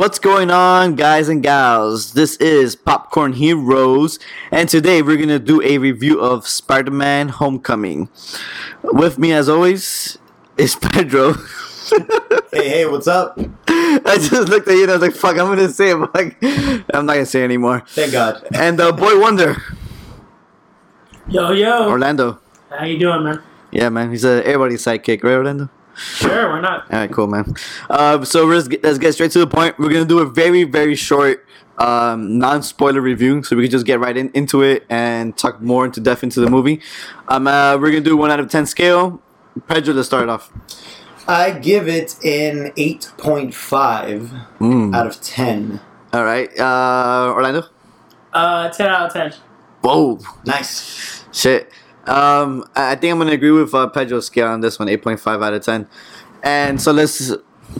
What's going on, guys and gals? This is Popcorn Heroes, and today we're gonna do a review of Spider Man Homecoming. With me, as always, is Pedro. Hey, hey, what's up? I just looked at you and I was like, fuck, I'm gonna say it, but like, I'm not gonna say it anymore. Thank God. And uh, Boy Wonder, Yo, yo. Orlando. How you doing, man? Yeah, man, he's a, everybody's sidekick, right, Orlando? Sure, why not? All right, cool, man. Uh, so let's get, let's get straight to the point. We're gonna do a very, very short, um, non-spoiler review, so we can just get right in, into it and talk more into depth into the movie. Um, uh, we're gonna do one out of ten scale. Pedro, let's start off. I give it an 8.5 Mm. out of 10. All right, uh, Orlando. Uh, 10 out of 10. Whoa, Nice. shit. Um, I I think I'm gonna agree with uh, Pedro's scale on this one, eight point five out of ten. And so let's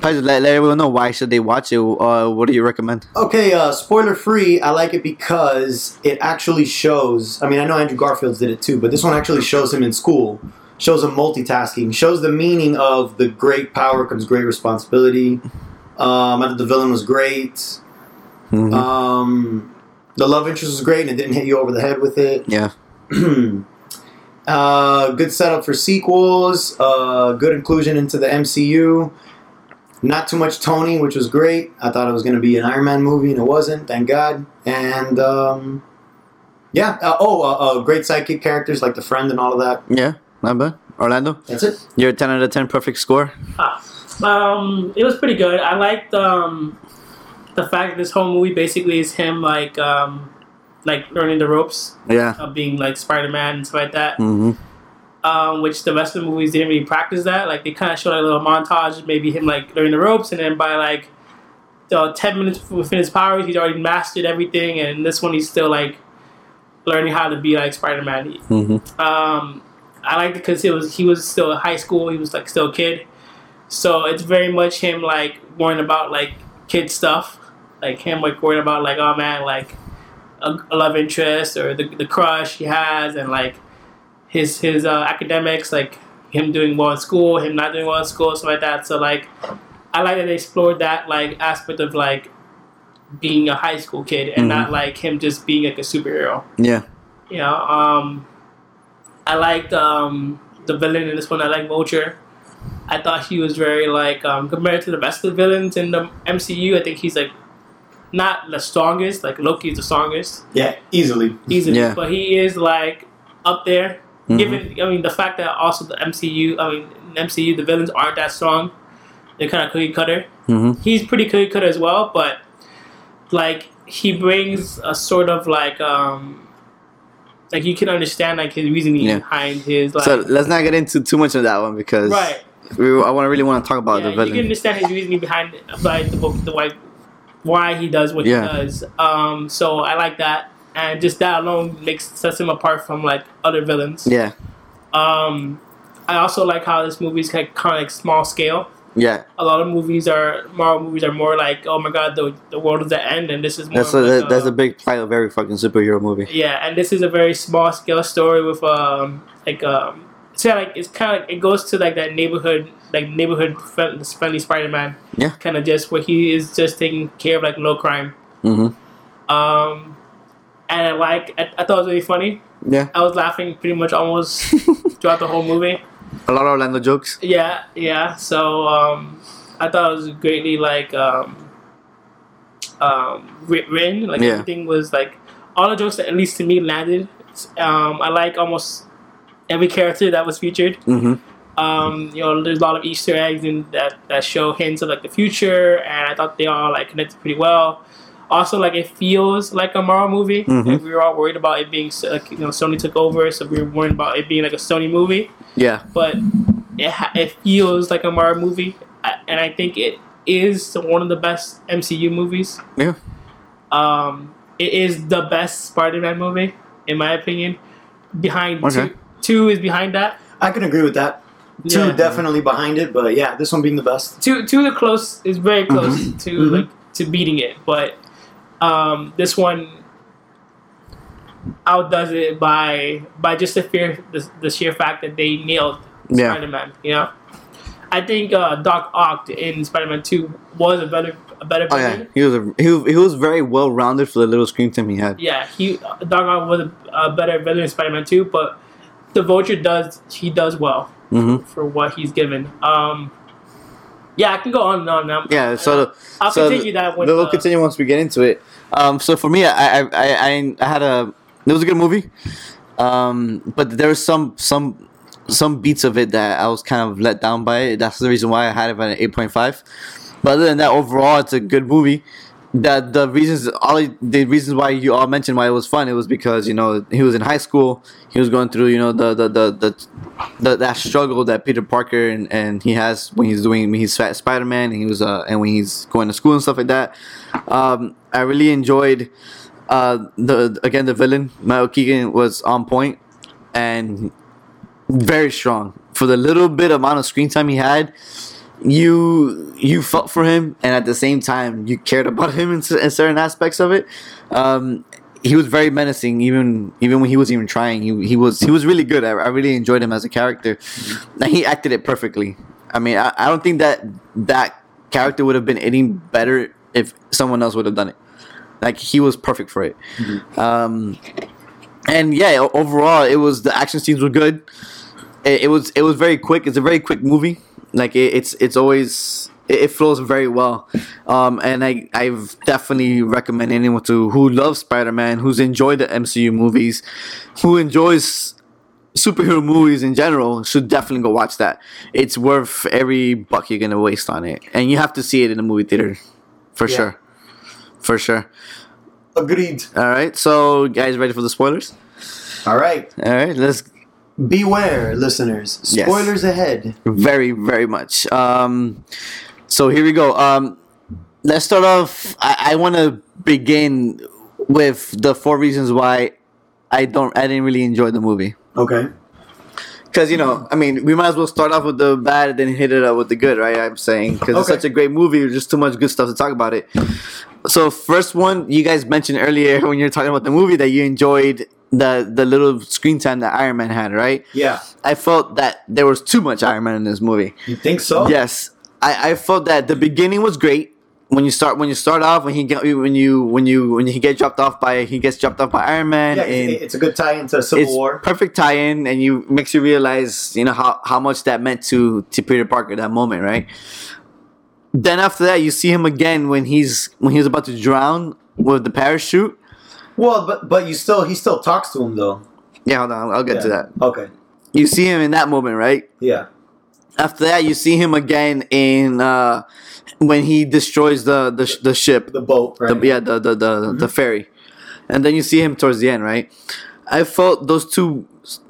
Pedro let, let everyone know why should they watch it. Uh, what do you recommend? Okay, uh, spoiler free. I like it because it actually shows. I mean, I know Andrew Garfield's did it too, but this one actually shows him in school. Shows him multitasking. Shows the meaning of the great power comes great responsibility. Um, I thought the villain was great. Mhm. Um, the love interest was great, and it didn't hit you over the head with it. yeah, uh, good setup for sequels. Uh, good inclusion into the MCU. Not too much Tony, which was great. I thought it was going to be an Iron Man movie, and it wasn't. Thank God. And um, yeah. Uh, oh, uh, uh, great sidekick characters like the friend and all of that. yeah, not bad. Orlando, That's it. your ten out of ten perfect score. Ah, um, it was pretty good. I liked um, the fact that this whole movie basically is him like um, like learning the ropes Yeah. of being like Spider Man and stuff like that. Mm-hmm. Um, which the rest of the movies didn't really practice that. Like they kind of showed like, a little montage, maybe him like learning the ropes, and then by like uh, ten minutes within his powers, he's already mastered everything. And this one, he's still like learning how to be like Spider Man. Mm-hmm. Um, I liked it because it was he was still in high school. He was like still a kid, so it's very much him like worrying about like kid stuff, like him like worrying about like oh man like a, a love interest or the, the crush he has and like his his uh, academics like him doing well in school, him not doing well in school, stuff like that. So like I like that they explored that like aspect of like being a high school kid and Mhm. not like him just being like a superhero. Yeah. You know, um, I liked um, the villain in this one. I like Vulture. I thought he was very like um, compared to the rest of the villains in the MCU. I think he's like not the strongest. Like Loki's the strongest, Yeah, easily. easily, Yeah. but he is like up there. Mhm. Given, I mean, the fact that also the MCU, I mean, in MCU, the villains aren't that strong. They're kind of cookie cutter. hmm He's pretty cookie cutter as well, but like he brings a sort of like um like you can understand like his reasoning Yeah. behind his like So let's not get into too much of that one because right. we, I want to really want to talk about yeah, the you can villain. understand his reasoning behind like the book, the why why he does what Yeah. he does. Um, so I like that, and just that alone makes sets him apart from like other villains. Yeah. Um, I also like how this movie's kind of like small scale. Yeah. A lot of movies are Marvel movies are more like oh my god the the world is at end, and this is more That's a, like that's a big part of every fucking superhero movie. Yeah, and this is a very small scale story with um like um it's kinda like it's kind of like, it goes to like that neighborhood like neighborhood friend- friendly Spider Man. Yeah. Kind of just where he is just taking care of like low crime. hmm Um, and I like I, I thought it was really funny. Yeah. I was laughing pretty much almost throughout the whole movie. A lot of Orlando jokes. Yeah, yeah. So um, I thought it was greatly like um, um, writ- written. Like Yeah. everything was like all the jokes that at least to me landed. Um, I like almost every character that was featured. hmm Um, you know, there's a lot of Easter eggs in that that show hints of like the future, and I thought they all like connected pretty well. Also, like it feels like a Marvel movie. Mhm. Like, we were all worried about it being, like, you know, Sony took over, so we were worried about it being like a Sony movie Yeah. but it, it feels like a Marvel movie, and I think it is one of the best MCU movies. Yeah. Um, it is the best Spider-Man movie, in my opinion. Behind Okay. two, two is behind that. I can agree with that. Two Yeah. definitely behind it, but yeah, this one being the best. Two, two, the close is very close to Mhm. like to beating it, but Um, this one outdoes it by by just the fear the, the sheer fact that they nailed Yeah. Spider-Man. You know, I think uh, Doc Ock in Spider-Man Two was a better a better Oh yeah, villain. he was a, he was, he was very well rounded for the little screen time he had. Yeah, he Doc Ock was a, a better villain in Spider-Man Two, but the Vulture does he does well hmm for what he's given. Um, yeah, I can go on and on. Now. Yeah, so the, I'll so continue that we'll uh, continue once we get into it. Um, so for me, I, I, I, I, I had a it was a good movie, um, but there was some some some beats of it that I was kind of let down by. That's the reason why I had it at an eight point five. But other than that, overall, it's a good movie. That the reasons, all the reasons why you all mentioned why it was fun, it was because you know he was in high school, he was going through you know the the the, the, the that struggle that Peter Parker and, and he has when he's doing when he's Spider Man and he was uh and when he's going to school and stuff like that. Um, I really enjoyed uh the again the villain Michael Keaton was on point and very strong for the little bit amount of screen time he had. You you felt for him, and at the same time, you cared about him in, in certain aspects of it. Um, he was very menacing, even even when he wasn't even trying. He, he was he was really good. I, I really enjoyed him as a character, and he acted it perfectly. I mean, I, I don't think that that character would have been any better if someone else would have done it. Like he was perfect for it. Um, and yeah, overall, it was the action scenes were good. It, it was it was very quick. It's a very quick movie. Like it, it's it's always it, it flows very well. Um, and I I've definitely recommend anyone to who loves Spider Man, who's enjoyed the MCU movies, who enjoys superhero movies in general, should definitely go watch that. It's worth every buck you're gonna waste on it, and you have to see it in a movie theater, for Yeah. sure, for sure. Agreed. All right, so guys, ready for the spoilers? All right. All right, let's Beware, listeners. Yes. Spoilers ahead. very very much. Um, so here we go. Um, let's start off. I, I want to begin with the four reasons why I don't. I didn't really enjoy the movie. Okay. Because you know, I mean, we might as well start off with the bad, and then hit it up with the good, right? I'm saying because it's such a great movie. There's just too much good stuff to talk about it. So first one, you guys mentioned earlier when you were talking about the movie that you enjoyed the the little screen time that Iron Man had, right? Yeah. I felt that there was too much Iron Man in this movie. You think so? Yes, I, I felt that the beginning was great. When you start when you start off when he get when you when you when he get dropped off by he gets dropped off by Iron Man Yeah, and it's a good tie into Civil it's War. perfect tie-in and you makes you realize you know how, how much that meant to to Peter Parker that moment right then after that you see him again when he's when he's about to drown with the parachute. Well, but but you still he still talks to him though. yeah hold on. I'll get to that. Okay. you see him in that moment right? Yeah. after that you see him again in uh when he destroys the the, the ship. The boat, right? the, yeah the the the, the ferry. And then you see him towards the end right? I felt those two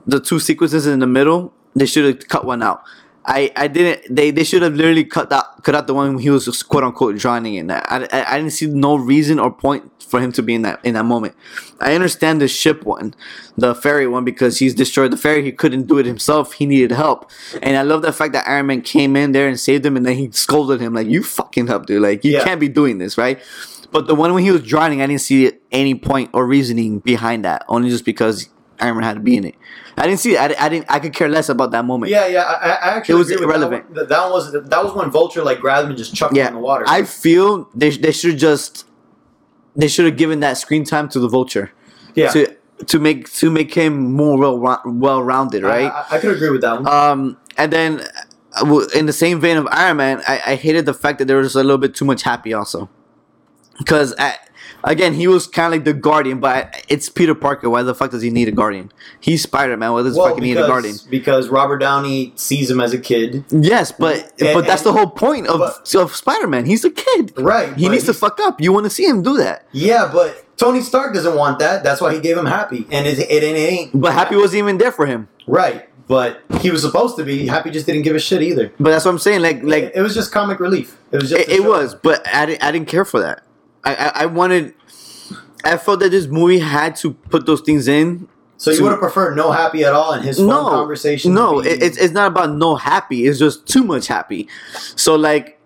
the two sequences in the middle they should have cut one out I, I didn't they, they should have literally cut that cut out the one he was just quote unquote drowning in. That I, I, I didn't see no reason or point for him to be in that in that moment. I understand the ship one the ferry one because he's destroyed the ferry. He couldn't do it himself. He needed help. And I love the fact that Iron Man came in there and saved him and then he scolded him like you fucking help dude. Like you Yeah. can't be doing this right? But the one when he was drowning, I didn't see any point or reasoning behind that. Only just because Iron Man had to be in it. I didn't see it. I, I didn't. I could care less about that moment. Yeah, yeah. I, I actually It was irrelevant. That, one. that was that was when Vulture like grabbed him and just chucked him in the water. I feel they they should just they should have given that screen time to the Vulture yeah. to to make to make him more well well rounded, right? I, I, I could agree with that one. Um, and then uh, in the same vein of Iron Man, I, I hated the fact that there was a little bit too much happy also. Because again, he was kind of like the guardian, but it's Peter Parker. Why the fuck does he need a guardian? He's Spider Man. Why does he well, fucking need a guardian? because, because Robert Downey sees him as a kid, Yes, but And- but that's and- the whole point of but- of Spider Man. He's a kid. right? He needs to fuck up. You want to see him do that. Yeah, but Tony Stark doesn't want that. That's why he gave him Happy, and it, it, it ain't. But Happy wasn't even there for him. right. But he was supposed to be. Happy just didn't give a shit either. But that's what I'm saying. Like like it, it was just comic relief. It was just. it, it was, but I didn't, I didn't care for that. I, I, I wanted. I felt that this movie had to put those things in. So you would have preferred no Happy at all, in his phone No conversation. No, be- it, it's it's not about no happy. It's just too much happy. So like,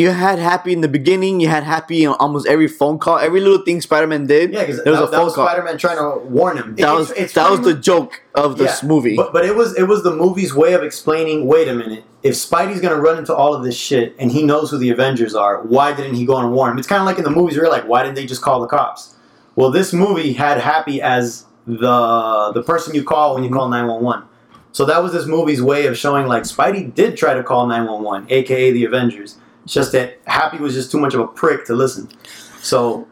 you had Happy in the beginning. You had Happy in almost every phone call, every little thing Spider-Man did. Yeah, because there was a phone was call. Spider-Man trying to warn him. That It- was it's- it's that was the joke of this Yeah, movie. But, but it was it was the movie's way of explaining. Wait a minute, if Spidey's gonna run into all of this shit and he knows who the Avengers are, why didn't he go and warn him? It's kind of like in the movies where you're like, why didn't they just call the cops? Well, this movie had Happy as the the person you call when you call nine one one. So that was this movie's way of showing like Spidey did try to call nine one one, aka the Avengers. It's just that Happy was just too much of a prick to listen. So.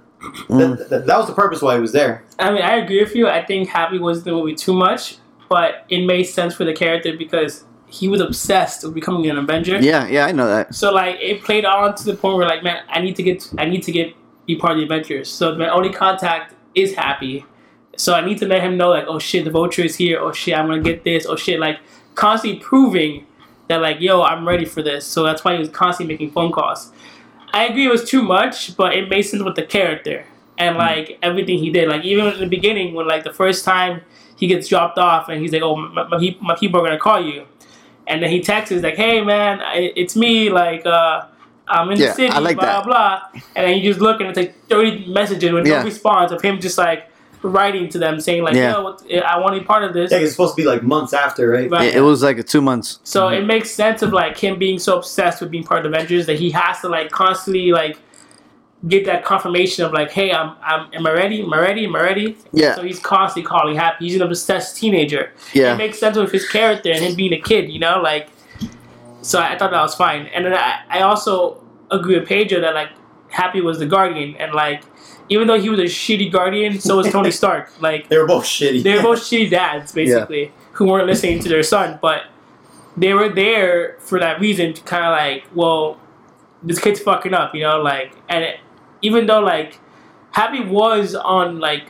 Mm. That, that, that was the purpose why he was there. I mean, I agree with you. I think Happy was the movie too much, but it made sense for the character because he was obsessed with becoming an Avenger. yeah, yeah, I know that. So like it played on to the point where like, man, I need to get, I need to get be part of the Avengers. So my only contact is Happy. So I need to let him know like, oh shit, the Vulture is here. Oh shit, I'm gonna get this. Oh shit, like constantly proving that like, yo, I'm ready for this. So that's why he was constantly making phone calls. I agree it was too much, but it made sense with the character and like everything he did. Like even in the beginning, when like the first time he gets dropped off and he's like, "Oh, my, my, my people are gonna call you," and then he texts like, "Hey man, it's me. Like uh, I'm in Yeah, the city. Like blah blah blah." And then you just look and it's like 30 messages with Yeah. no response of him just like writing to them saying like, Yeah. "Yo, I want to be part of this." Yeah, 'cause it's supposed to be like months after, right? Right. It, it was like a two months. So mm-hmm. it makes sense of like him being so obsessed with being part of Avengers that he has to like constantly like get that confirmation of like, hey, I'm, I'm am I ready? Am I ready? Am I ready? Yeah. So he's constantly calling happy. He's an obsessed teenager. Yeah. It makes sense with his character and him being a kid, you know, like. So I thought that was fine, and then I, I also agree with Pedro that like Happy was the guardian, and like even though he was a shitty guardian, so was Tony Stark. Like They were both shitty. they were both shitty dads, basically, who weren't listening to their son, but they were there for that reason to kind of like, well, this kid's fucking up, you know, like, and it, even though like Happy was on like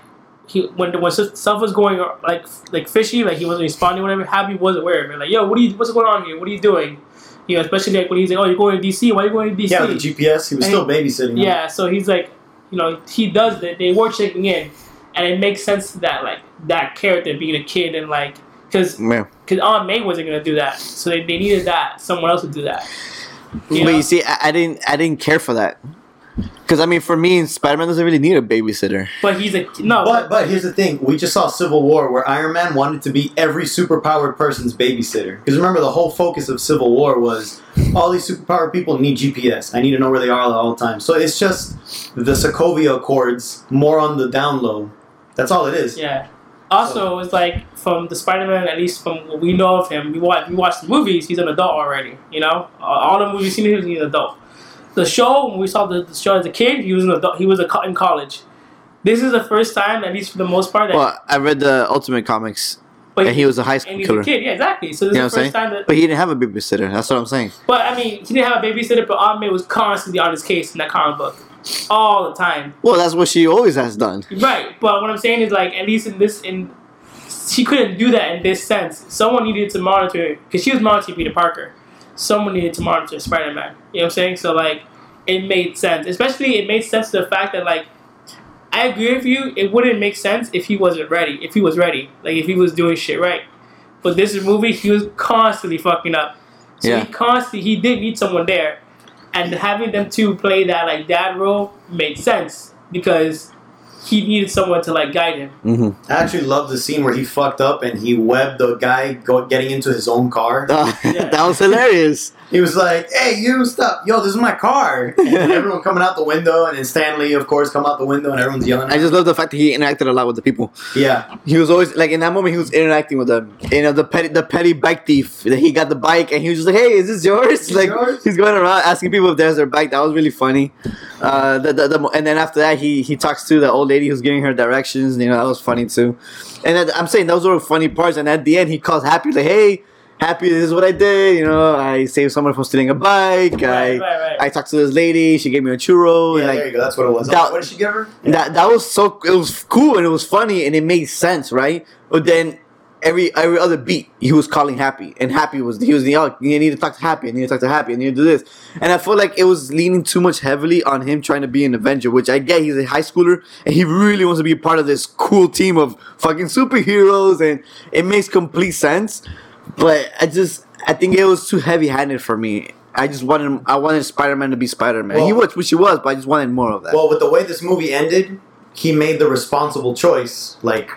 he when when stuff was going like like fishy, like he wasn't responding, whatever. Happy was aware of it, like, yo, what are you, what's going on here? What are you doing? You know, especially like when he's like, oh, you're going to DC. Why are you going to DC? yeah, the GPS, he was And still babysitting. Yeah, so he's like, you know, he does that. They were checking in, and it makes sense that like that character being a kid and like because because Aunt May wasn't gonna do that, so they, they needed that someone else to do that. You but know? you see, I, I didn't I didn't care for that. Because I mean, for me, Spider-Man doesn't really need a babysitter. But he's a no. But but here's the thing: we just saw Civil War, where Iron Man wanted to be every superpowered person's babysitter. Because remember, the whole focus of Civil War was all these superpowered people need GPS. I need to know where they are all the time. So it's just the Sokovia Accords, more on the down low. That's all it is. yeah. Also, it's like from the Spider-Man, at least from what we know of him, we watch we watch the movies. He's an adult already. You know, all the movies we've seen, he's an adult. The show when we saw the, the show as a kid, he was an adult. He was a, in college. This is the first time, at least for the most part, that Well, I read the Ultimate Comics, but and he was a high and school he's killer. a kid. Yeah, exactly. So this You is the first time that But he didn't have a babysitter. That's what I'm saying. But I mean, he didn't have a babysitter, but Aunt May was constantly on his case in that comic book, all the time. Well, that's what she always has done. Right. But what I'm saying is, like, at least in this, in she couldn't do that in this sense. Someone needed to monitor because she was monitoring Peter Parker. Someone needed to monitor Spider Man. You know what I'm saying? So like, it made sense. Especially, it made sense to the fact that like. I agree with you. It wouldn't make sense if he wasn't ready. If he was ready, like if he was doing shit right. But this movie, he was constantly fucking up. So Yeah. he constantly he did need someone there, and having them two play that like dad role made sense because he needed someone to like guide him. hmm I actually love the scene where he fucked up and he webbed the guy go, getting into his own car. that was hilarious. He was like, "Hey, you stop! Yo, this is my car!" And everyone coming out the window, and then Stan Lee, of course, come out the window, and everyone's yelling. At I just love the fact that he interacted a lot with the people. yeah, He was always like in that moment he was interacting with them. You know the petty the petty bike thief. that He got the bike and he was just like, "Hey, is this yours?" Is like yours? he's going around asking people if there's their bike. That was really funny. Uh, the, the, the, and then after that he he talks to the old lady who's giving her directions. You know that was funny too. And I'm saying those were funny parts. And at the end he calls Happy like, "Hey." Happy, this is what I did. You know, I saved someone from stealing a bike. I, Right, right, right. I talked to this lady. She gave me a churro. yeah. and, like, there you go. That's what it was. that- what did she give her? that that was so it was cool and it was funny and it made sense, right? But then every every other beat he was calling Happy and Happy was he was the oh, you need to talk to Happy and you need to talk to Happy and you need to do this and I feel like it was leaning too much heavily on him trying to be an Avenger, which I get he's a high schooler and he really wants to be part of this cool team of fucking superheroes and it makes complete sense, but I just I think it was too heavy handed for me. I just wanted I wanted Spider Man to be Spider Man. Well- he was, which he was, but I just wanted more of that. Well, with the way this movie ended, he made the responsible choice, like,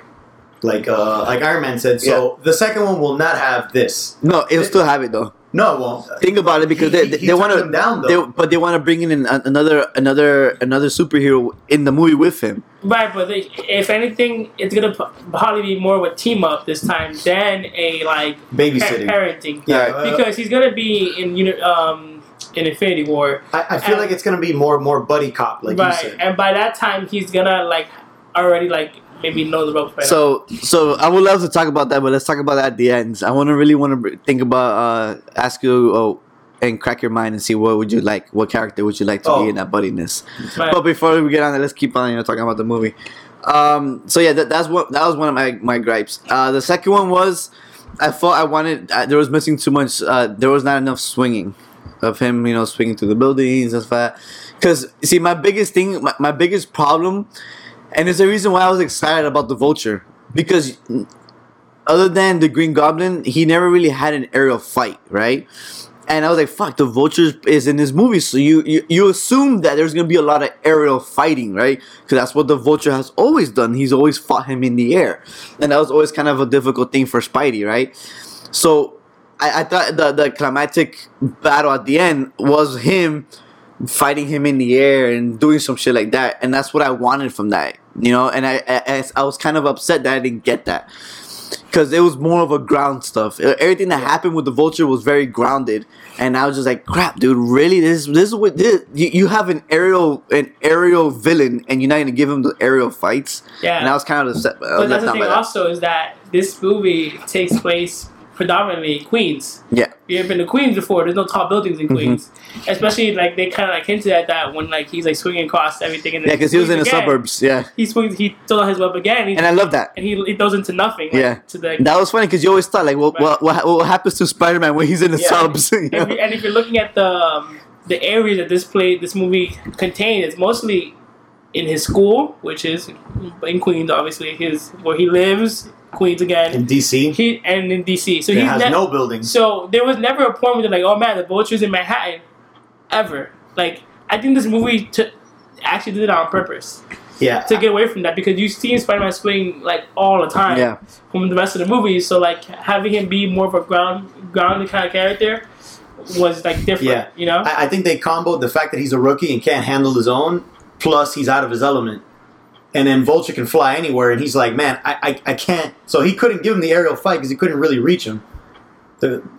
like, uh, like Iron Man said. So the second one will not have this. no, it'll still have it though. No, it won't. Think about it because He- they they, they want them down, to, though. but they want to bring in an, another another another superhero in the movie with him. Right, but they, if anything, it's gonna probably be more of a team up this time than a like pa- Babysitting. parenting. Yeah, uh, because he's gonna be in uni- um in Infinity War, I, I feel and- like it's gonna be more more buddy cop, like you right? said. And by that time, he's gonna like already like maybe know the ropes. By. So so I would love to talk about that, but let's talk about that at the end. I want to really want to think about uh ask you oh, and crack your mind and see what would you like, what character would you like to Oh. be in that buddiness. Right. But before we get on, that, let's keep on you know talking about the movie. Um, so yeah, that, that's what that was one of my my gripes. Uh, the second one was I thought I wanted uh, there was missing too much. Uh, there was not enough swinging of him, you know, swinging through the buildings and stuff. Because see, my biggest thing, my, my biggest problem, and it's the reason why I was excited about the Vulture because other than the Green Goblin, he never really had an aerial fight, right? And I was like, "Fuck, the Vulture is in this movie, so you you, you assume that there's gonna be a lot of aerial fighting, right? Because that's what the Vulture has always done. He's always fought him in the air, and that was always kind of a difficult thing for Spidey, right? So I, I thought the the climactic battle at the end was him fighting him in the air and doing some shit like that, and that's what I wanted from that, you know. And I I, I was kind of upset that I didn't get that because it was more of a ground stuff. Everything that happened with the vulture was very grounded, and I was just like, "Crap, dude! Really? This this is what this? You, you have an aerial an aerial villain, and you're not gonna give him the aerial fights?" yeah, And I was kind of upset. But that's the thing also is that this movie takes place predominantly Queens. Yeah, you ever been to Queens before? There's no tall buildings in Mhm. Queens, especially like they kind of like hinted at that when like he's like swinging across everything. And yeah, because he was in the suburbs. Yeah, He swings, he throws out his web again, and I love that. and he, he throws into nothing. Like, Yeah. to the That was funny because you always thought like, what, what, what, what happens to Spider Man when he's in the suburbs? Yeah. subs? and, and if you're looking at the um, the areas that this play this movie contains, it's mostly in his school, which is in Queens, obviously his where he lives, Queens again. in DC, He and in DC, so it he's has ne- no buildings. So there was never a point where they're like, "Oh man, the vulture's in Manhattan," ever. Like I think this movie t- actually did it on purpose Yeah, to get away from that because you see Spider-Man swing like all the time yeah, from the rest of the movies. So like having him be more of a ground grounded kind of character was like different. Yeah. You know. I, I think they comboed the fact that he's a rookie and can't handle his own, plus he's out of his element. And then Vulture can fly anywhere, and he's like, man, I, I, I can't. So he couldn't give him the aerial fight because he couldn't really reach him.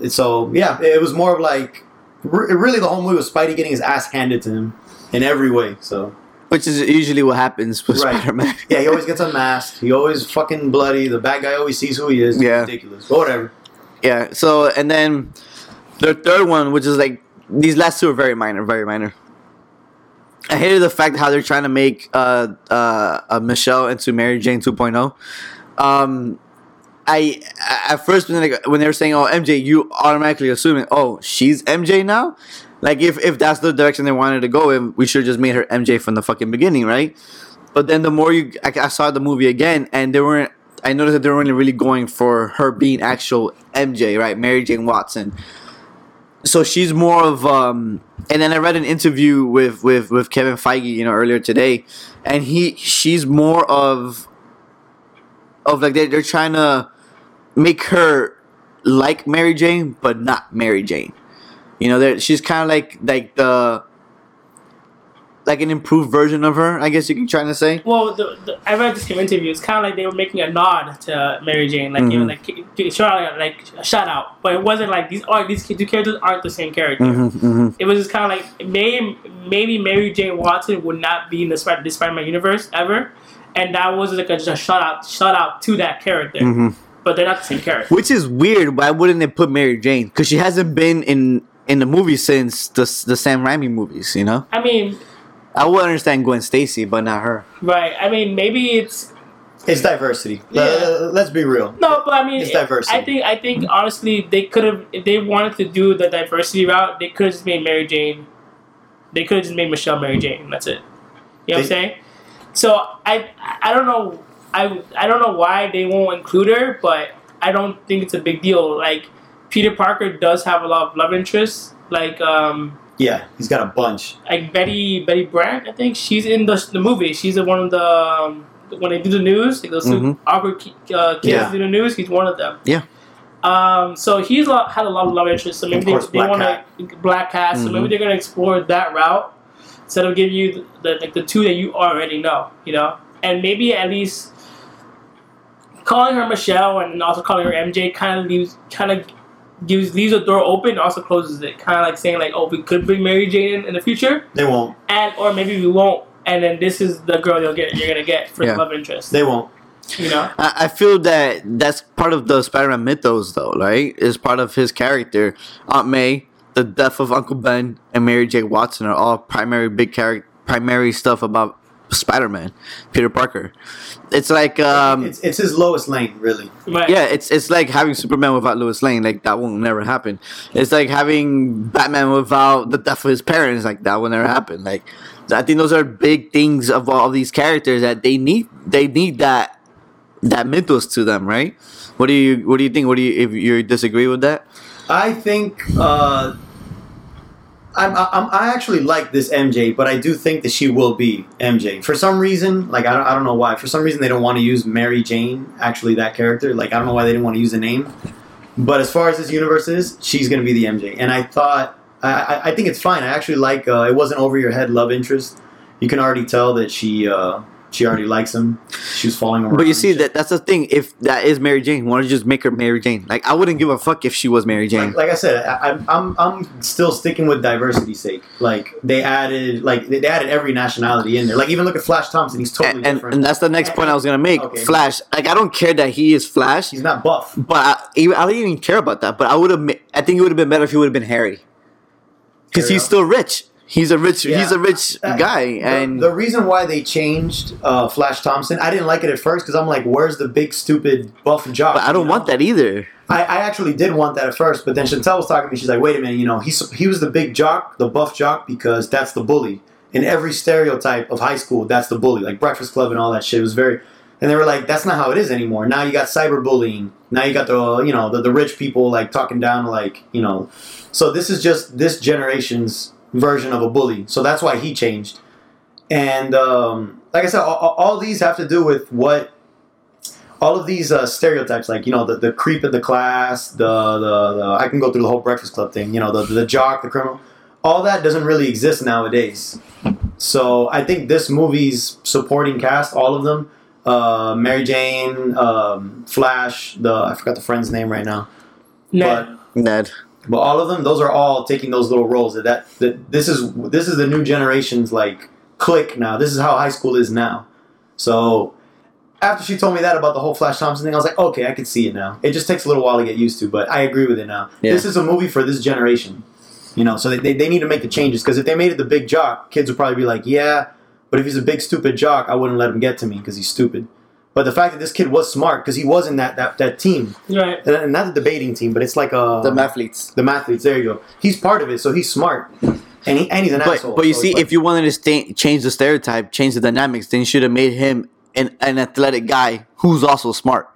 So yeah, it was more of like, really the whole movie was Spidey getting his ass handed to him in every way. So which is usually what happens with Right. Spider Man. yeah, he always gets unmasked. He always fucking bloody. The bad guy always sees who he is. It's Yeah. ridiculous. But whatever. Yeah. So and then the third one, which is like these last two are very minor, very minor. I hated the fact how they're trying to make uh, uh, uh, Michelle into Mary Jane 2.0. Um, I I- at first when they, when they were saying oh MJ, you automatically assuming oh she's MJ now. Like if if that's the direction they wanted to go in, we should have just made her MJ from the fucking beginning, right? But then the more you, I, I saw the movie again, and they weren't. I noticed that they weren't really going for her being actual MJ, right? Mary Jane Watson. So she's more of, um, and then I read an interview with with with Kevin Feige, you know, earlier today, and he she's more of, of like they're, they're trying to make her like Mary Jane, but not Mary Jane. You know, she's kind of like like the like an improved version of her. I guess you can try to say. Well, the, the, I read this interview. It's kind of like they were making a nod to Mary Jane, like you know, Mhm. like shout like a shout out. But it wasn't like these are these two characters aren't the same character. Mm-hmm, It was just kind of like maybe maybe Mary Jane Watson would not be in the Spider Spider-Man universe ever, and that was like a, just a shout out shout out to that character. hmm But they're not the same character. Which is weird. Why wouldn't they put Mary Jane? Because she hasn't been in in the movie since the the Sam Raimi movies. You know, I mean, I would understand Gwen Stacy, but not her. right? I mean, maybe it's It's diversity. Yeah. Uh, let's be real. No, but I mean, It's diversity. I think I think honestly, they could have if they wanted to do the diversity route, they could have just made Mary Jane. They could have just made Michelle Mary Jane. That's it. You know what I'm saying? So I I don't know I I don't know why they won't include her, but I don't think it's a big deal. Like Peter Parker does have a lot of love interests like um Yeah, he's got a bunch. like Betty Betty Brant. I think she's in the the movie. She's in one of the um, when they do the news. They go to Mhm. awkward uh, kids Yeah. do the news. He's one of them. Yeah. Um, so he's lo- had a lot of love interest. So maybe Of they, course, they Black want to black cat. So Mhm. maybe they're gonna explore that route instead of giving you the, the like the two that you already know. You know, and maybe at least calling her Michelle and also calling her MJ kind of leaves kind of gives leaves a door open also closes it. Kind of like saying like, oh, we could bring Mary Jane in, in the future They won't. and or maybe we won't, and then this is the girl you'll get you're gonna get for Yeah. the love interest. They won't. You know, I, I feel that that's part of the Spider-Man mythos, though, right? Is part of his character. Aunt May, the death of Uncle Ben, and Mary J. Watson are all primary big character, primary stuff about Spider-Man, Peter Parker. It's like, um, it's, it's his Lois Lane, really. right? yeah, it's it's like having Superman without Lois Lane. Like that will never happen. It's like having Batman without the death of his parents. Like that will never happen. Like I think those are big things of all these characters that they need. They need that that mythos to them, right? What do you What do you think? What do you if you disagree with that? I think uh, I'm, I'm, I actually like this MJ, but I do think that she will be MJ. For some reason, like I don't, I don't know why. For some reason, they don't want to use Mary Jane, actually that character. Like I don't know why they didn't want to use the name. But as far as this universe is, she's going to be the MJ. And I thought, I, I, I think it's fine. I actually like. Uh, it wasn't over your head love interest. You can already tell that she uh, she already likes him. She was falling around. But you see that that's the thing. If that is Mary Jane, why don't you just make her Mary Jane? Like I wouldn't give a fuck if she was Mary Jane. Like, like I said, I, I'm, I'm I'm still sticking with diversity's sake. Like they added like they added every nationality in there. Like even look at Flash Thompson, he's totally and, different. and that's the next point I was gonna make. Okay. Flash, like I don't care that he is Flash, he's not buff. but I, I don't even care about that. But I would have, I think it would have been better if he would have been Harry, because he's still rich. He's a rich, Yeah. he's a rich Uh, guy, The- and the, reason why they changed uh, Flash Thompson, I didn't like it at first because I'm like, where's the big stupid buff jock? but I don't you want know? that either. I, I actually did want that at first, but then Chantel was talking to me. She's like, wait a minute, you know, he's he was the big jock, the buff jock, because that's the bully. In every stereotype of high school, that's the bully, like Breakfast Club and all that shit. It was very, and they were like, that's not how it is anymore. Now you got cyberbullying. Now you got the you know the, the rich people like talking down like you know. So this is just this generation's version of a bully. So that's why he changed. And um, like I said, all, all- all these have to do with what all of these uh, stereotypes, like you know, the, the creep in the class, the, the the I can go through the whole Breakfast Club thing, you know, the the jock, the criminal, all that doesn't really exist nowadays. So I think this movie's supporting cast, all of them, uh, Mary Jane, um, Flash, the I forgot the friend's name right now, Ned. Ned, but all of them, those are all taking those little roles. That that, that this is this is the new generation's like click now. This is how high school is now. So after she told me that about the whole Flash Thompson thing, I was like, okay, I can see it now. It just takes a little while to get used to, but I agree with it now. Yeah. This is a movie for this generation. You know, so they, they, they need to make the changes because if they made it the big jock, kids would probably be like, yeah, but if he's a big stupid jock, I wouldn't let him get to me because he's stupid. But the fact that this kid was smart because he was in that, that, that team, Right. and not the debating team, but it's like a the mathletes. the mathletes. There you go. He's part of it, so he's smart, and he and he's an But asshole. but you so see, like- if you wanted to stay, change the stereotype, change the dynamics, then you should have made him an, an athletic guy who's also smart.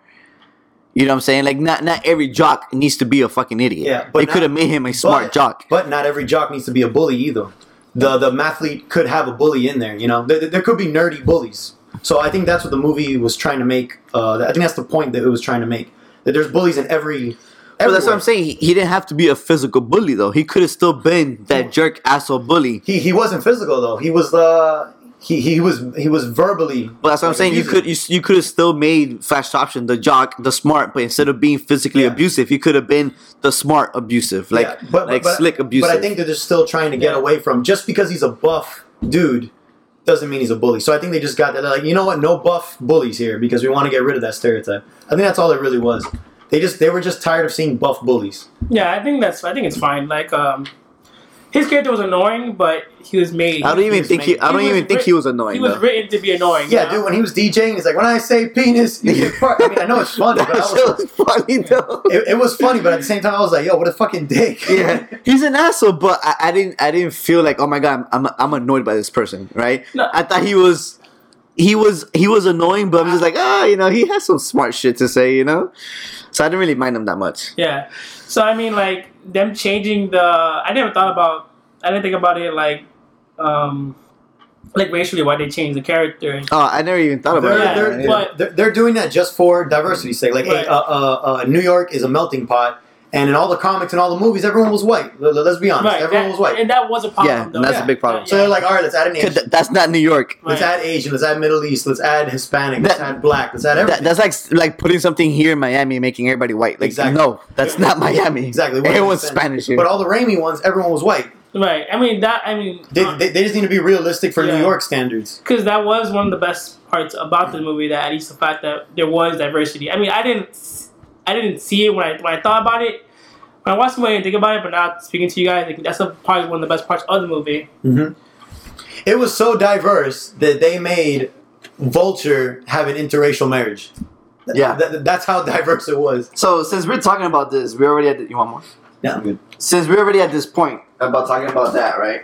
You know what I'm saying? Like not not every jock needs to be a fucking idiot. Yeah, but they could have made him a smart but, jock. but not every jock needs to be a bully either. The the mathlete could have a bully in there. You know, there, there could be nerdy bullies. So I think that's what the movie was trying to make. Uh, I think that's the point that it was trying to make. That there's bullies in every. But that's what I'm saying. He, he didn't have to be a physical bully though. He could have still been that jerk asshole bully. He he wasn't physical though. He was uh he he was he was verbally. But that's what I'm saying. You could you, you could have still made Flash Thompson the jock, the smart, but instead of being physically Yeah. abusive, you could have been the smart abusive, like Yeah, but, like but, slick abusive. But I think that they're still trying to get Yeah. away from just because he's a buff dude doesn't mean he's a bully. So I think they just got that. They're like, you know what? No buff bullies here because we want to get rid of that stereotype. I think that's all it really was. They just they were just tired of seeing buff bullies. Yeah, I think that's. I think it's fine. Like, um, his character was annoying, but he was made. I don't even was think he. I don't he was even think writ- he was annoying. He was though. written to be annoying. Yeah, you know? dude. When he was DJing, he's like, when I say penis, you get part. I mean, I know it's funny, but I was, was funny though. it, it was funny, but at the same time, I was like, yo, what a fucking dick. yeah, he's an asshole, but I, I didn't. I didn't feel like, oh my god, I'm I'm annoyed by this person, right? No. I thought he was he was he was annoying, but I'm just like, ah, you know, he has some smart shit to say, you know. So I didn't really mind him that much. Yeah. So I mean, like them changing the. I never thought about. I didn't think about it like, um, like racially why they changed the character. Oh, I never even thought about They're, Yeah, they're, it. but- they're, they're doing that just for diversity's sake. Like, hey, uh, uh, uh, New York is a melting pot, and in all the comics and all the movies, everyone was white. L- l- Let's be honest, Right. everyone that- was white. and that was a problem. Yeah, though. and that's a big problem. So they're like, all right, let's add an 'Cause Asian. th- that's not New York. Let's Right. add Asian. Let's add Middle East. Let's add Hispanic. Let's add Black. Let's add That, everything. that's like like putting something here in Miami and making everybody white. Like Exactly. no, that's not Miami. exactly. What Everyone's makes. Spanish here. But all the Raimi ones, everyone was white. Right. I mean that. I mean, They, uh, they, they just need to be realistic for Yeah. New York standards. because that was one of the best parts about the movie. That at least the fact that there was diversity. I mean, I didn't. I didn't see it when I when I thought about it. When I watched the movie, I didn't think about it. But now speaking to you guys, like, that's a, probably one of the best parts of the movie. Mm-hmm. It was so diverse that they made Vulture have an interracial marriage. Yeah. th- that's how diverse it was. So since we're talking about this, we already at the, you want more? Yeah, I'm good. Since we're already at this point about talking about that, right?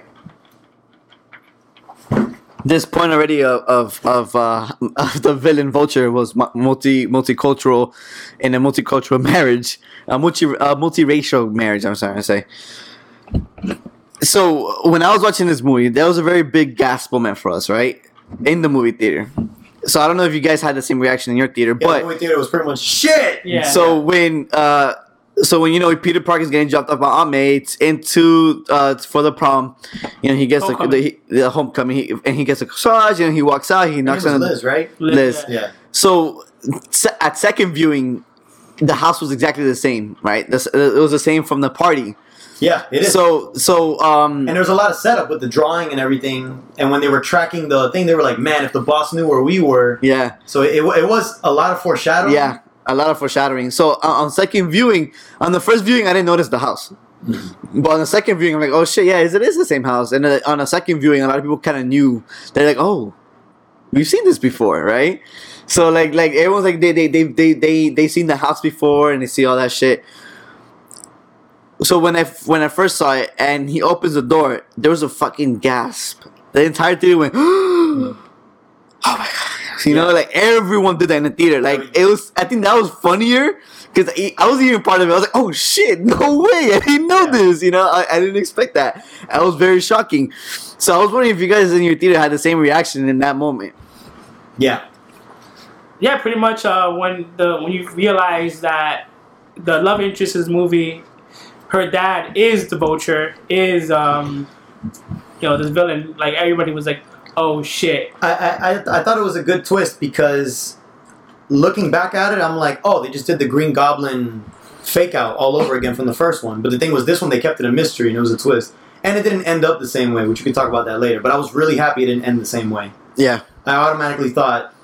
This point already of of of, uh, of the villain vulture was mu- multi multicultural in a multicultural marriage, a multi uh, multiracial marriage. I'm sorry to say. So when I was watching this movie, that was a very big gasp moment for us, right? In the movie theater. So I don't know if you guys had the same reaction in your theater, Yeah, but the movie theater was pretty much shit. Yeah. so when uh so when you know Peter Parker's getting dropped off by Aunt May into uh for the prom, you know he gets the, Homecoming. the, the homecoming he, and he gets a massage, and he walks out. He knocks on Liz, right? Liz. Yeah. So at second viewing, the house was exactly the same, right? This, it was the same from the party. Yeah, it is. So so um and there was a lot of setup with the drawing and everything. And when they were tracking the thing, they were like, "Man, if the boss knew where we were." yeah So it, it was a lot of foreshadowing. yeah a lot of foreshadowing. So uh, on second viewing, on the first viewing, I didn't notice the house. But on the second viewing, I'm like, oh shit, yeah, it is the same house. And uh, on a second viewing, a lot of people kind of knew. They're like, oh, we've seen this before, right? So like, like everyone's like, they they they they they they seen the house before and they see all that shit. So when I when I first saw it and he opens the door, there was a fucking gasp. The entire theater went, oh my god! You know, like everyone did that in the theater. Like it was, I think that was funnier because I was even part of it. I was like, oh shit, no way! I didn't know Yeah. this. You know, I, I didn't expect that. That was very shocking. So I was wondering if you guys in your theater had the same reaction in that moment. Yeah. Yeah, pretty much. Uh, when the when you realize that the love interest in this movie, her dad is the vulture, is um, you know, this villain. Like everybody was like, "Oh shit!" I, I, I- I thought it was a good twist because looking back at it, I'm like, oh, they just did the Green Goblin fake out all over again from the first one. But the thing was, this one they kept it a mystery and it was a twist. And it didn't end up the same way, which we can talk about that later. But I was really happy it didn't end the same way. Yeah. I automatically thought,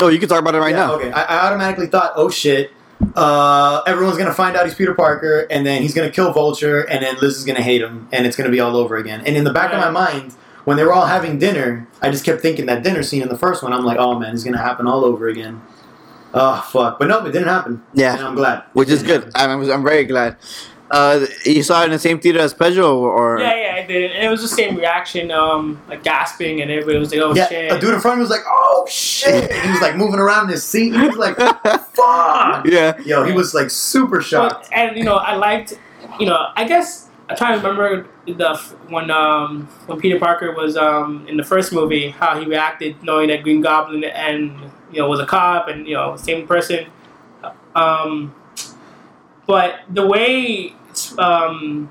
Oh, you can talk about it right yeah, now. okay, I, I automatically thought, oh shit, uh, everyone's gonna find out he's Peter Parker, and then he's gonna kill Vulture, and then Liz is gonna hate him, and it's gonna be all over again. And in the back of my mind, when they were all having dinner, I just kept thinking that dinner scene in the first one. I'm like, oh man, it's gonna happen all over again. Oh fuck! But no, it didn't happen. Yeah. and I'm glad. Which is good. I'm, I'm very glad. Uh, you saw it in the same theater as Pedro, or Yeah, yeah, I did. And it was the same reaction, um, like gasping, and everybody was like, "Oh Yeah, shit!" a dude in front of me was like, "Oh shit!" And he was like moving around in his seat. He was like, "Fuck!" yeah, Yo, he was like super shocked. But, and you know, I liked, you know, I guess I'm trying to remember the when um when Peter Parker was um in the first movie how he reacted knowing that Green Goblin and you know was a cop and you know same person, um, but the way um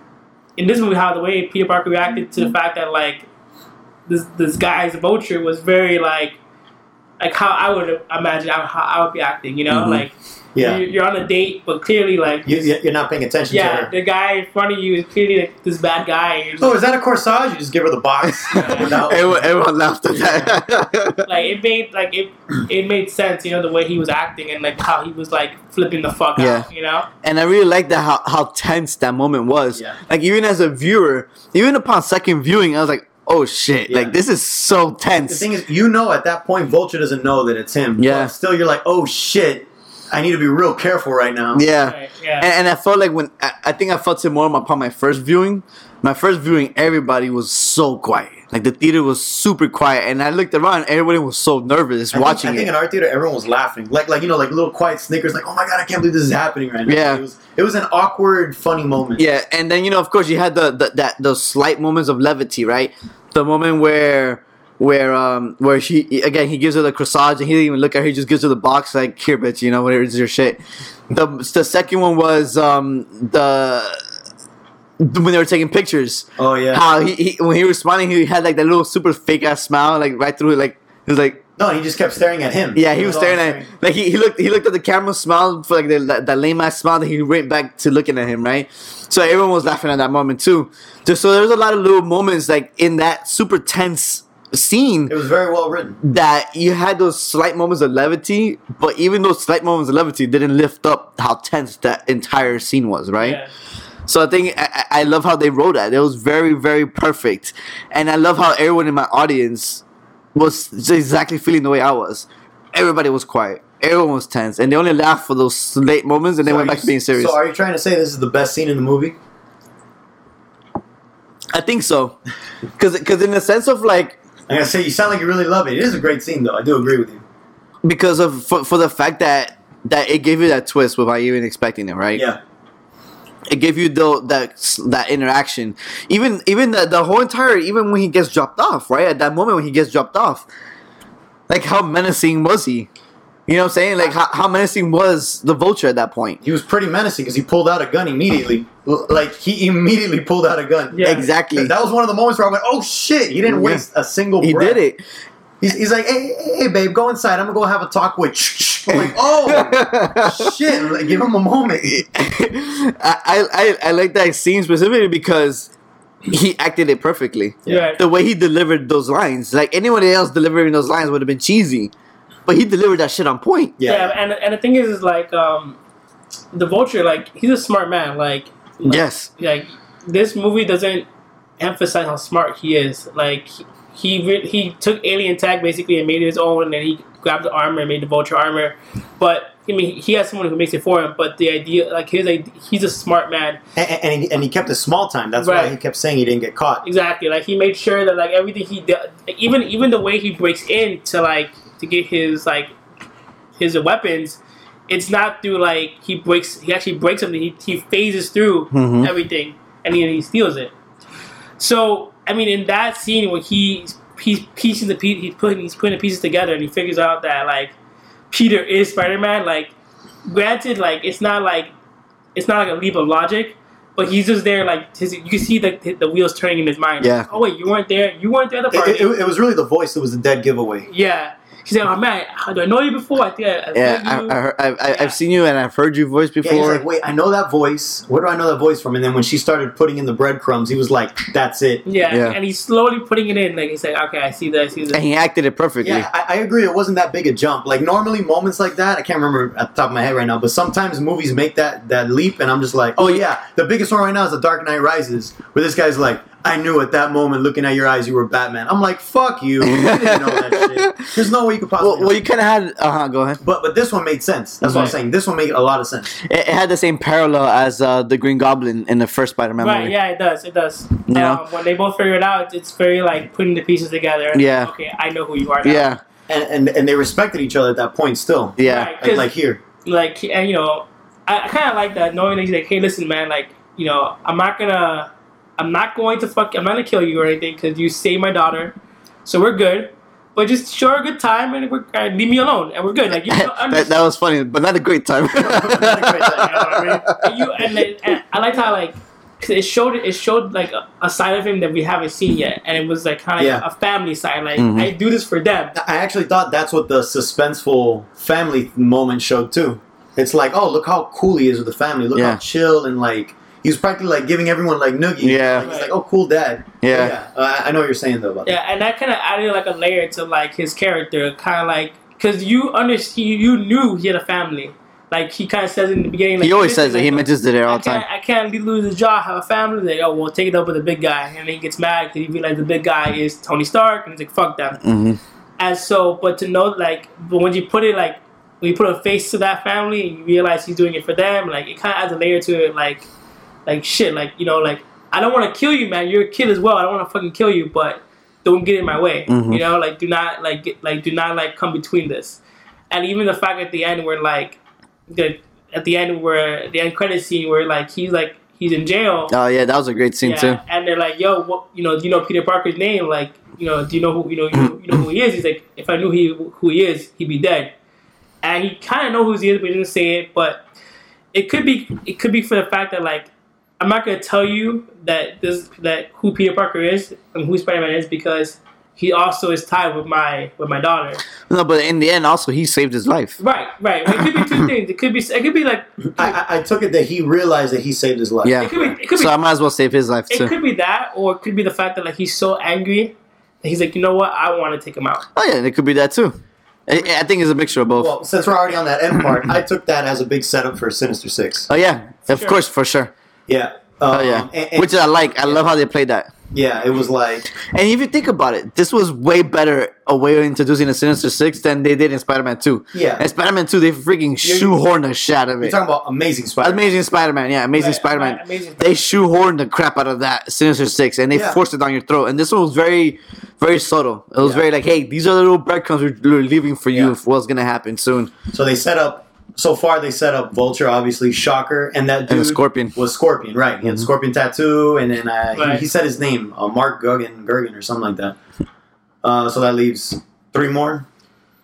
in this movie how the way Peter Parker reacted to the fact that like this this guy's vulture was very like like how I would imagine how, how I would be acting, you know, Mhm. like Yeah, you're, you're on a date, but clearly, like, you, you- you're not paying attention to yeah, the guy in front of you is clearly like, this bad guy. You're just Oh, is that a corsage? You just give her the box. Without- everyone, everyone laughed at that. like it made like it it made sense, you know, the way he was acting and like how he was like flipping the fuck Yeah. out, you know. and I really like that how, how tense that moment was. Yeah. Like even as a viewer, even upon second viewing, I was like, "Oh shit! Yeah. Like this is so tense. the thing is, you know, at that point, Vulture doesn't know that it's him. Yeah. But still, you're like, "Oh shit." I need to be real careful right now. Yeah. Right, yeah. And, and I felt like when I, I think I felt it more upon my first viewing. My first viewing, everybody was so quiet. Like the theater was super quiet, and I looked around. Everybody was so nervous I think- watching I think it. in our theater, everyone was laughing, like like you know, like little quiet snickers, like "Oh my god, I can't believe this is happening right now." Yeah. it was it was an awkward, funny moment. Yeah, and then you know, of course, you had the, the that those slight moments of levity, right? The moment where where um where she again he gives her the corsage and he didn't even look at her, he just gives her the box like here, bitch, you know, whatever is your shit. The the second one was um the when they were taking pictures. Oh yeah. How he, he when he was smiling, he had like that little super fake ass smile, like right through it, like he was like. no, he just kept staring at him. Yeah, he was all staring at like he, he looked he looked at the camera, smiled for like the, that, that lame ass smile, that he went back to looking at him, right? So everyone was laughing at that moment too. Just so there was a lot of little moments like in that super tense scene It was very well written. that you had those slight moments of levity, but even those slight moments of levity didn't lift up how tense that entire scene was, right? yeah. So I think I, I I love how they wrote that. It was very, very perfect, and I love how everyone in my audience was exactly feeling the way I was. Everybody was quiet. Everyone was tense, and they only laughed for those late moments, and they went back you- to being serious. So are you trying to say this is the best scene in the movie? I think so, because because in the sense of like I'm gonna say you sound like you really love it. It is a great scene, though. I do agree with you. because of for, for the fact that that it gave you that twist without even expecting it, right? Yeah. it gave you the that that interaction. Even even the, the whole entire even when he gets dropped off, right? At that moment when he gets dropped off, like how menacing was he? You know what I'm saying? Like how, how menacing was the vulture at that point? He was pretty menacing because he pulled out a gun immediately. Like he immediately pulled out a gun. Yeah. Exactly. That was one of the moments where I went, "Oh shit!" He didn't Yeah. waste a single. He breath. did it. He's, he's like, "Hey, hey, hey, babe, go inside. I'm gonna go have a talk with." I'm like, "Oh shit!" Like, give him a moment. I, I I like that scene specifically because he acted it perfectly. Yeah. The way he delivered those lines, like anybody else delivering those lines would have been cheesy, but he delivered that shit on point. Yeah, Yeah. and and the thing is, is like um, the vulture, like he's a smart man. Like, like Yes. like this movie doesn't emphasize how smart he is. Like he he, re- he took alien tag basically and made it his own, and then he grabbed the armor and made the vulture armor. But I mean, he has someone who makes it for him. But the idea, like his, idea, he's a smart man. And, and, he, and he kept a small time. That's why he kept saying he didn't get caught. Exactly. Like he made sure that like everything he did, even even the way he breaks in to like to get his like his weapons, it's not through like he breaks. He actually breaks something. He he phases through Mhm. everything and then he steals it. So I mean, in that scene where he he's piecing the piece, he's putting he's putting the pieces together, and he figures out that like Peter is Spider Man. Like, granted, like it's not like it's not like a leap of logic, but he's just there. Like his, you can see the the wheels turning in his mind. Yeah. Oh wait, you weren't there. You weren't there at the It, it, it was really the voice that was the dead giveaway. yeah. He said, "Oh man, how do I know you before? I think I, I Yeah, met I, you." I heard, I, I, Yeah. I've seen you and I've heard your voice Yeah, he's before. like, wait, I know that voice. Where do I know that voice from? And then when she started putting in the breadcrumbs, he was like, that's it. yeah. Yeah. and he's slowly putting it in. Like he's like, "Okay, I see that. I see that." and he acted it perfectly. Yeah, I, I agree. It wasn't that big a jump. Like normally, moments like that, I can't remember at the top of my head right now. But sometimes movies make that that leap, and I'm just like, oh yeah. The biggest one right now is The Dark Knight Rises, where this guy's like, I knew at that moment, looking at your eyes, you were Batman. I'm like, fuck you. You didn't know that shit. There's no way you could possibly. Well, well, you kind of had. Uh huh. Go ahead. but but this one made sense. That's what I'm saying. This one made a lot of sense. It, it had the same parallel as uh, the Green Goblin in the first Spider-Man Right, movie. yeah, it does. It does. Yeah. Um, when they both figure it out, it's very like putting the pieces together. and, Yeah. Okay, I know who you are now. Yeah. And, and and they respected each other at that point still. Yeah. Right, Like, 'cause, like here. like, and you know, I, I kind of like that knowing that he's like, hey, listen, man, like, you know, I'm not gonna, I'm not going to fuck, I'm not gonna kill you or anything because you saved my daughter, so we're good. But just show her a good time and we're, uh, leave me alone and we're good. Like you know, that, that was funny, but not a great time. You know I mean? And you and, like, and I liked how like 'cause it showed it showed like a, a side of him that we haven't seen yet, and it was like kind of like a family side. Like Mhm. I do this for them. I actually thought that's what the suspenseful family moment showed too. It's like, oh, look how cool he is with the family. Look Yeah. how chill and like he's practically like giving everyone like noogie. Yeah. Like, he's like, oh, cool dad. Yeah. Uh, I I know what you're saying though about Yeah, and that kind of added like a layer to like his character, kind of like because you understand, you knew he had a family. Like he kind of says in the beginning. Like, he always says it. He like, mentions it there all the time. I can't lose a job, have a family. Like, oh, well, take it up with the big guy. And then he gets mad because he realizes the big guy is Tony Stark, and he's like, fuck them. hmm And so, but to know, like, but when you put it like, when you put a face to that family and you realize he's doing it for them, like it kind of adds a layer to it. Like, like shit, like you know, like I don't want to kill you, man. You're a kid as well. I don't want to fucking kill you, but don't get in my way. Mhm. You know, like do not like get, like do not like come between this. And even the fact at the end where like the at the end where the end credit scene where like he's like he's in jail. Oh yeah, that was a great scene Yeah, too. and they're like, "Yo, what, you know, do you know Peter Parker's name? Like, you know, do you know who you know you know, you know who he is?" He's like, "If I knew he who he is, he'd be dead." And he kind of know who he is, but he didn't say it. But it could be it could be for the fact that like I'm not gonna tell you that this that who Peter Parker is and who Spider Man is because he also is tied with my with my daughter. No, but in the end, also he saved his life. Right, right. It could be two things. It could be it could be like I, I, I took it that he realized that he saved his life. Yeah. it could be it could be So I might as well save his life too. it too. could be that, or it could be the fact that like he's so angry that he's like, you know what, I want to take him out. Oh yeah, it could be that too. I, I think it's a mixture of both. Well, since we're already on that end part, I took that as a big setup for Sinister Six. oh yeah, of Sure. course, for sure. Yeah. Oh Um, yeah, and- and- which I like. I love how they played that. yeah, it was like And if you think about it, this was way better a way of introducing the Sinister Six than they did in Spider-Man Two. Yeah. in Spider-Man Two, they freaking shoehorned the shit out of it. you're talking about Amazing Spider. Man. Amazing Spider-Man, yeah, Amazing Right, Spider-Man. right, Amazing They shoehorned the crap out of that Sinister Six, and they Yeah. forced it down your throat. And this one was very, very subtle. It was Yeah. very like, hey, these are the little breadcrumbs we're, leaving for you Yeah. of what's gonna happen soon. So they set up. So far, they set up Vulture, obviously Shocker, and that dude And Scorpion. was Scorpion, right? He had Mhm. Scorpion tattoo, and then uh, Right. he, he said his name, uh, Mark Guggen, Gergen, or something like that. Uh, so that leaves three more.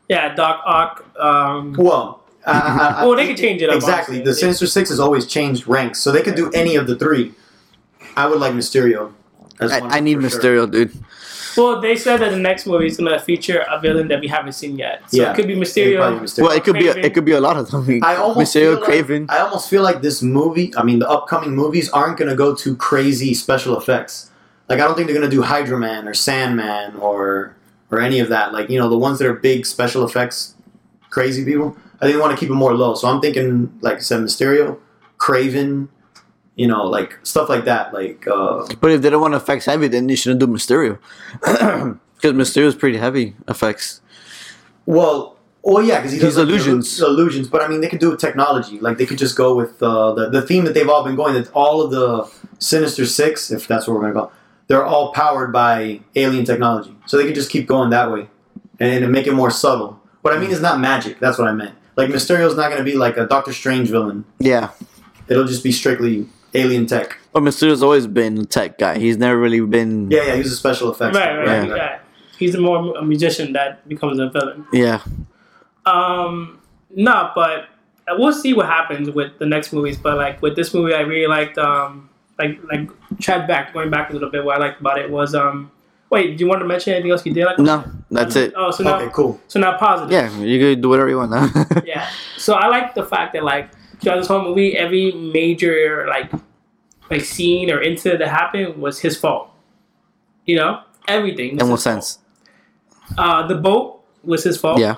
Yeah, Doc Ock. Um, Well, I, I, I, Well, they could change it up, Exactly. honestly. The Sinister Six has always changed ranks, so they could do any of the three. I would like Mysterio. as I, one I need for sure. Mysterio, dude. Well, they said that the next movie is gonna feature a villain that we haven't seen yet. So Yeah. it could be Mysterio. probably Mysterio. Well, it could be a, it could be a lot of them. I almost Mysterio, feel like, Kraven. I almost feel like this movie. I mean, the upcoming movies aren't going to go to crazy special effects. Like, I don't think they're going to do Hydro Man or Sandman or or any of that. Like, you know, the ones that are big special effects, crazy people. I think they want to keep it more low. So I'm thinking, like I said, Mysterio, Kraven. You know, like stuff like that. Like, uh, But if they don't want effects heavy, then you shouldn't do Mysterio. Because Mysterio is pretty heavy effects. well, well, yeah, because he does like, illusions. illu- illusions, but I mean, they could do it with technology. Like, they could just go with uh, the the theme that they've all been going. That all of the Sinister Six, if that's what we're gonna call, they're all powered by alien technology. So they could just keep going that way, and, and make it more subtle. What I mean is not magic. That's what I meant. Like Mysterio's not gonna be like a Doctor Strange villain. Yeah. It'll just be strictly alien tech. But Mysterio's always been a tech guy. He's never really been. Yeah, yeah, he's a special effects. Right, guy. right, yeah. He's more a musician that becomes a villain. Yeah. Um, no, but we'll see what happens with the next movies. But like with this movie, I really liked um, like like Chad back going back a little bit. What I liked about it was um, wait, do you want to mention anything else you did? Like No, that's it. Oh, so now Okay, cool. so now positive. Yeah, you can do whatever you want now. Yeah. So I like the fact that like throughout this whole movie, every major like like scene or incident that happened was his fault. You know, everything. was In what his fault. sense? Uh, the boat was his fault. Yeah.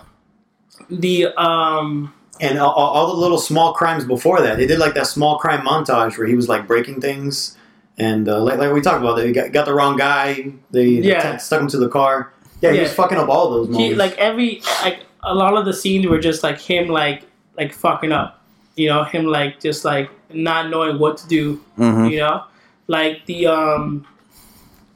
The um. And all, all all the little small crimes before that, they did like that small crime montage where he was like breaking things, and uh, like, like we talked about, they got, got the wrong guy. They, they Yeah. t- stuck him to the car. Yeah, he was fucking up all those moments. he like every like a lot of the scenes were just like him like like fucking up you know him like just like not knowing what to do hmm you know? Like the um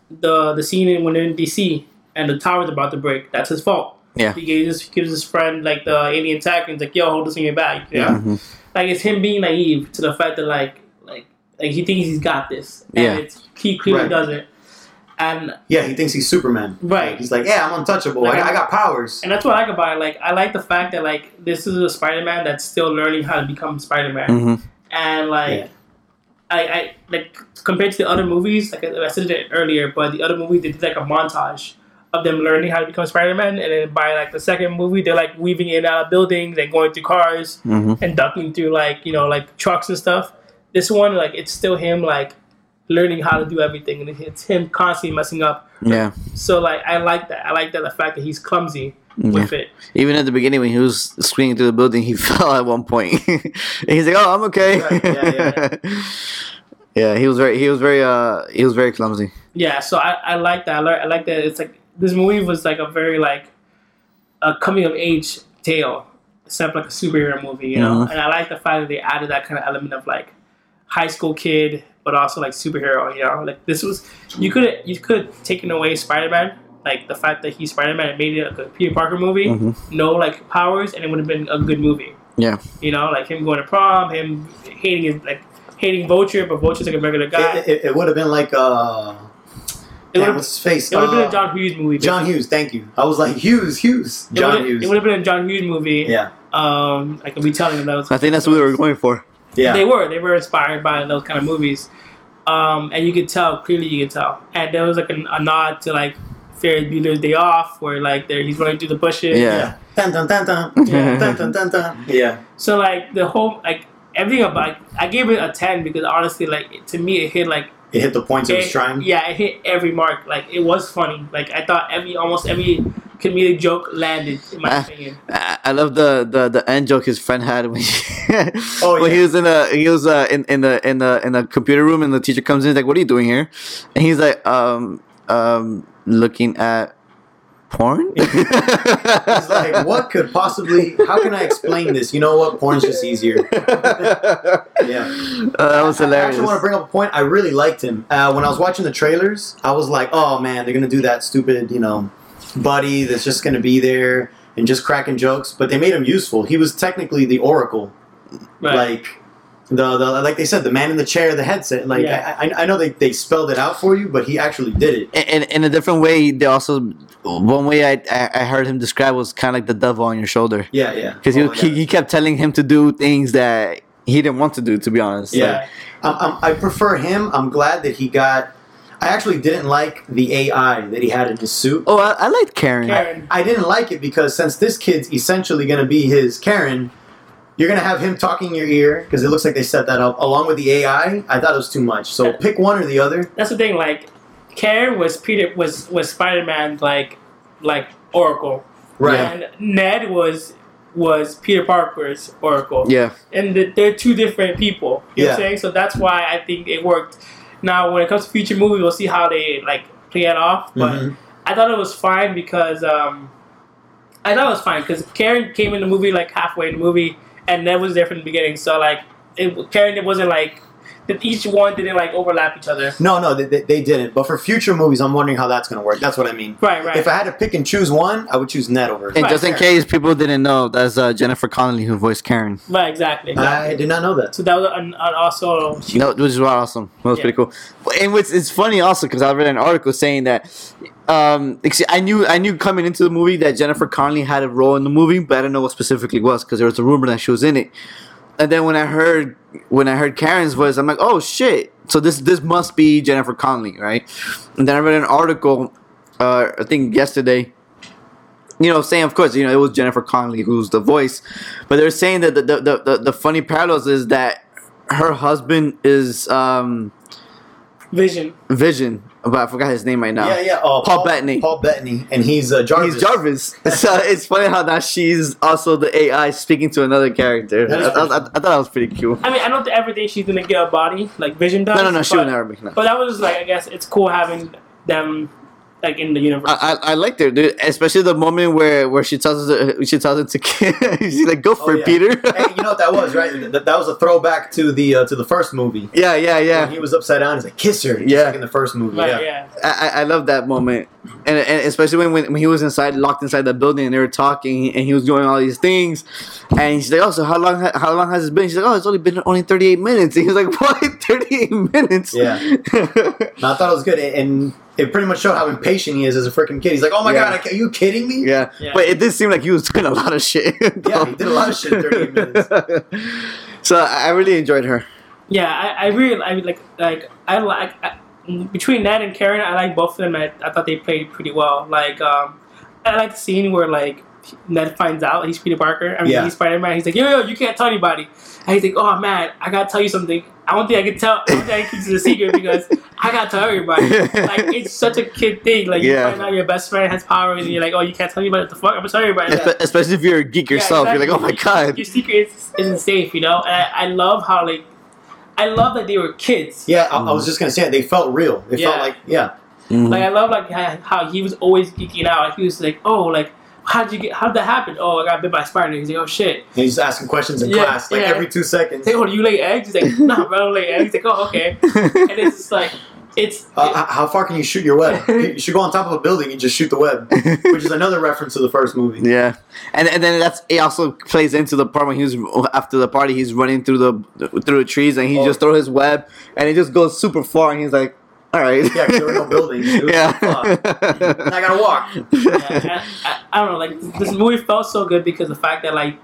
the the scene in when they're in dc and the tower's about to break that's his fault. Yeah. he gives, gives his friend like the alien tech and he's like yo hold this in your bag yeah hmm like it's him being naive to the fact that like like like he thinks he's got this. And Yeah. it's he clearly Right. doesn't and yeah, he thinks he's Superman. Right. He's like, yeah, I'm untouchable. Like, I, got, I got powers. And that's what I like about it. Like I like the fact that like this is a Spider-Man that's still learning how to become Spider-Man, hmm and like Yeah. I, I like compared to the other movies, like I said it earlier, but the other movie they did like a montage of them learning how to become Spider-Man, and then by like the second movie, they're like weaving in and out of buildings and going through cars hmm and ducking through like you know like trucks and stuff. This one, like it's still him like learning how to do everything, and it's him constantly messing up. Yeah. So like I like that. I like that the fact that he's clumsy with it. Even at the beginning, when he was swinging through the building, he fell at one point. he's like, "Oh, I'm okay." Right, yeah, Yeah, yeah, he was very, he was very, uh, he was very clumsy. Yeah, so I, I like that. I like, I like that. It's like this movie was like a very like a coming of age tale except like a superhero movie, you know. Mhm. And I like the fact that they added that kind of element of like high school kid, but also like superhero, you know. Like this was you could you could have taken away Spider Man, like the fact that he's Spider Man and made it like a Peter Parker movie, Mhm. no like powers, and it would have been a good movie. Yeah. You know, like him going to prom, him hating his like hating Vulture, but Vulture's like a regular guy. It, it, it would have been like uh, It damn, would his face? it would have been Uh, a John Hughes movie. John Hughes. Thank you. I was like Hughes, Hughes, John would've- Hughes. It would have been a John Hughes movie. yeah, Um, I could be telling them those. I think that's what we were going for. Yeah. They were. They were inspired by those kind of movies. Um, and you could tell clearly. You could tell, and there was like a, a nod to like Ferris Bueller's Day Off, where like there he's running through the bushes. Yeah. yeah. Dun, dun, dun, dun. Yeah. dun, dun, dun, dun. Yeah. So like the whole like everything about I gave it a ten because honestly like to me it hit like It hit the points it was trying. yeah it hit every mark like it was funny like I thought every almost every comedic joke landed in my Ah. opinion. I I love the, the, the end joke his friend had when, he, Oh, when he was in a he was uh, in in the in the in the computer room and the teacher comes in he's like what are you doing here and he's like um um looking at porn It's like, what could possibly? How can I explain this? You know what? Porn's just easier. Yeah. Uh, that was hilarious. I actually want to bring up a point. I really liked him. Uh, when I was watching the trailers, I was like, oh man, they're gonna do that stupid, you know, buddy that's just gonna be there and just cracking jokes. But they made him useful. He was technically the Oracle, Right. like the, the like they said, the man in the chair, the headset. Like Yeah. I, I, I know they, they spelled it out for you, but he actually did it. And in a different way they also one way I, I I heard him describe was kind of like the devil on your shoulder Yeah, yeah. because he, Oh, he yeah. he kept telling him to do things that he didn't want to do to be honest Yeah. Um, um, I prefer him. I'm glad that he got. I actually didn't like the AI that he had in his suit. oh I, I liked Karen, Karen. I didn't like it because since this kid's essentially going to be his Karen, you're going to have him talking in your ear because it looks like they set that up along with the AI. I thought it was too much. So pick one or the other. That's the thing. Like Karen was Peter was was Spider Man like like Oracle. Right. And Ned was was Peter Parker's Oracle. yeah And the, they're two different people. You know what I'm Yeah. saying? So that's why I think it worked. Now when it comes to future movies, we'll see how they like play it off. But Mhm. I thought it was fine because um I thought it was fine because Karen came in the movie like halfway in the movie and Ned was there from the beginning. So like it, Karen it wasn't like that each one didn't like overlap each other. No, no, they, they, they didn't. But for future movies, I'm wondering how that's going to work. That's what I mean. Right, right. If I had to pick and choose one, I would choose Ned over. and Right, just in fair. case people didn't know that's uh, Jennifer Connelly who voiced Karen right, exactly. exactly. I did not know that. So that was an, an also No, which is awesome. That was Yeah. pretty cool. And what's it's funny also because I read an article saying that um, I knew I knew coming into the movie that Jennifer Connelly had a role in the movie, but I didn't know what specifically was because there was a rumor that she was in it. And then when I heard when I heard Karen's voice, I'm like, oh shit! So this this must be Jennifer Connelly, right? And then I read an article, uh, I think yesterday. You know, saying of course, you know, it was Jennifer Connelly who's the voice, but they're saying that the the, the, the, the funny parallels is that her husband is um Vision. Vision, but I forgot his name right now. Yeah, yeah. Oh, Paul Bettany. Paul Bettany, and he's uh, Jarvis. He's Jarvis. so it's funny how now she's also the AI speaking to another character. I, I, I, I thought that was pretty cool. I mean, I don't think think she's gonna get a body like Vision does. No, no, no, she but, would never be. No. But that was like, I guess it's cool having them like in the universe. I, I, I liked her, dude. Especially the moment where, where she tells her, she tells him to she's like, "Go for Oh, it, yeah. Peter." hey, you know what that was, right? That, that was a throwback to the uh, to the first movie. yeah, yeah, When yeah. he was upside down. He's like, "Kiss her." Just Yeah. like in the first movie. right, yeah. yeah. I, I- I love that moment, and, and especially when, when when he was inside, locked inside the building, and they were talking, and he was doing all these things, and she's like, "Oh, so how long? How long has it been?" She's like, "Oh, it's only been only thirty eight minutes." And he was like, "What? Thirty eight minutes?" Yeah. No, I thought it was good, and it pretty much showed how impatient he is as a freaking kid. He's like, "Oh my Yeah. god, I are you kidding me?" yeah, Yeah. but it did seem like he was doing a lot of shit. Yeah, he did a lot of shit in 38 minutes. so I I really enjoyed her. Yeah, I, I really I like like I like I, between Ned and Karen, I like both of them. I, I thought they played pretty well. Like um, I like the scene where like Ned finds out he's Peter Parker. I mean, Yeah. he's Spider Man. He's like, yo, yo, you can't tell anybody. And he's like, oh man, I gotta tell you something. I don't think I can tell. I don't think I can keep this a secret because I gotta tell everybody. like it's such a kid thing. Like Yeah. you find out your best friend has powers, and you're like, oh, you can't tell anybody what the fuck. I'm gonna tell everybody. Yeah. Espe- Especially if you're a geek Yeah, yourself, you're like, "Oh my god!" your secret is, isn't safe, you know. And I, I love how like, I love that they were kids. Yeah, I, I was just gonna say it. They felt real. They felt like, yeah, Mhm. Like I love like how, how he was always geeking out. He was like, oh, like how'd you get? How'd that happen? Oh, I got bit by a spider. He's like, oh shit. And he's asking questions in Yeah, class like yeah. every two seconds. Hey, oh, do you lay eggs? He's like, no, bro, I don't lay eggs. He's like, oh, okay. And it's just like, it's Uh, h- how far can you shoot your web? You should go on top of a building and just shoot the web, which is another reference to the first movie. Yeah, and and then that's it. Also plays into the part when he's after the party, he's running through the through the trees, and he Oh. just throw his web, and it just goes super far, and he's like, "All right." Yeah, 'cause there were no buildings. dude. Fuck. I gotta walk. yeah, I, I, I don't know. Like this movie felt so good because the fact that like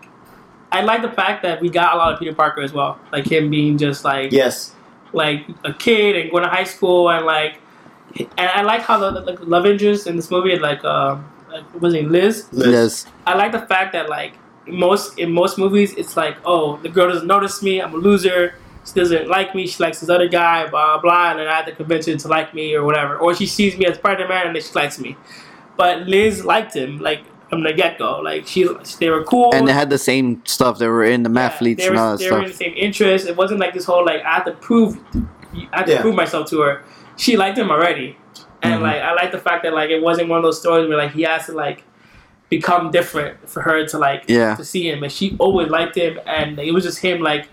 I like the fact that we got a lot of Peter Parker as well. Like him being just like Yes. like a kid and going to high school and like and I like how the, the, the love interest in this movie like uh like, was it Liz? Liz. yes. I like the fact that like most in most movies it's like oh the girl doesn't notice me I'm a loser she doesn't like me she likes this other guy blah blah, blah and then I have to convince her to like me or whatever. Or she sees me as Spider Man and then she likes me. But Liz liked him like from the get go like she they were cool. And they had the same stuff. They were in the Yeah, mathletes they and were, all that they were in the same interest. It wasn't like this whole like I have to prove I have to Yeah. prove myself to her. She liked him already. And Mhm. like I like the fact that like it wasn't one of those stories where like he has to like become different for her to like Yeah. to see him. And she always liked him. And it was just him like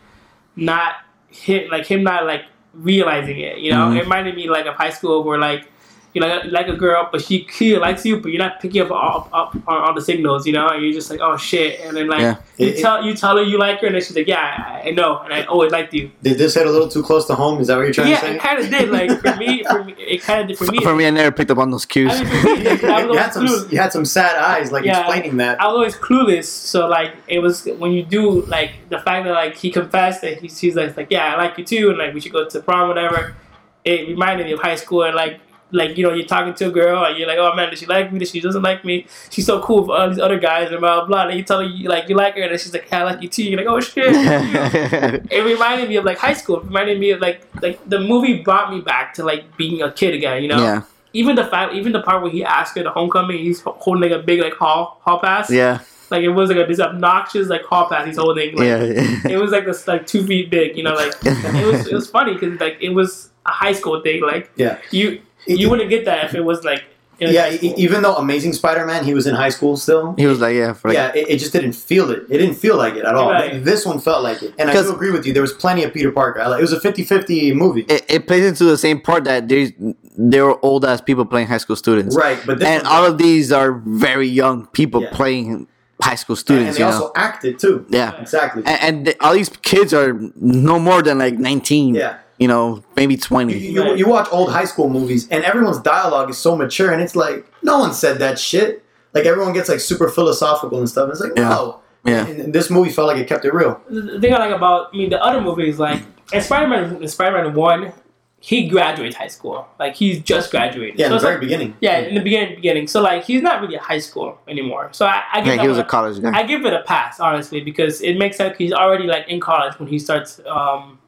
not hit like him not like realizing it you know Mhm. it reminded me like of high school where like you know, you like a girl, but she clearly likes you, but you're not picking up all, up on all the signals, you know. And you're just like, oh shit, and then like Yeah. you It- it- tell you tell her you like her, and then she's like, yeah, I, I know, and I always liked you. Did this hit a little too close to home? Is that what you're trying Yeah, to say? Yeah, it kind of did. Like for me, for me, it kind of did for me. For me, I never picked up on those cues. I mean, me, you, I you had some, clueless. you had some sad eyes, like Yeah. explaining that. I was always clueless. So like it was when you do like the fact that like he confessed that he, he's like like yeah I like you too and like we should go to prom whatever. It reminded me of high school and like like you know you're talking to a girl and you're like oh man does she like me does she doesn't like me she's so cool with all these other guys and blah blah blah. And you tell her you like you like her and she's like yeah, I like you too. You're like oh shit. it reminded me of like high school. It reminded me of like like the movie brought me back to like being a kid again. You know. yeah, Even the fact, even the part where he asked her to homecoming, he's holding like a big like hall hall pass. yeah, Like it was like a, this obnoxious like hall pass he's holding. Like, yeah. It was like this like two feet big, you know. Like it was it was funny because like it was a high school thing. Like Yeah. you you wouldn't get that if it was like in Yeah, high e- school. even though Amazing Spider-Man, he was in high school still. He was like, yeah, for like, yeah, it, it just didn't feel it. It didn't feel like it at all. Right. This one felt like it, and I do agree with you. There was plenty of Peter Parker. It was a 50-50 movie, it, it plays into the same part that there's there were old ass people playing high school students, right? But and one- all of these are very young people Yeah. playing high school students. and students. they you also know, acted too. yeah, Exactly. and, and the, all these kids are no more than like nineteen. Yeah. You know, maybe twenty. you, you watch old high school movies, and everyone's dialogue is so mature, and it's like no one said that shit. Like everyone gets like super philosophical and stuff. And It's like Yeah. no. Yeah. And, and this movie felt like it kept it real. the thing I like about I mean the other movies like in Spider Man Spider Man one, he graduates high school. Like he's just graduated. Yeah, in So the very like- beginning. Yeah, in the beginning, beginning. So like he's not really a high school anymore. So I, I give Yeah, he was a one college guy. I give it a pass honestly because it makes sense. He's already like in college when he starts um,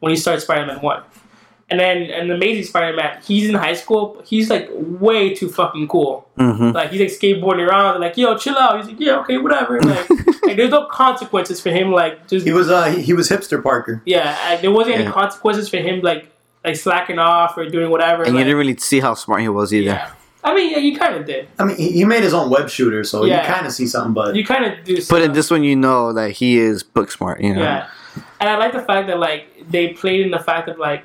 when he starts Spider Man one, and then an Amazing Spider Man. He's in high school. But he's like way too fucking cool. hmm Like he's like skateboarding around. Like yo, chill out. He's like yeah, okay, whatever. Like, like there's no consequences for him. Like just He was uh he, he was hipster Parker. yeah, like, there wasn't any consequences for him like like slacking off or doing whatever. And you didn't really see how smart he was either. yeah. I mean, yeah, you kind of did. I mean, he, he made his own web shooter, so Yeah. you kind of see something. But You kind of do. But stuff. in this one, you know that he is book smart. You know. Yeah, and I like the fact that like they played in the fact of like,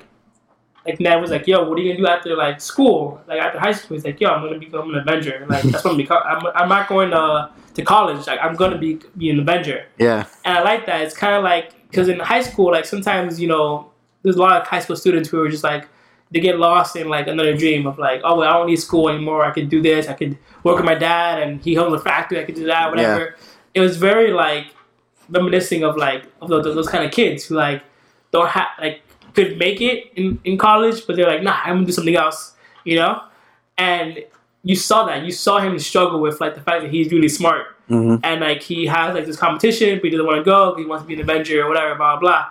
like Ned was like, "Yo, what are you gonna do after like school? Like after high school?" He's like, "Yo, I'm gonna become an Avenger. Like that's what I'm become. I'm, I'm not going to to college. Like I'm gonna be be an Avenger." Yeah. And I like that. It's kind of like because in high school, like sometimes you know, there's a lot of high school students who are just like they get lost in like another dream of like, oh, well, I don't need school anymore. I could do this. I could work with my dad, and he owns a factory. I could do that, whatever. Yeah. It was very like reminiscing of like of those, those kind of kids who like don't have like could make it in, in college, but they're like, nah, I'm gonna do something else, you know. And you saw that. You saw him struggle with like the fact that he's really smart hmm and like he has like this competition, but he doesn't want to go, He wants to be an Avenger or whatever, blah blah.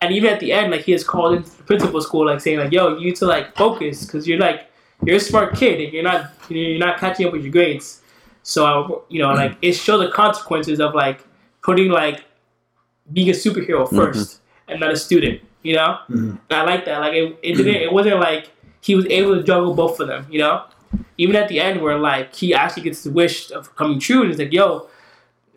And even at the end, like he is called into the principal school, like saying like, "Yo, you need to like focus because you're like you're a smart kid and you're not you're not catching up with your grades." So you know, like it showed the consequences of like putting like being a superhero 1st and not a student. You know, Mhm. I like that. Like it, it didn't. It wasn't like he was able to juggle both of them. You know. even at the end where like he actually gets the wish of coming true, and he's like, "Yo,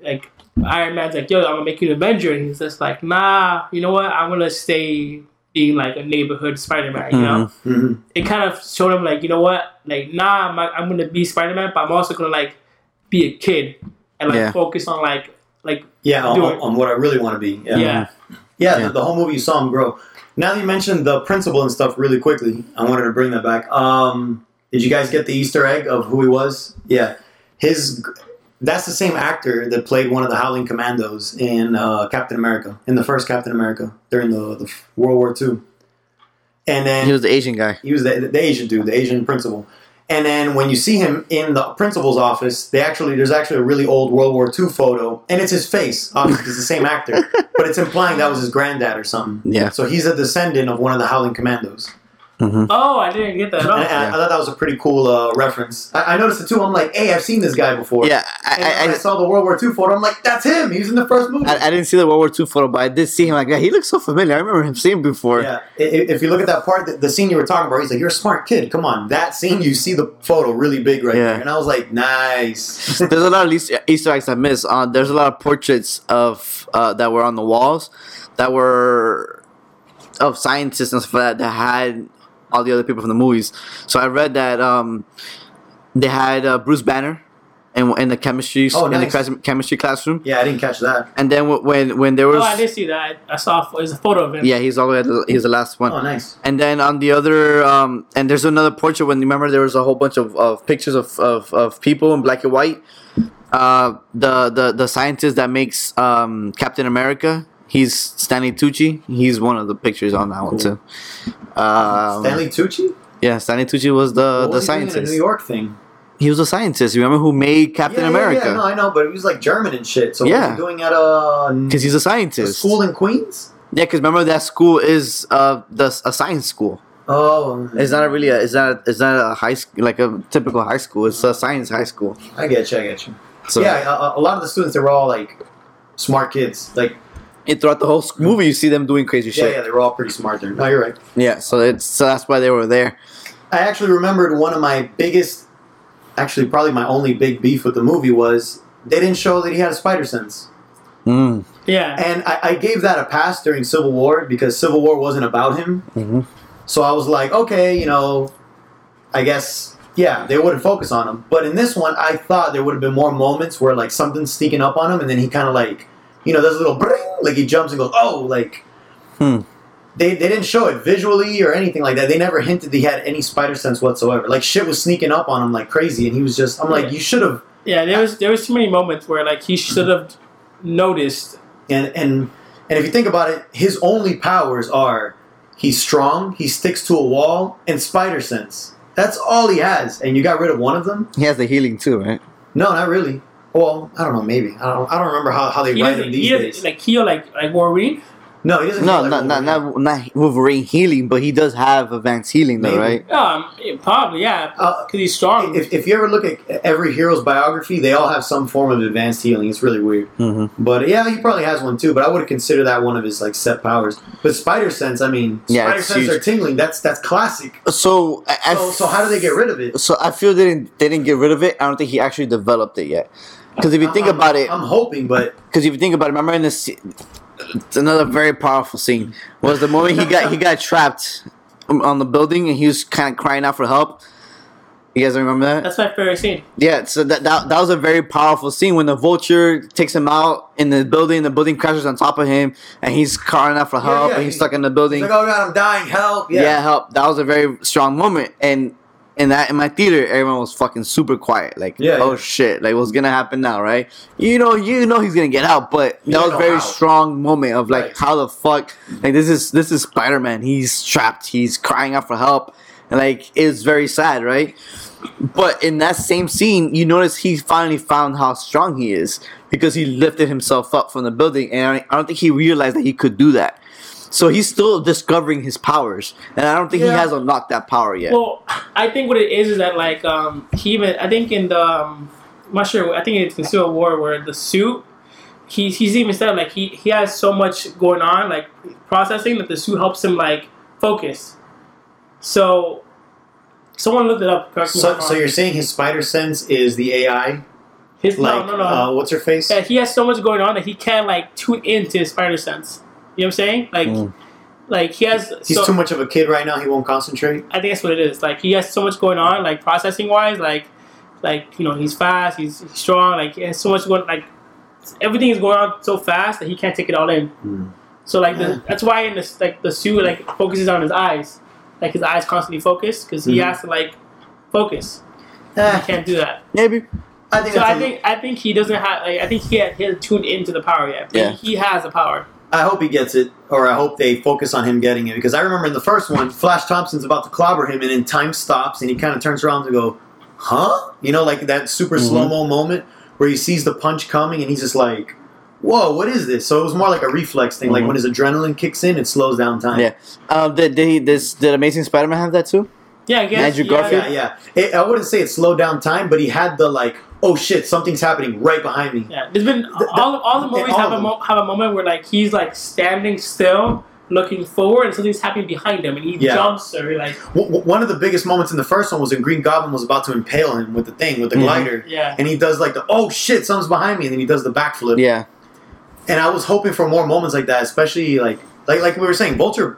like Iron Man's like, yo, I'm gonna make you an Avenger," and he's just like, "Nah, you know what? I'm gonna stay being like a neighborhood Spider-Man." You know, Mhm. it kind of showed him like, you know what? Like, nah, I'm, not, I'm gonna be Spider-Man, but I'm also gonna like be a kid and like Yeah. focus on like like Yeah, on, Do on, it. on what I really want to be. yeah. Yeah, Yeah. The, the whole movie you saw him grow. Now that you mentioned the principal and stuff really quickly, I wanted to bring that back. Um, did you guys get the Easter egg of who he was? Yeah, his. That's the same actor that played one of the Howling Commandos in uh, Captain America, in the first Captain America during the, the World War II. And then He was the Asian guy. he was the, the Asian dude, the Asian principal. And then when you see him in the principal's office, they actually there's actually a really old World War II photo, and it's his face. Obviously, it's the same actor, but it's implying that was his granddad or something. Yeah. So he's a descendant of one of the Howling Commandos. Oh, I didn't get that. And, at all. and I, I thought that was a pretty cool uh, reference. I, I noticed it too. I'm like, hey, I've seen this guy before. Yeah, And I, I, I, saw the World War II photo. I'm like, that's him. He's in the first movie. I, I didn't see the World War II photo, but I did see him. Like, yeah, he looks so familiar. I remember him seeing him before. Yeah, I- i- if you look at that part, the, the scene you were talking about, he's like, "You're a smart kid. Come on." That scene, you see the photo really big right Yeah. there, and I was like, "Nice." There's a lot of Easter, Easter eggs I missed. Uh, there's a lot of portraits of uh, that were on the walls that were of scientists and stuff like that that had all the other people from the movies. So I read that um, they had uh, Bruce Banner in, in the chemistry Oh, in the class, chemistry classroom, yeah, I didn't catch that. and then when when there was Oh, I did see that. I saw there's a photo of him. yeah he's all the way at the, he's the last one. Oh, nice. And then on the other, um, and there's another portrait when you remember there was a whole bunch of, of pictures of, of, of people in black and white. Uh, the, the the scientist that makes um, Captain America, he's Stanley Tucci. He's one of the pictures on that one too. Um, Stanley Tucci. yeah, Stanley Tucci was the What the was he doing in a scientist. New York thing. He was a scientist. You remember who made Captain yeah, America? Yeah, no, I know, but he was like German and shit. So Yeah. he doing at a, Because he's a a scientist. school in Queens? Yeah, because remember that school is uh the a science school. Oh, It's not a really a, it's not it's not a high school like a typical high school. It's a science high school. I get you. I get you. So yeah, a, a lot of the students they were all like smart kids. Like, and throughout the whole movie, you see them doing crazy yeah, shit. yeah, they were all pretty smart there. No, you're right. Yeah, so it's so that's why they were there. I actually remembered one of my biggest, actually probably my only big beef with the movie was they didn't show that he had a spider sense. Mm. Yeah. And I, I gave that a pass during Civil War because Civil War wasn't about him. Mhm. So I was like, okay, you know, I guess, yeah, they wouldn't focus on him. But in this one, I thought there would have been more moments where like something's sneaking up on him and then he kind of like, you know, there's a little bring, like he jumps and goes, oh, like. Hmm. They, they didn't show it visually or anything like that. They never hinted he had any spider sense whatsoever. Like shit was sneaking up on him like crazy, and he was just. I'm like, Yeah. you should have. Yeah, there was there was too many moments where like he should have noticed. And and and if you think about it, his only powers are he's strong, he sticks to a wall, and spider sense. That's all he has. And you got rid of one of them? He has the healing too, right? No, not really. Well, I don't know. Maybe I don't. I don't remember how, how they He write doesn't, him he these doesn't days. like heal like like Wolverine. no, he doesn't. No, feel like not, not not not Wolverine healing, but he does have advanced healing though, Maybe. right? Um, yeah, probably yeah, Uh, because he's strong. If, if you ever look at every hero's biography, they all have some form of advanced healing. It's really weird. Mm-hmm. But yeah, he probably has one too. But I would consider that one of his like set powers. But spider sense, I mean, Yeah, spider sense huge. or tingling. That's that's classic. So, I, I So, so how do they get rid of it? So I feel they didn't they didn't get rid of it. I don't think he actually developed it yet. Because if you think I'm- about it, I'm hoping, but because if you think about it, remember in this, it's another very powerful scene was the moment he got he got trapped on the building and he was kind of crying out for help. You guys remember that? That's my favorite scene. Yeah, so that, that that was a very powerful scene when the vulture takes him out in the building, the building crashes on top of him, and he's crying out for help, yeah, and he's he- stuck in the he's building. like, oh god, I'm dying, help! yeah. Yeah, help. That was a very strong moment, and in that in my theater, everyone was fucking super quiet. Like, Yeah, oh yeah. shit, like what's gonna happen now, right? You know, you know he's gonna get out, but that was a very how. strong moment of like, Right. how the fuck, like this is this is Spider Man. He's trapped. He's crying out for help, and like it's very sad, right? But in that same scene, you notice he finally found how strong he is because he lifted himself up from the building, and I I don't think he realized that he could do that. So he's still discovering his powers, and I don't think he has unlocked that power yet. Well, I think what it is is that like um he even I think in the um, I'm not sure I think it's in Civil War where the suit he he's even said like he he has so much going on like processing that the suit helps him like focus. So Someone looked it up. correct me if So, so you're saying his spider sense is the AI? His, Like, no, no, no. Uh, what's her face? that he has so much going on that he can't like tune into his spider sense. You know what I'm saying? Like, Mm. like he has. He's so, too much of a kid right now. He won't concentrate. I think that's what it is. Like he has so much going on, like processing wise, like, like you know he's fast, he's, he's strong, like he has so much going, like everything is going on so fast that he can't take it all in. Mm. So like Yeah. the, that's why in this like the suit like focuses on his eyes, like his eyes constantly focus because he Mhm. has to like focus. Eh, He can't do that. Maybe. I think. So that's I a- think I think he doesn't have like I think he had, he hasn't tuned into the power yet. But Yeah. he, he has the power. I hope he gets it, or I hope they focus on him getting it. Because I remember in the first one, Flash Thompson's about to clobber him, and then time stops, and he kind of turns around to go, "Huh?" You know, like that super Mhm. slow mo moment where he sees the punch coming, and he's just like, "Whoa, what is this?" So it was more like a reflex thing. Like Mhm. when his adrenaline kicks in, it slows down time. Yeah. Um, did, did he this did Amazing Spider-Man have that too? Yeah, I guess. Andrew yeah, Garfield? yeah, yeah. It, I wouldn't say it slowed down time, but he had the like, "Oh shit, something's happening right behind me." Yeah, there's been The- all all the movies all have a mo- have a moment where like he's like standing still, looking forward, and something's happening behind him, and he Yeah. jumps or like W- w- one of the biggest moments in the first one was when Green Goblin was about to impale him with the thing with the Mhm. glider. yeah. And he does like the oh shit, something's behind me, and then he does the backflip. Yeah. And I was hoping for more moments like that, especially like like like we were saying, Vulture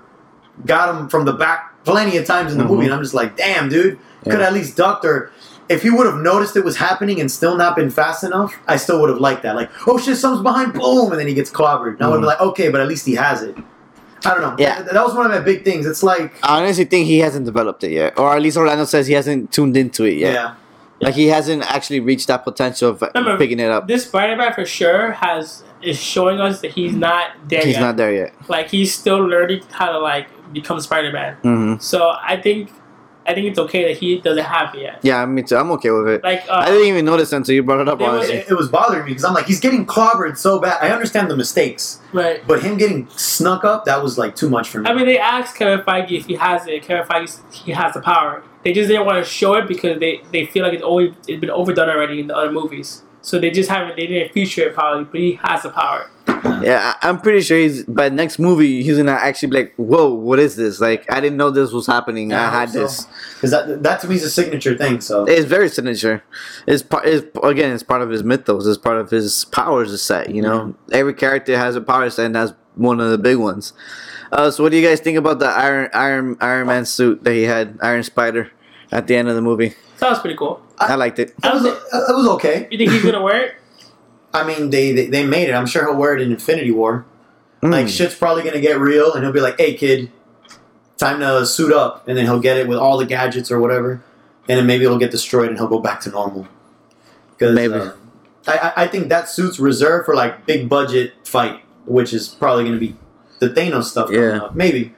got him from the back plenty of times in the Mhm. movie, and I'm just like, damn, dude, Yeah. could at least ducked or if he would have noticed it was happening and still not been fast enough, I still would have liked that. Like, oh shit, something's behind, boom, and then he gets clobbered. And I would be like, okay, but at least he has it. I don't know. Yeah. That, that was one of my big things. It's like, I honestly think he hasn't developed it yet, or at least Orlando says he hasn't tuned into it yet. yeah. Like he hasn't actually reached that potential of Remember, picking it up. This Spider-Man for sure has is showing us that he's not there He's yet. not there yet. Like he's still learning how to like become Spider-Man. hmm So I think I think it's okay that he doesn't have it yet. Yeah, me too. I'm okay with it. Like uh, I didn't even notice until you brought it up. There On was it. It, it was bothering me because I'm like, he's getting clobbered so bad. I understand the mistakes, right. but him getting snuck up, that was like too much for me. I mean, they asked Kevin Feige if he has it. Kevin Feige, he has the power. They just didn't want to show it because they, they feel like it's always it's been overdone already in the other movies. So they just haven't they didn't feature it probably, but he has the power. Yeah, I- I'm pretty sure he's by the next movie he's gonna actually be like, "Whoa, what is this? Like, I didn't know this was happening. Yeah, I I had so. this." Because that, that to me is a signature thing. So It's very signature. It's part. It's, again, it's part of his mythos. It's part of his powers set. You know, every character has a power set, and that's one of the big ones. Uh, so, what do you guys think about the Iron Iron Iron Man suit that he had, Iron Spider, at the end of the movie? Sounds pretty cool. I liked it. it was, it was okay. You think he's gonna wear it? I mean, they, they they made it. I'm sure he'll wear it in Infinity War. Mm. Like shit's probably gonna get real, and he'll be like, "Hey, kid, time to suit up," and then he'll get it with all the gadgets or whatever, and then maybe it'll get destroyed and he'll go back to normal. Because Maybe. uh, I I- I think that suit's reserved for like big budget fight, which is probably gonna be the Thanos stuff. coming Yeah. up. maybe.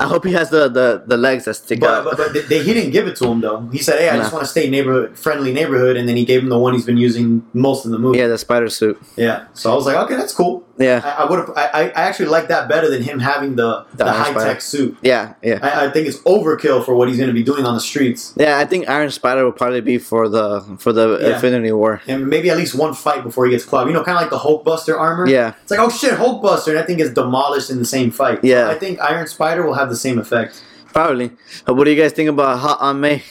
I hope he has the, the, the legs that stick But, out. but, but they, he didn't give it to him though. He said, "Hey, I just want to stay neighborhood friendly neighborhood," and then he gave him the one he's been using most of the movie. yeah, the spider suit. Yeah. So I was like, "Okay, that's cool." Yeah, I, I would. I, I actually like that better than him having the The the, high tech suit. yeah, yeah. I, I think it's overkill for what he's going to be doing on the streets, Yeah, I think Iron Spider will probably be for the for the Yeah. Infinity War. and maybe at least one fight before he gets clubbed. You know, kind of like the Hulk Buster armor. Yeah, It's like, oh shit, Hulkbuster, and I think it's demolished in the same fight. Yeah. I think Iron Spider will have the same effect. probably. Uh, what do you guys think about Hot Aunt May?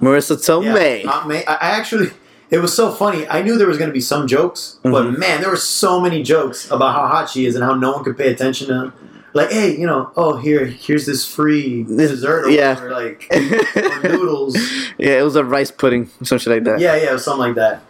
Marisa Tomei. Yeah. Aunt May- I actually. It was so funny. I knew there was going to be some jokes, but Mhm. man, there were so many jokes about how hot she is and how no one could pay attention to. Like, hey, you know, oh here, here's this free dessert or yeah. whatever, like or noodles. yeah, it was a rice pudding, something like that. Yeah, yeah, something like that.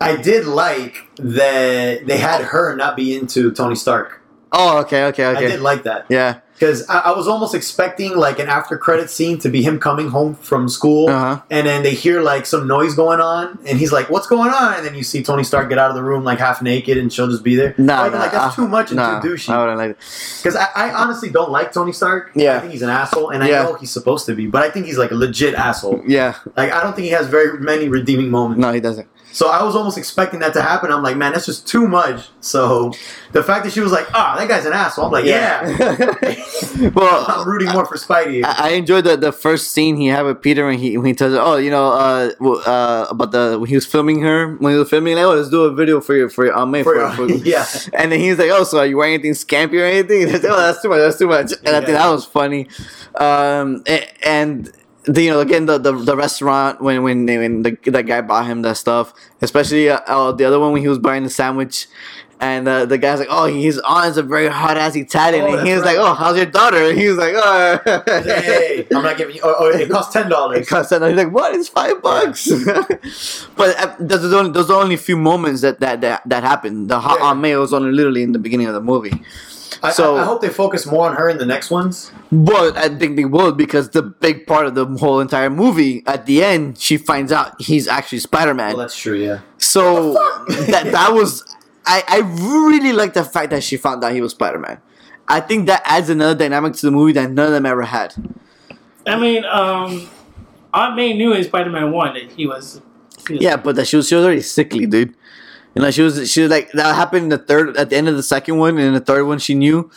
I did like that they had her not be into Tony Stark. Oh, okay, okay, okay. I did like that Yeah. Because I, I was almost expecting like an after credit scene to be him coming home from school, Uh huh. and then they hear like some noise going on, and he's like, "What's going on?" And then you see Tony Stark get out of the room like half naked, and she'll just be there. Nah, nah, like that's uh, too much and nah, too I douchey. wouldn't like it. Because I, I honestly don't like Tony Stark. Yeah. I think he's an asshole, and I Yeah. know he's supposed to be, but I think he's like a legit asshole. Yeah. Like I don't think he has very many redeeming moments. No, he doesn't. So I was almost expecting that to happen. I'm like, man, that's just too much. So the fact that she was like, ah, that guy's an asshole. I'm like, yeah. well, I'm rooting more for Spidey. I, I enjoyed the, the first scene he had with Peter when he when he tells her, oh, you know, uh, uh, about the when he was filming her when he was filming, like, oh, let's do a video for your for your Aunt May. For For, your- for- yeah. And then he's like, oh, so are you wearing anything scampy or anything? Like, oh, that's too much. That's too much. And I think that was funny. Um, a- and the, you know again the, the the restaurant when when they, when the that guy bought him that stuff, especially uh, uh, the other one when he was buying the sandwich. And uh, the guy's like, "Oh, his aunt is a very hot ass Italian." Oh, and he was like, "Oh, how's your daughter?" And he was like, "Oh, hey, I'm not giving you. Oh, oh it costs ten dollars It dollars. costs ten. He's like, "What? It's five bucks." but uh, those are only those are only a few moments that that that, that happened. The hot Yeah. Aunt May was only literally in the beginning of the movie. I, So- I, I hope they focus more on her in the next ones. But I think they will because the big part of the whole entire movie at the end, she finds out he's actually Spider Man. Well, that's true. Yeah. so that that was I I really like the fact that she found out he was Spider Man. I think that adds another dynamic to the movie that none of them ever had. I mean, um, Aunt May knew in Spider Man One that he was. He was Yeah, but that she was she was already sickly, dude. You know, she was she was like that happened in the third at the end of the second one, and in the third one she knew.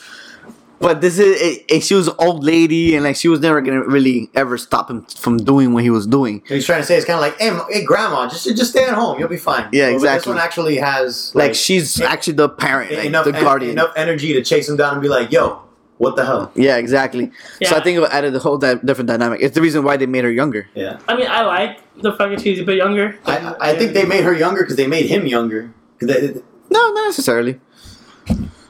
But this is it, it, she was an old lady, and like she was never gonna really ever stop him from doing what he was doing. He's trying to say it's kind of like, hey, hey, grandma, just just stay at home. You'll be fine. Yeah, But exactly. This one actually has Like, she's e- actually the parent, like, enough the en- guardian. enough energy to chase him down and be like, yo, what the hell? Yeah, exactly. So I think it added a whole di- different dynamic. It's the reason why they made her younger. Yeah. I mean, I like the fact that she's a bit younger. I, I think they made her younger because they made him younger. 'Cause they- No, not necessarily.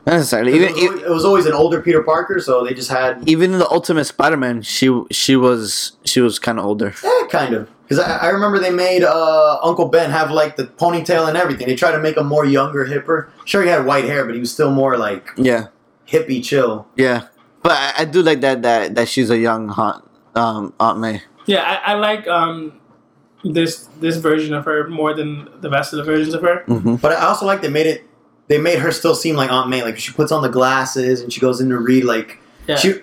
Not necessarily. it, was always, it was always an older Peter Parker, so they just had even in the Ultimate Spider-Man, she she was she was kind of older. eh, kind of. Because I, I remember they made uh, Uncle Ben have like the ponytail and everything. They tried to make him more younger, hipper. Sure, he had white hair, but he was still more like Yeah, hippie, chill. yeah. But I, I do like that that that she's a young Aunt um, Aunt May. Yeah, I, I like um this this version of her more than the rest of the versions of her. hmm But I also like they made it. They made her still seem like Aunt May. Like she puts on the glasses and she goes in to read. Like Yeah. she,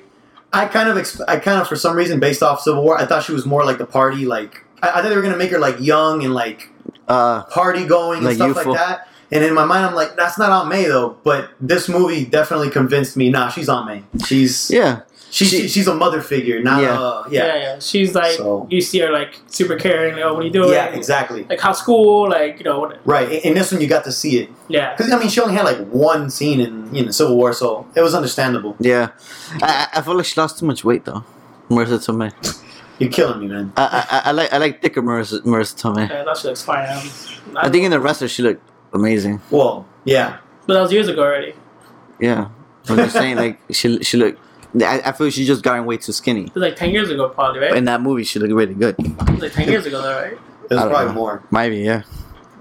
I kind of, exp- I kind of, for some reason, based off Civil War, I thought she was more like the party. Like I, I thought they were gonna make her like young and like Uh, party going Like and stuff youthful. like that. And in my mind, I'm like, that's not Aunt May though. But this movie definitely convinced me. Nah, she's Aunt May. She's yeah, she's she- she's a mother figure. Not Yeah. uh, yeah, yeah, yeah. She's like So- you see her like super caring. Like, oh, what are you doing? yeah, exactly. Like how school, like you know, what, Right. In, in this one, you got to see it yeah. because I mean, she only had like one scene in you know Civil War, so it was understandable. yeah. I, I I feel like she lost too much weight though. Marisa Tomei. You're killing me, man. I, I I- I like I like thicker Marisa Marisa Tomei. Yeah, that shit looks fine. Um, I think in the wrestler she looked amazing. Well, yeah. but that was years ago already. Yeah, I'm just saying like she she looked. I, I feel she just gotten way too skinny. It was like ten years ago, probably, right? In that movie, she looked really good. It was like ten years ago, though, right? There's I don't probably know. more. Maybe, yeah.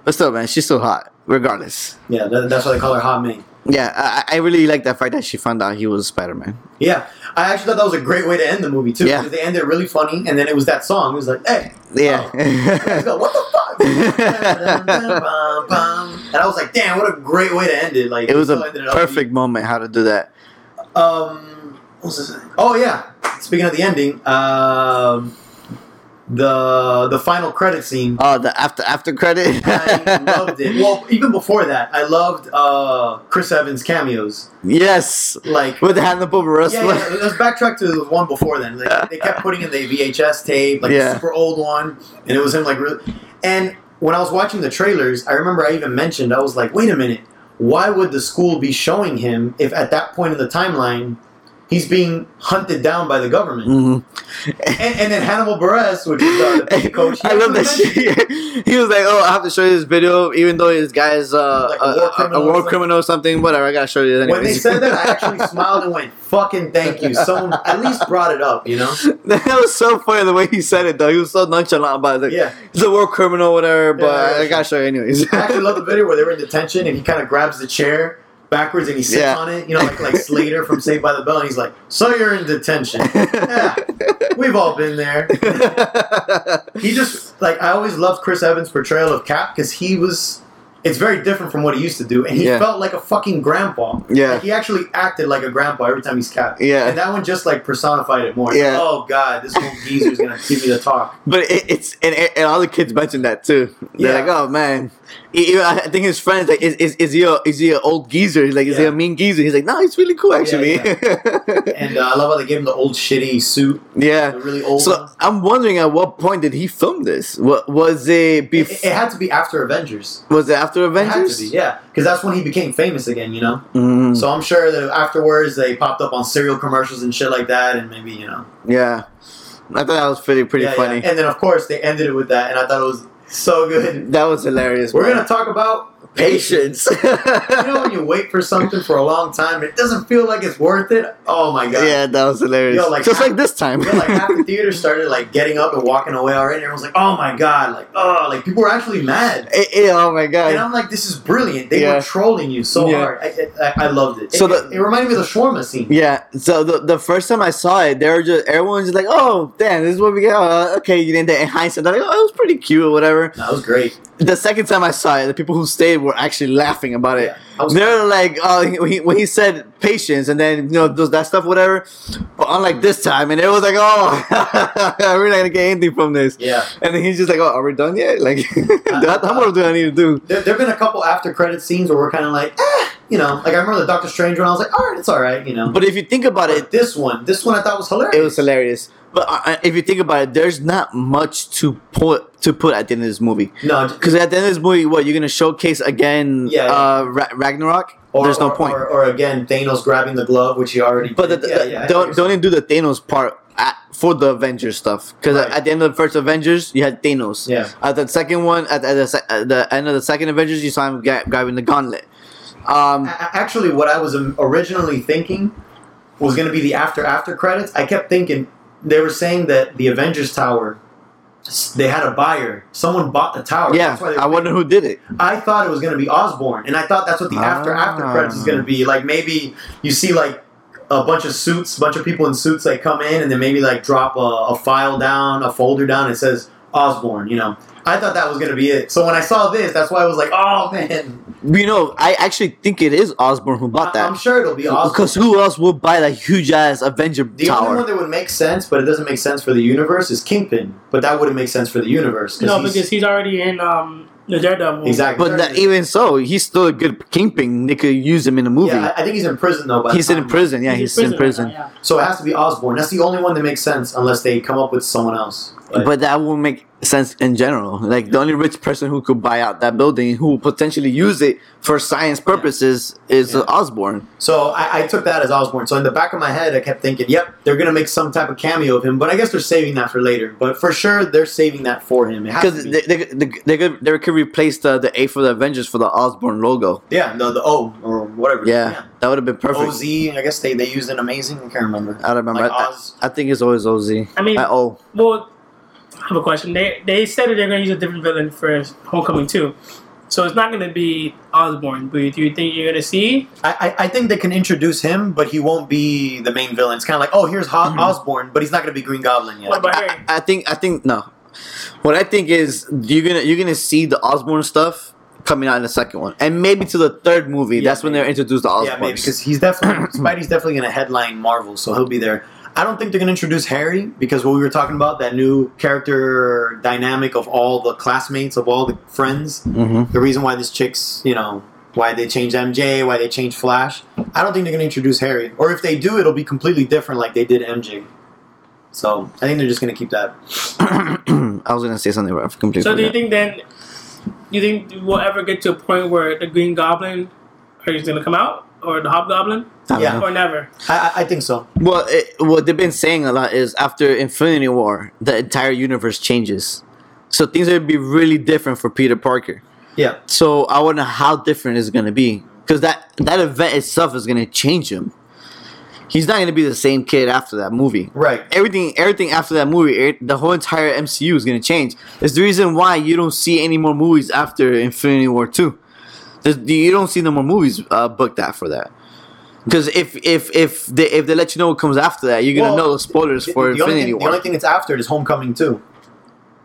But still, man, she's still hot, regardless. Yeah, that, that's why they call her Hot May. Yeah, I, I really like that fact that she found out he was Spider Man. Yeah, I actually thought that was a great way to end the movie too. Yeah. because they ended really funny, and then it was that song. It was like, "Hey, Yeah. Oh. let's go. What the fuck?" and I was like, "Damn, what a great way to end it!" Like it was a perfect moment how to do that. Um, what was this? Oh yeah. Speaking of the ending, um, the the final credit scene. Oh, the after after credit. I loved it. Well, even before that, I loved uh, Chris Evans cameos. yes, Like with the Hannibal Buress. Yeah, yeah. Let's backtrack to the one before then. Like, they kept putting in the VHS tape, like Yeah. the super old one, and it was him like really. And when I was watching the trailers, I remember I even mentioned I was like, "Wait a minute, why would the school be showing him if at that point in the timeline he's being hunted down by the government?" Mhm. And, and then Hannibal Buress, which is uh, the coach, he I love that shit. he was like, "Oh, I have to show you this video, even though this guy is uh, Like a, war criminal a or war something? criminal or something. Whatever, I gotta show you." Anyways. When they said that, I actually smiled and went, "Fucking thank you." Someone at least brought it up, you know? that was so funny the way he said it though. He was so nonchalant about it. Like, Yeah. He's a war criminal, whatever, but Yeah, yeah, I gotta show you anyways. I actually love the video where they were in detention and he kind of grabs the chair backwards and he sits Yeah. on it, you know, like like Slater from Saved by the Bell, and he's like, "So you're in detention? Yeah, we've all been there." He just like I always loved Chris Evans' portrayal of Cap because he was. It's very different from what he used to do, and he Yeah. felt like a fucking grandpa. Yeah. Like, he actually acted like a grandpa every time he's capped. Yeah. and that one just like personified it more. Yeah. like, oh god, this little geezer's gonna give me the talk. But it, it's and, and all the kids mentioned that too. They're Yeah. like, "Oh man," He- I think his friends like, "Is is, is he a is he an old geezer?" He's like, "Is he a mean geezer?" He's like, "No, he's really cool actually." And uh, I love how they gave him the old shitty suit, yeah. the really old. So one. I'm wondering at what point did he film this? What was it? It, it had to be after Avengers. was it after It had to Avengers? be, yeah, because that's when he became famous again. You know. Mm, So I'm sure that afterwards they popped up on cereal commercials and shit like that, and maybe you know. yeah. I thought that was pretty pretty Yeah, funny. yeah. And then of course they ended it with that, and I thought it was so good. That was hilarious. We're man. gonna talk about patience. You know when you wait for something for a long time, it doesn't feel like it's worth it. Oh my god! yeah, that was hilarious. Yo, like, Just half- like this time. Like half the theater started like getting up and walking away already. Everyone's like, "Oh my god!" Like, oh, like people were actually mad. Eh, eh, oh my god. And I'm like, "This is brilliant." They Yeah. were trolling you so Yeah. hard. I, I, I loved it. So it, the- it reminded me of the shawarma scene. Yeah. So the the first time I saw it, they were just everyone's just like, "Oh, damn, this is what we get." Uh, okay, you didn't. In hindsight, they're like, "Oh, it was pretty cute or whatever." That was great. The second time I saw it, the people who stayed were actually laughing about it. Yeah, They're like, "Oh, he- when he, said patience, and then you know does that stuff, whatever." But unlike this time, and it was like, "Oh, we're not gonna get anything from this." Yeah. And then he's just like, "Oh, are we done yet? Like, how how more do I need to do?" There have been a couple after credit scenes where we're kind of like, eh, you know, like I remember the Doctor Strange one. I was like, all right, it's all right, you know. But if you think about it, this one, this one I thought was hilarious. it was hilarious. But uh, if you think about it, there's not much to put to put at the end of this movie. No, Because at the end of this movie, what you're gonna showcase again? Yeah. Uh, Ra- Ragnarok. or, there's no or- point. Or, or again, Thanos grabbing the glove, which he already. but did. the- yeah, yeah, don't don't even do the Thanos part at, for the Avengers stuff. Because Right. at the end of the first Avengers, you had Thanos. Yeah. At the second one, at, at, the, at the end of the second Avengers, you saw him gra- grabbing the gauntlet. Um, Actually, what I was um, originally thinking was going to be the after after credits. I kept thinking they were saying that the Avengers Tower, they had a buyer. Someone bought the tower. yeah, That's why they I wonder who did it. I thought it was going to be Osborn, and I thought that's what the after after Ah. credits is going to be. Like maybe you see like a bunch of suits, a bunch of people in suits like come in, and then maybe like drop a, a file down, a folder down. It says Osborn. You know, I thought that was going to be it. So when I saw this, that's why I was like, oh man, You know, I actually think it is Osborn who bought that. I'm sure it'll be Osborn. Because who else would buy that huge ass Avenger The only one tower? that would make sense, but it doesn't make sense for the universe, is Kingpin. But that wouldn't make sense for the universe. No, he's- because he's already in um the Daredevil. exactly. But that, even so, he's still a good kingpin. They could use him in a movie. yeah, I, I think he's in prison though. By the he's in prison. Yeah, he's, in prison. right now, yeah. So it has to be Osborn. That's the only one that makes sense, unless they come up with someone else. But- But that won't make sense in general. Like the only rich person who could buy out that building, who will potentially use it for science purposes, is Yeah. Osborn. So I, I took that as Osborn. So in the back of my head, I kept thinking, "Yep, they're gonna make some type of cameo of him." But I guess they're saving that for later. But for sure, they're saving that for him. Because be. they, they, they, they could they could replace the, the A for the Avengers for the Osborn logo. yeah, the the O or whatever. Yeah, that would have been perfect. OZ. I guess they, they used an amazing. I can't remember. I don't remember. Like I, Oz. I think it's always OZ. I mean- I, oh, Well, I have a question. They they said that they're going to use a different villain for Homecoming too, so it's not going to be Osborn. But do you think you're going to see? I, I I think they can introduce him, but he won't be the main villain. It's kind of like, oh, here's Ho- mm-hmm. Osborn, but he's not gonna be Green Goblin yet. What about I, Harry? I think I think no. What I think is you're gonna you're gonna see the Osborn stuff coming out in the second one, and maybe to the third movie. Yeah, that's when they're introduced to Yeah, maybe because he's definitely Spidey's definitely going to headline Marvel, so he'll be there. I don't think they're going to introduce Harry because what we were talking about that new character dynamic of all the classmates of all the friends. hmm The reason why this chick's you know why they changed MJ, why they changed Flash. I don't think they're going to introduce Harry, or if they do, it'll be completely different like they did MJ. So I think they're just going to keep that. I was gonna say something, but I completely So do you think then? You think we'll ever get to a point where the Green Goblin is going to come out, or the Hobgoblin, I Yeah. know. or never? I, I, I think so. Well, it, what they've been saying a lot is after Infinity War, the entire universe changes. So things are gonna be really different for Peter Parker. Yeah. So I wonder how different it's gonna be because that that event itself is gonna change him. He's not gonna be the same kid after that movie. Right. Everything, everything after that movie, the whole entire MCU is gonna change. It's the reason why you don't see any more movies after Infinity War two. There's, you don't see no more movies uh, booked after that. Because if if if they if they let you know what comes after that, you're gonna Well, know the spoilers The, for the only Infinity thing, the War. only thing that's after it is Homecoming too.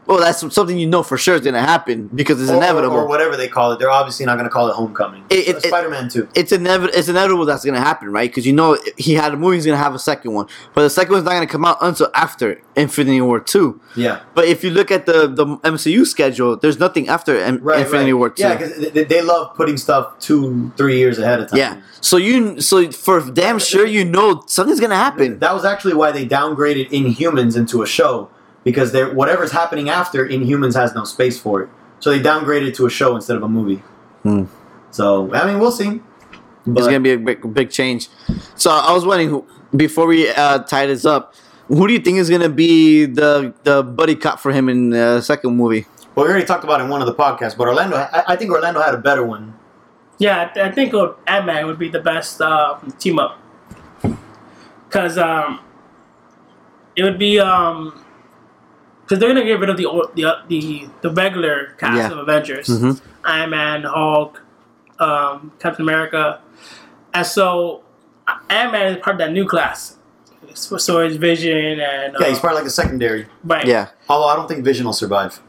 Well, that's something you know for sure is gonna happen because it's or, inevitable. or whatever they call it. They're obviously not going to call it Homecoming. It- it- it- Spider-Man Two. it's inevitable. It's inevitable that's gonna happen, right? Because you know he had a movie, he's gonna have a second one, but the second one's not gonna come out until after Infinity War two. Yeah, But if you look at the the MCU schedule, there's nothing after M- right. Infinity right. War two. Yeah, because they, they love putting stuff two, three years ahead of time. Yeah. So you so for damn sure you know something's gonna happen. That was actually why they downgraded Inhumans into a show because they're, whatever's happening after Inhumans has no space for it. So they downgraded it to a show instead of a movie. Hmm. So I mean, we'll see. It's gonna be a big, big change. So I was wondering who, before we uh, tie this up, Who do you think is gonna be the the buddy cop for him in the second movie? Well, we already talked about it in one of the podcasts, but Orlando, I, I think Orlando had a better one. Yeah, I, th- I think Ant Man would be the best uh, team up because um, it would be um because they're gonna get rid of the o- the uh, the, the regular cast Yeah. of Avengers, Mhm. Iron Man, Hulk, um, Captain America, and so Ant Man is part of that new class. So, so is Vision and uh, Yeah, he's probably like a secondary. right. Yeah, Although I don't think Vision will survive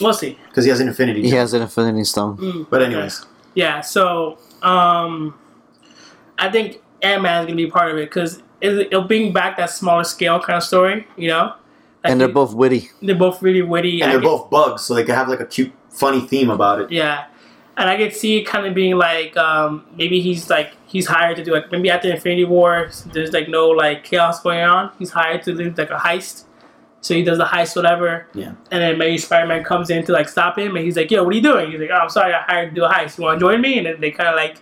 we'll see. because he has an Infinity. he Gem. has an Infinity Stone. Mm, But okay. anyways, Yeah, so um, I think Ant Man is gonna be part of it because it'll bring back that smaller scale kind of story, you know. Like And they're it- both witty. they're both really witty. and I they're could- both bugs, so they could have like a cute, funny theme about it. yeah, and I could see it kind of being like um, maybe he's like he's hired to do like maybe after Infinity War, there's like no like chaos going on. He's hired to do like a heist. So he does the heist, whatever. Yeah. And then maybe Spider Man comes in to like stop him, and he's like, "Yo, what are you doing?" He's like, "Oh, I'm sorry, I hired to do a heist. You want to join me?" And then they kind of like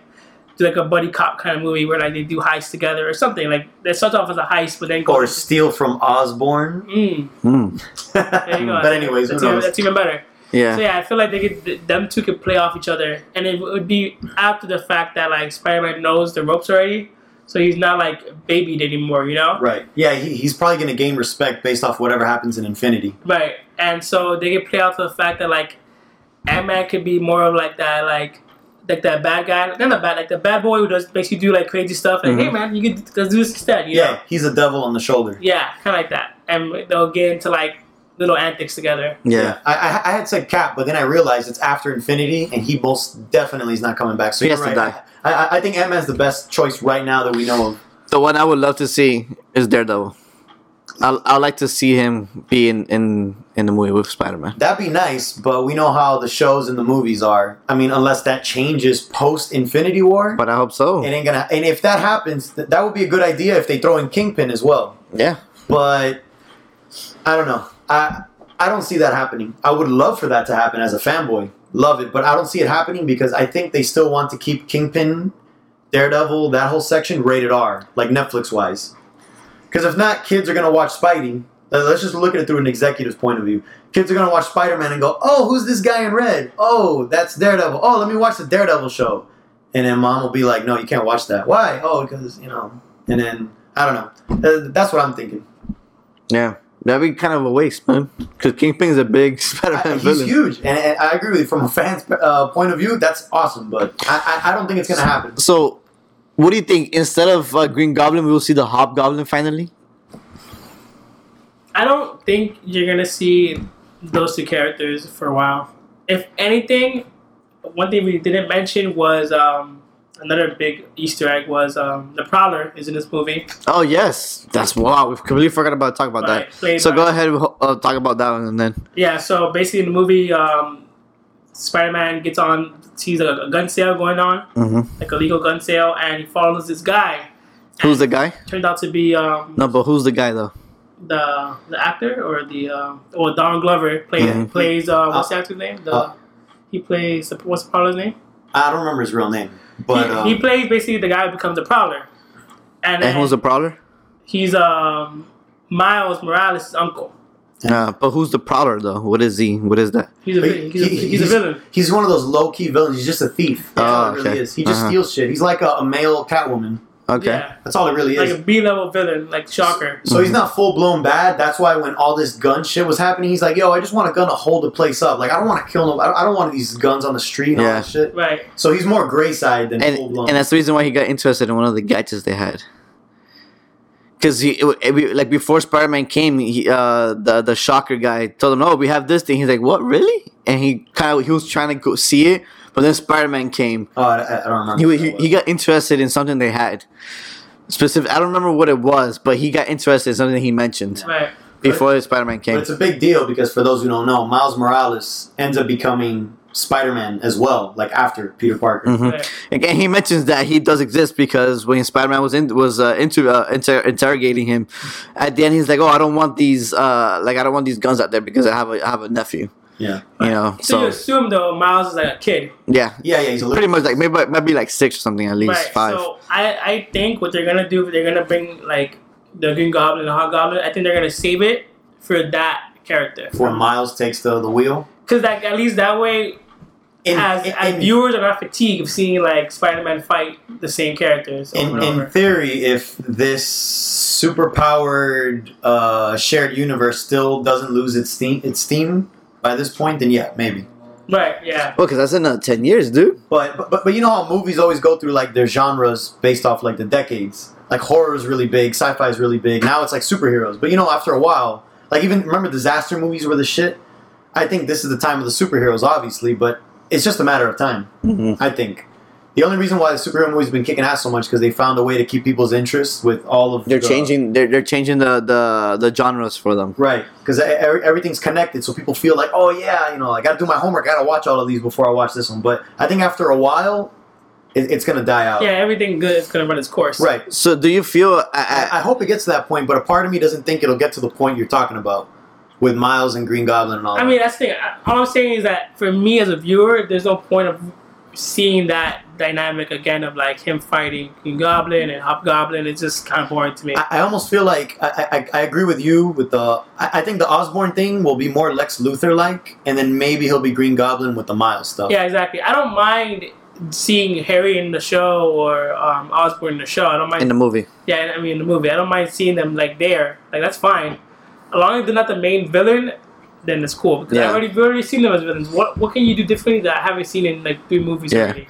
do like a buddy cop kind of movie where like they do heists together or something. Like that starts off as a heist, but then go. Or steal from Osborn. Mm, there you go. but anyways, who that's, even, that's even better. Yeah. So yeah, I feel like they could, them two could play off each other, and it would be after the fact that like Spider-Man knows the ropes already, so he's not like babied anymore, you know? Right. Yeah, he, he's probably going to gain respect based off whatever happens in Infinity. Right. And so they could play off the fact that like Ant Man could be more of like that like like that bad guy, not the bad like the bad boy who does makes you do like crazy stuff. Like, hey Mhm. man, you could let's do this instead. You Yeah, know? he's a devil on the shoulder. Yeah, kind of like that, and they'll get into like little antics together. Yeah. I, I, I had said Cap, but then I realized it's after Infinity, and he most definitely is not coming back. So He you're has to die. I, I, I think Ant Man's the best choice right now that we know of. The one I would love to see is Daredevil. I I like to see him be in in, in the movie with Spider Man. That'd be nice, but we know how the shows and the movies are. I mean, unless that changes post Infinity War, But I hope so. it ain't gonna. And if that happens, th- that would be a good idea if they throw in Kingpin as well. Yeah. But I don't know. I I don't see that happening. I would love for that to happen as a fanboy. Love it, but I don't see it happening because I think they still want to keep Kingpin, Daredevil, that whole section rated R, like Netflix wise. Because if not, kids are gonna watch Spidey. Let's just look at it through an executive's point of view. Kids are gonna watch Spider Man and go, "Oh, who's this guy in red? Oh, that's Daredevil. Oh, let me watch the Daredevil show." And then mom will be like, "No, you can't watch that. Why? Oh, because you know." And then I don't know. Uh, That's what I'm thinking. Yeah. That'd be kind of a waste, man. Because Kingpin is a big Spider I- Man he's villain. huge, and, and I agree with you. From a fan's uh, point of view, that's awesome, but I, I, I don't think it's gonna happen. So, what do you think? Instead of uh, Green Goblin, we will see the Hobgoblin finally. I don't think you're gonna see those two characters for a while. If anything, one thing we didn't mention was um, another big Easter egg was um, the Prowler is in this movie. Oh yes, that's wow. We've completely forgot about talk about Right, that. So go ahead, uh, talk about that one, and then Yeah, so basically in the movie, um, Spider-Man gets on, sees a, a gun sale going on, Mhm. like a legal gun sale, and he follows this guy. who's the guy? Turned out to be um, No, but who's the guy though? the the actor or the uh, or Don Glover plays Mhm. plays uh, what's the actor's name? The Uh, he plays what's the Prowler's name? I don't remember his real name, but he, um, he plays basically the guy who becomes a Prowler, and, And who's the Prowler? he's um Miles Morales' uncle. Uh, but who's the Prowler though? What is he? What is that? He's a He- vi- he's, he's a villain. He's one of those low key villains. He's just a thief. That's Oh, all it really is. He just Uh-huh. steals shit. He's like a, a male Catwoman. Okay. Yeah, That's all it really is. like a B level villain, like Shocker. so he's not full blown bad. That's why when all this gun shit was happening, he's like, "Yo, I just want a gun to hold the place up. Like I don't want to kill no. I don't, I don't want these guns on the street and all Yeah. that shit." Right. So he's more gray side than full and blown. and that's the reason why he got interested in one of the gadgets they had. Because he it, it- like before Spider Man came, he, uh, the the Shocker guy told him, "Oh, we have this thing." He's like, "What, really?" And he kind of he was trying to go see it, but then Spider Man came. oh, I, I don't remember. He, he he got interested in something they had. Specific, I don't remember what it was, but he got interested in something he mentioned Right. before Spider Man But came. it's a big deal because for those who don't know, Miles Morales ends up becoming Spider-Man as well, like after Peter Parker. Mhm. right. Again, he mentions that he does exist because when Spider Man was in was uh, into uh, inter- interrogating him, at the end he's like, "Oh, I don't want these uh, like I don't want these guns out there because I have a I have a nephew." Yeah, You know, So, you assume though Miles is like a kid, yeah, yeah, yeah. He's a little. pretty much like maybe maybe like six or something at least right? five. So I I think what they're gonna do, they're gonna bring like the Green Goblin and the Hobgoblin. I think they're gonna save it for that character. For Miles takes the, the wheel. Because like at least that way, In, as, in, as in- viewers are not fatigued of seeing like Spider-Man fight the same characters over in, and over. in theory, if this super powered uh, shared universe still doesn't lose its steam, its steam by this point, then yeah, maybe. right? Yeah. Well, because that's in uh, ten years, dude. But, but but but you know how movies always go through like their genres based off like the decades. Like horror is really big, sci-fi is really big. Now it's like superheroes. But you know, after a while, like even remember disaster movies were the shit. I think this is the time of the superheroes, obviously, but it's just a matter of time. Mhm. I think. The only reason why the superhero movies have been kicking ass so much because they found a way to keep people's interest with all of They're the- changing. They're, they're changing the, the the genres for them. Right, because everything's connected, so people feel like, oh yeah, you know, I got to do my homework, I got to watch all of these before I watch this one. But I think after a while, it, it's gonna die out. Yeah, everything good is gonna run its course. Right. So, do you feel? I, I, I, I hope it gets to that point, but a part of me doesn't think it'll get to the point you're talking about with Miles and Green Goblin and all. I that. mean, that's the thing. All I'm saying is that for me as a viewer, there's no point of seeing that dynamic again of like him fighting Green Goblin and Hobgoblin. It's just kind of boring to me. I, I almost feel like I, I, I agree with you with the. I, I think the Osborn thing will be more Lex Luthor like, and then maybe he'll be Green Goblin with the Miles stuff. Yeah, exactly. I don't mind seeing Harry in the show or um, Osborn in the show. I don't mind. in the movie. yeah, I mean in the movie. I don't mind seeing them like there. Like that's fine, as long as they're not the main villain. Then it's cool because Yeah. I already already seen them as villains. What what can you do differently that I haven't seen in like three movies Yeah. already?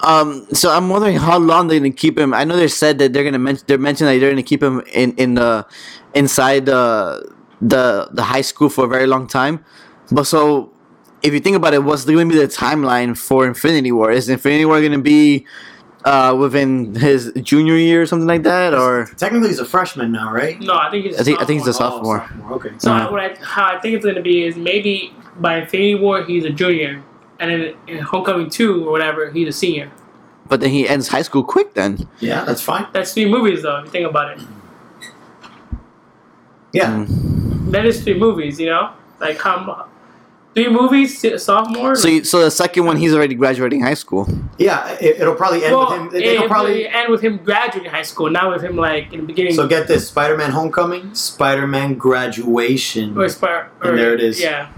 Um, so I'm wondering how long they're gonna keep him. I know they said that they're gonna mention. They're mentioning that they're gonna keep him in in the inside the the the high school for a very long time. But so, if you think about it, what's going to be the timeline for Infinity War? Is Infinity War going to be uh, within his junior year or something like that, or Technically, he's a freshman now, right? No, I think he's. a I think I think he's a sophomore. sophomore. Oh, Okay. So Uh-huh. I, what I, how I think it's going to be is maybe by Infinity War he's a junior, and then in Homecoming two or whatever he's a senior. But then he ends high school quick. Then Yeah, that's fine. That's three movies though. If you think about it, Yeah. Mm. that is three movies. You know, like how mu- three movies si- sophomore. so you, so the second one he's already graduating high school. Yeah, it, it'll probably end well, with him. They, it, will probably. end with him graduating high school, not with him like in the beginning. So get this: Spider-Man: Homecoming, Spider-Man: Graduation, or, Spar- or And there it is. Yeah,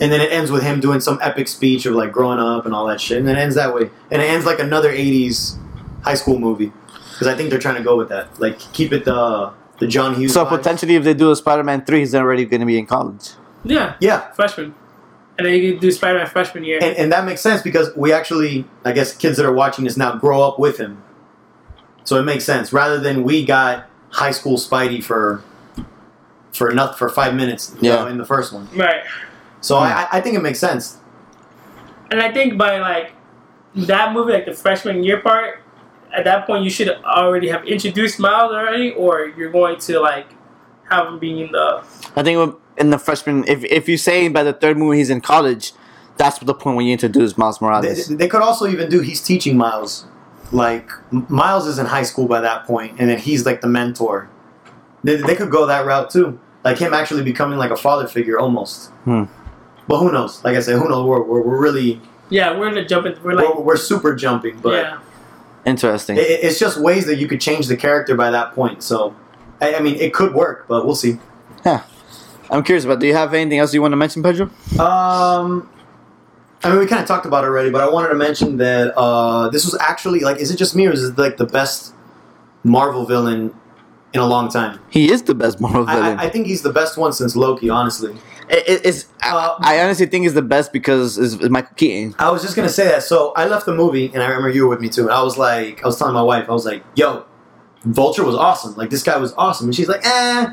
and then it ends with him doing some epic speech of like growing up and all that shit, and then it ends that way, and it ends like another '80s high school movie because I think they're trying to go with that, like keep it the the John Hughes. So vibes. potentially, if they do a Spider-Man three, he's already going to be in college. Yeah, yeah, freshman, and then you can do Spider-Man freshman year. and, and that makes sense because we actually, I guess, kids that are watching this now grow up with him, so it makes sense rather than we got high school Spidey for for not for five minutes, you Yeah. know, in the first one. right. So I, I think it makes sense. And I think by like that movie, like the freshman year part, at that point you should already have introduced Miles already, or you're going to like have him being in the I think in the freshman, if if you say by the third movie he's in college, that's the point when you introduce Miles Morales. they could also even do he's teaching Miles. Like Miles is in high school by that point, and then he's like the mentor. They, they could go that route too, like him actually becoming like a father figure almost. Hmm. But who knows? Like I said, who knows? We're, we're, we're really yeah. We're gonna jump in. We're like we're, we're super jumping, but yeah. Interesting. it, it's just ways that you could change the character by that point. So, I, I mean, it could work, but we'll see. I'm curious about. Do you have anything else you want to mention, Pedro? Um, I mean, we kind of talked about it already, but I wanted to mention that uh, this was actually like, is it just me or is it like the best Marvel villain in a long time? He is the best Marvel villain. I, I think he's the best one since Loki. Honestly, It- it- it's, Uh, I, I honestly think it's the best because it's, it's Michael Keaton. I was just gonna say that. So I left the movie, and I remember you were with me too. And I was like, I was telling my wife, I was like, "Yo, Vulture was awesome. Like this guy was awesome." And she's like, "Eh."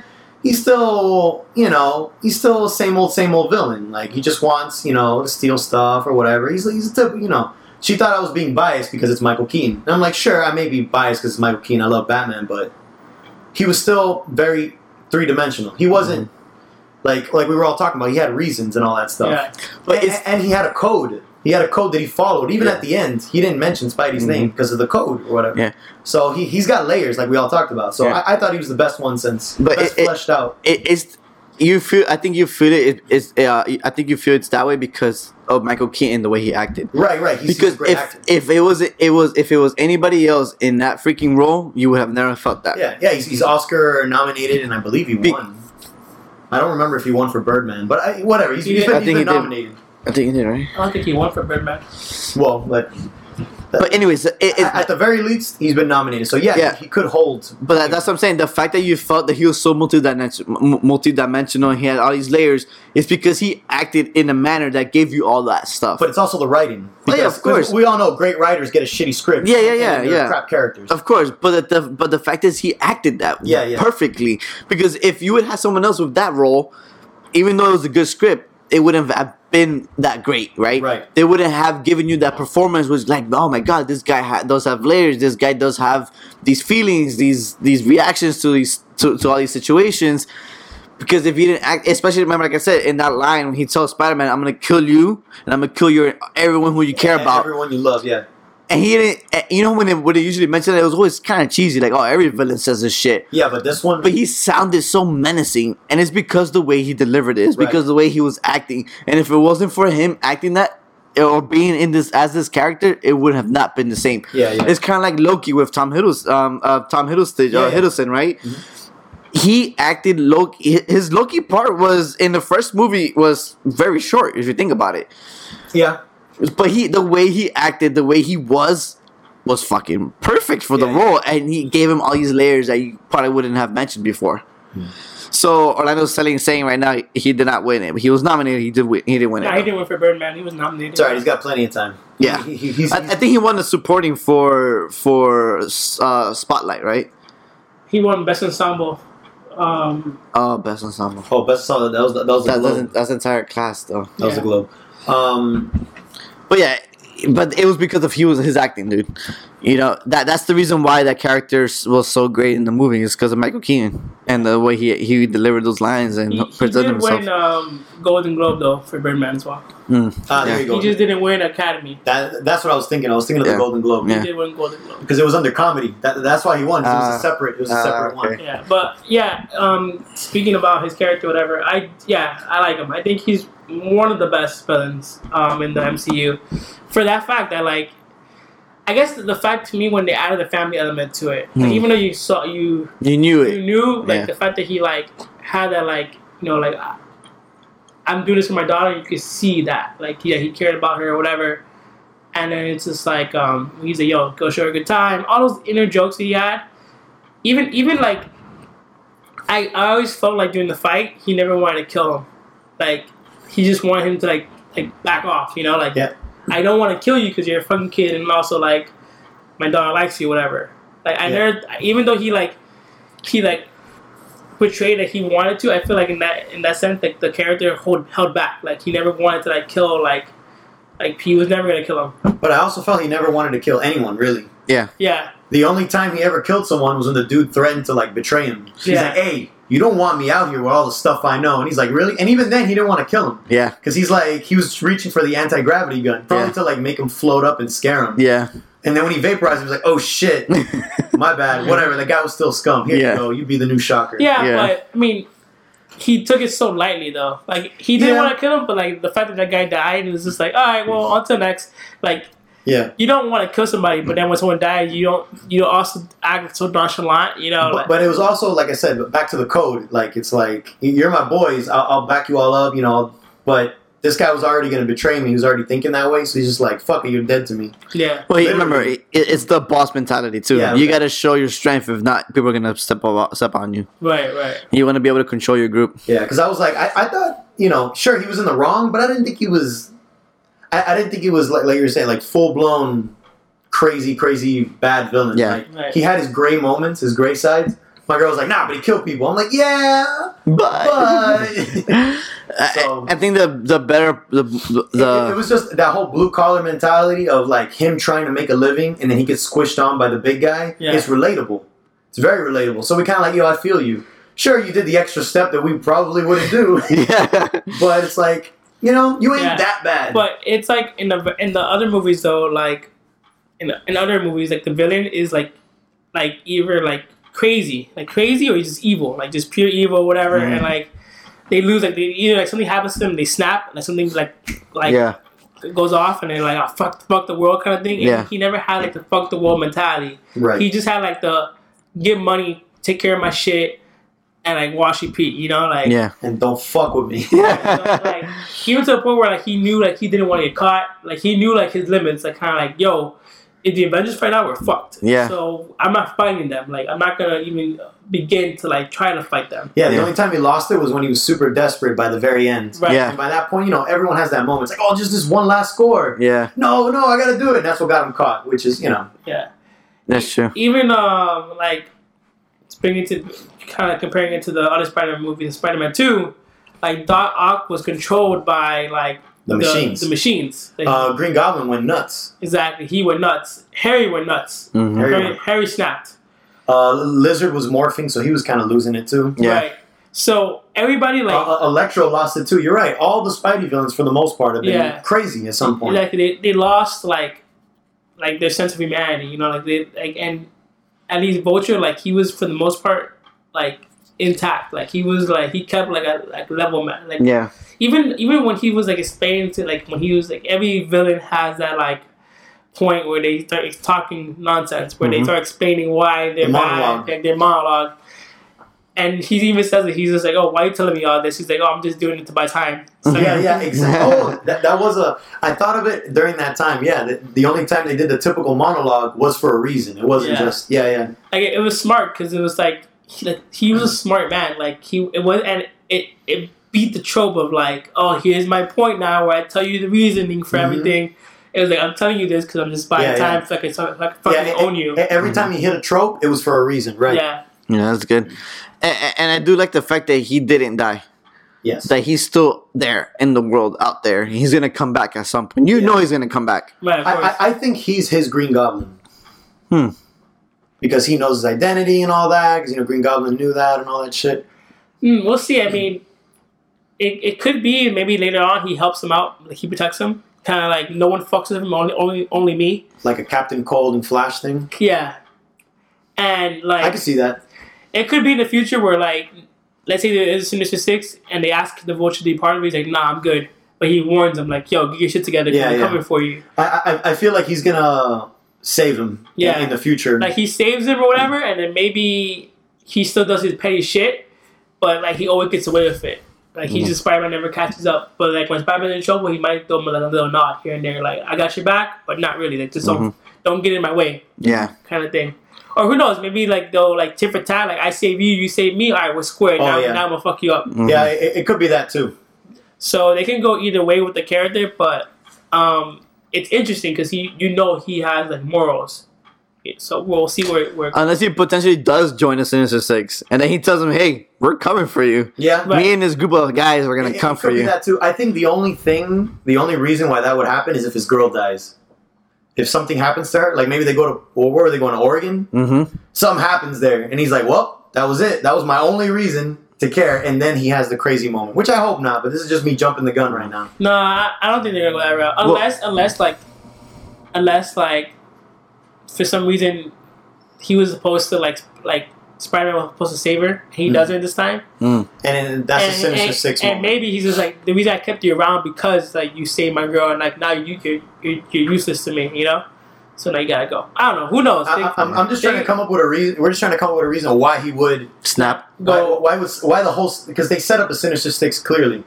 He's still, you know, he's still same old, same old villain. Like he just wants, you know, to steal stuff or whatever. He's, he's a typ- you know. She thought I was being biased because it's Michael Keaton, and I'm like, sure, I may be biased because it's Michael Keaton. I love Batman, but he was still very three dimensional. He wasn't mm-hmm. like like we were all talking about. He had reasons and all that stuff. Yeah. But and, and he had a code. He had a code that he followed. Even Yeah. at the end, he didn't mention Spidey's Mhm. name because of the code or whatever. Yeah. So he he's got layers, like we all talked about. So Yeah. I, I thought he was the best one since But best it- it- out. It's you feel. I think you feel it. it it's. Uh, I think you feel it's that way because of Michael Keaton the way he acted. Right, right. He's, Because great if actor. if it was it was if it was anybody else in that freaking role, you would have never felt that. Yeah, yeah, he's, he's Oscar nominated, and I believe he Be- won. I don't remember if he won for Birdman, but I, whatever. He's, He he's been, I he's think been he did. Nominated. I think you did right. I don't think he won for Birdman. Well, but But anyways, it, it, at, at the very least, he's been nominated. So yeah, Yeah. he could hold. But that, that's what I'm saying. The fact that you felt that he was so multidimensional, m- multidimensional, and he had all these layers, is because he acted in a manner that gave you all that stuff. But it's also the writing. Oh, yeah, of course. We all know great writers get a shitty script. Yeah, yeah, yeah, they're yeah. Crap characters. of course, but the, the but the fact is he acted that Yeah, yeah. perfectly. Because if you would have someone else with that role, even though it was a good script, it wouldn't have been that great, right? Right. They wouldn't have given you that performance. Was like, oh my god, this guy ha- does have layers. This guy does have these feelings, these these reactions to these to, to all these situations. Because if you didn't act, especially remember, like I said, in that line when he tells Spider Man, "I'm gonna kill you, and I'm gonna kill your everyone who you care about," everyone you love. Yeah, and he didn't. You know when they when they usually mention it, it was always kind of cheesy, like, "Oh, every villain says this shit." yeah. But this one, But he sounded so menacing, and it's because the way he delivered it. It's Right. because the way he was acting. And if it wasn't for him acting that or being in this as this character, it would have not been the same. Yeah, yeah. It's kind of like Loki with Tom Hiddleston, um, uh, Tom Hiddleston, Yeah, uh, yeah. Hiddleston, right? He acted Loki. His Loki part was in the first movie was very short, if you think about it. yeah, But he, the way he acted, the way he was, was fucking perfect for the Yeah, yeah. role, and he gave him all these layers that you probably wouldn't have mentioned before. So Orlando's selling saying right now he did not win it, but he was nominated. He did win. He didn't win Nah, it. he didn't win for Birdman. He was nominated. Sorry. He's got plenty of time. Yeah. he, he- he's, I, I think he won the supporting for for uh, Spotlight, right? He won Best Ensemble. Um, Oh, best ensemble. oh, best song. That was that was the That, globe. that's, that's entire class though. That was the Yeah. globe. Um, But yeah, but it was because of he was his acting, dude. You know that that's the reason why that character was so great in the movie is because of Michael Keaton and the way he he delivered those lines and he, he presented did himself. win um, Golden Globe though for Birdman as well. Mm. ah, there Yeah. you go. He just didn't win Academy. that, that's what I was thinking. I was thinking of Yeah. the Golden Globe Yeah. He did win Golden Globe. because it was under comedy. That, that's why he won. It was Ah. a separate. It was a Ah, separate okay. one. Yeah, but yeah. Um, speaking about his character, whatever. I yeah, I like him. I think he's one of the best villains um, in the MCU. For that fact that like, I guess the fact to me when they added the family element to it, like, Hmm. even though you saw you You knew it, you knew like Yeah. the fact that he like had that like you know like I- I'm doing this for my daughter. You could see that like yeah he cared about her or whatever. And then it's just like um, he's like yo go show her a good time. All those inner jokes that he had, even even like I I always felt like during the fight he never wanted to kill him, like he just wanted him to like like back off. You know like Yeah. I don't want to kill you because you're a fucking kid and also like my daughter likes you whatever. Like I Yeah. never even though he like he like portrayed that he wanted to. I feel like in that in that sense, like the character hold, held back. Like he never wanted to like kill like like he was never gonna kill him. But I also felt he never wanted to kill anyone. Really, Yeah. Yeah, the only time he ever killed someone was when the dude threatened to like betray him. He's Yeah. like, "Hey, you don't want me out here with all the stuff I know." And he's like, "Really?" And even then, he didn't want to kill him Yeah. because he's like, he was reaching for the anti gravity gun, probably Yeah. to like make him float up and scare him. Yeah. And then when he vaporized, he was like, "Oh shit, my bad. Whatever. The guy was still scum. Here Yeah. you go. You be the new shocker." yeah, Yeah. but I mean. He took it so lightly though. Like he didn't Yeah. want to kill him, but like the fact that that guy died, it was just like, all right, well, on to next. Like yeah. you don't want to kill somebody, but then when someone dies, you don't. You also act so nonchalant. You know, But, like, but it was also like I said, back to the code. Like it's like you're my boys. I'll, I'll back you all up. You know. But this guy was already going to betray me. He was already thinking that way. So he's just like, "Fuck it, you're dead to me." yeah, Well, you Literally. remember, it, it's the boss mentality too. Yeah, you got to show your strength. If not, people are gonna step on, step on you. right, right. You want to be able to control your group. Yeah, because I was like, I, I thought, you know, sure he was in the wrong, but I didn't think he was. I, I didn't think he was like like you were saying, like full blown, crazy, crazy bad villain. Yeah. Like, Right. he had his gray moments, his gray sides. My girl was like, nah, but he killed people. I'm like, yeah, But, but. So- I, I think the the better the the, it, it was just that whole blue collar mentality of like him trying to make a living and then he gets squished on by the big guy. Yeah. It's relatable. It's very relatable. So we kind of like, yo, I feel you. Sure, you did the extra step that we probably wouldn't do, yeah. but it's like, you know, you ain't Yeah. that bad. But it's like in the in the other movies though, like in in other movies, like the villain is like like either like crazy, like crazy, or he's just evil, like just pure evil, whatever. Mhm. And like they lose like they either like something happens to them, they snap, like something like like yeah, goes off, and they're like, oh fuck, fuck the world kind of thing. And Yeah. he never had like the fuck the world mentality. Right. He just had like the give money, take care of my shit, and like wash repeat. You know, like yeah, and don't fuck with me. you know, like he went to a point where like he knew like he didn't want to get caught. Like he knew like his limits. Like kind of like yo, if the Avengers fight out, we're fucked. Yeah. So I'm not fighting them. Like I'm not gonna even begin to like try to fight them. Yeah, the Yeah. only time he lost it was when he was super desperate by the very end. Right. Yeah. And by that point, you know, everyone has that moment. It's like, oh, just this one last score. yeah. No, no, I gotta do it. And that's what got him caught, which is, you know, Yeah. That's true. Even um like bringing to kind of comparing it to the other Spider-Man movie, Spider-Man Two, like Doc Ock was controlled by like the machines. The machines. Uh, Green Goblin went nuts. exactly. He went nuts. Harry went nuts. Mhm. Harry- Harry, Harry snapped. Uh, Lizard was morphing, so he was kind of losing it too. Yeah. Right. So everybody like Uh, uh, Electro lost it too. You're right. All the Spidey villains, for the most part, have been Yeah. crazy at some point. like they, they lost like like their sense of humanity, you know, like they like and at least Vulture, like he was for the most part like intact. Like he was like he kept like a like level man. Like Yeah, even even when he was like explaining to like when he was like every villain has that like point where they start talking nonsense, where they Mhm. start explaining why they're The bad, monologue. like their monologue. And he even says that He's just like, "Oh, why are you telling me all this?" He's like, "Oh, I'm just doing it to buy time." So, yeah, yeah, exactly. Oh, that, that was a. I thought of it during that time. Yeah, the, the only time they did the typical monologue was for a reason. It wasn't Yeah. just yeah, yeah. like it, it was smart because it was like he, like he was a smart man. Like he it was and it it beat the trope of like oh here's my point now where I tell you the reasoning for Mhm. everything. It was like I'm telling you this because I'm just buying Yeah, time yeah. so I can, so I can fucking yeah, own you. Every time he hit a trope, it was for a reason, right? Yeah, yeah, that's good. And, and I do like the fact that he didn't die. Yes. That he's still there in the world out there. He's gonna come back at some point. You Yeah. know he's gonna come back. right. Of I. I, I think he's his Green Goblin. Hmm. Because he knows his identity and all that. Because you know Green Goblin knew that and all that shit. Mm, we'll see. I mean, it, it could be maybe later on he helps him out. Like he protects him. Kind of like no one fucks with him. Only only only me. Like a Captain Cold and Flash thing. Yeah. And like I can see that. It could be in the future where, like, let's say there is a Sinister Six and they ask the Vulture to be part of it. He's like, nah, I'm good. But he warns them, like, yo, get your shit together. Yeah, I'm yeah. coming for you. I, I I feel like he's gonna save him. Yeah. In, the future. Like, he saves him or whatever, and then maybe he still does his petty shit, but, like, he always gets away with it. Like, he's mm-hmm. just Spider Man never catches up. But, like, when Spider Man's in trouble, he might throw him like, a little nod here and there. Like, I got your back, but not really. Like, just don't, mm-hmm. don't get in my way. Yeah. kind of thing. Or who knows? Maybe like they'll like tit for tat. Like I save you, you save me. All right, we're square. Oh, now, yeah. now I'm gonna fuck you up. Mm-hmm. yeah, it, it could be that too. So they can go either way with the character, but um, it's interesting because he, you know, he has like morals. So we'll see where where. Unless he potentially does join the Sinister Six, and then he tells them, "Hey, we're coming for you. Yeah. Right. Me and this group of guys, we're gonna It- it come could for you." That too. I think the only thing, the only reason why that would happen is if his girl dies. If something happens to her, like maybe they go to, or where are they going to Oregon? Mm-hmm. Something happens there, and he's like, "Well, that was it. That was my only reason to care." And then he has the crazy moment, which I hope not. But this is just me jumping the gun right now. no, I, I don't think they're gonna go that route. Unless unless like unless like for some reason he was supposed to like like Spider Man was supposed to save her. He Mhm. doesn't this time. And then that's and, a Sinister and- Six and moment. maybe he's just like the reason I kept you around because like you saved my girl and like now you you're, you're, you're useless to me, you know. So now you gotta go. I don't know. Who knows? I, I'm, I'm just trying to come up with a reason. We're just trying to come up with a reason why he would Snap. Why, Go. why was why the whole because they set up a Sinister Six clearly,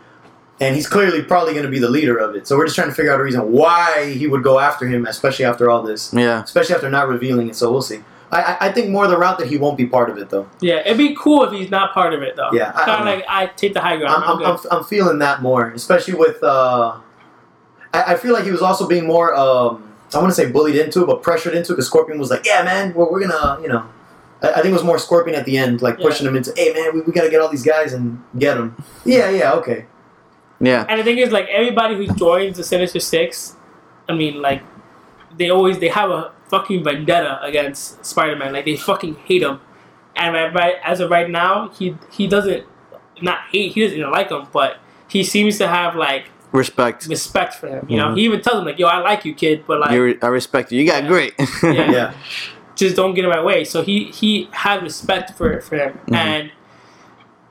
and he's clearly probably going to be the leader of it. So we're just trying to figure out a reason why he would go after him, especially after all this, Yeah. especially after not revealing it. So we'll see. I, I, I think more the route that he won't be part of it though. Yeah, it'd be cool if he's not part of it though. Yeah, I- kind of like I take the high ground. I'm, I'm, I'm, good. I'm, I'm feeling that more, especially with. Uh, I, I feel like he was also being more. Um, I want to say bullied into it, but pressured into it because Scorpion was like, "Yeah, man, we're, we're gonna, you know." I, I think it was more Scorpion at the end, like Yeah. pushing him into, "Hey, man, we, we gotta get all these guys and get them." Yeah, yeah, okay. Yeah. and the thing is, like everybody who joins the Sinister Six, I mean, like they always they have a fucking vendetta against Spider Man. Like they fucking hate him. And right, right as of right now, he he doesn't not hate. He doesn't even like him, but he seems to have like Respect. respect for him. You know, Mhm. he even tells him like, "Yo, I like you, kid, but like." You, I respect you. You got Yeah. great. Yeah. Yeah. just don't get in my way. So he he had respect for for him, Mhm. and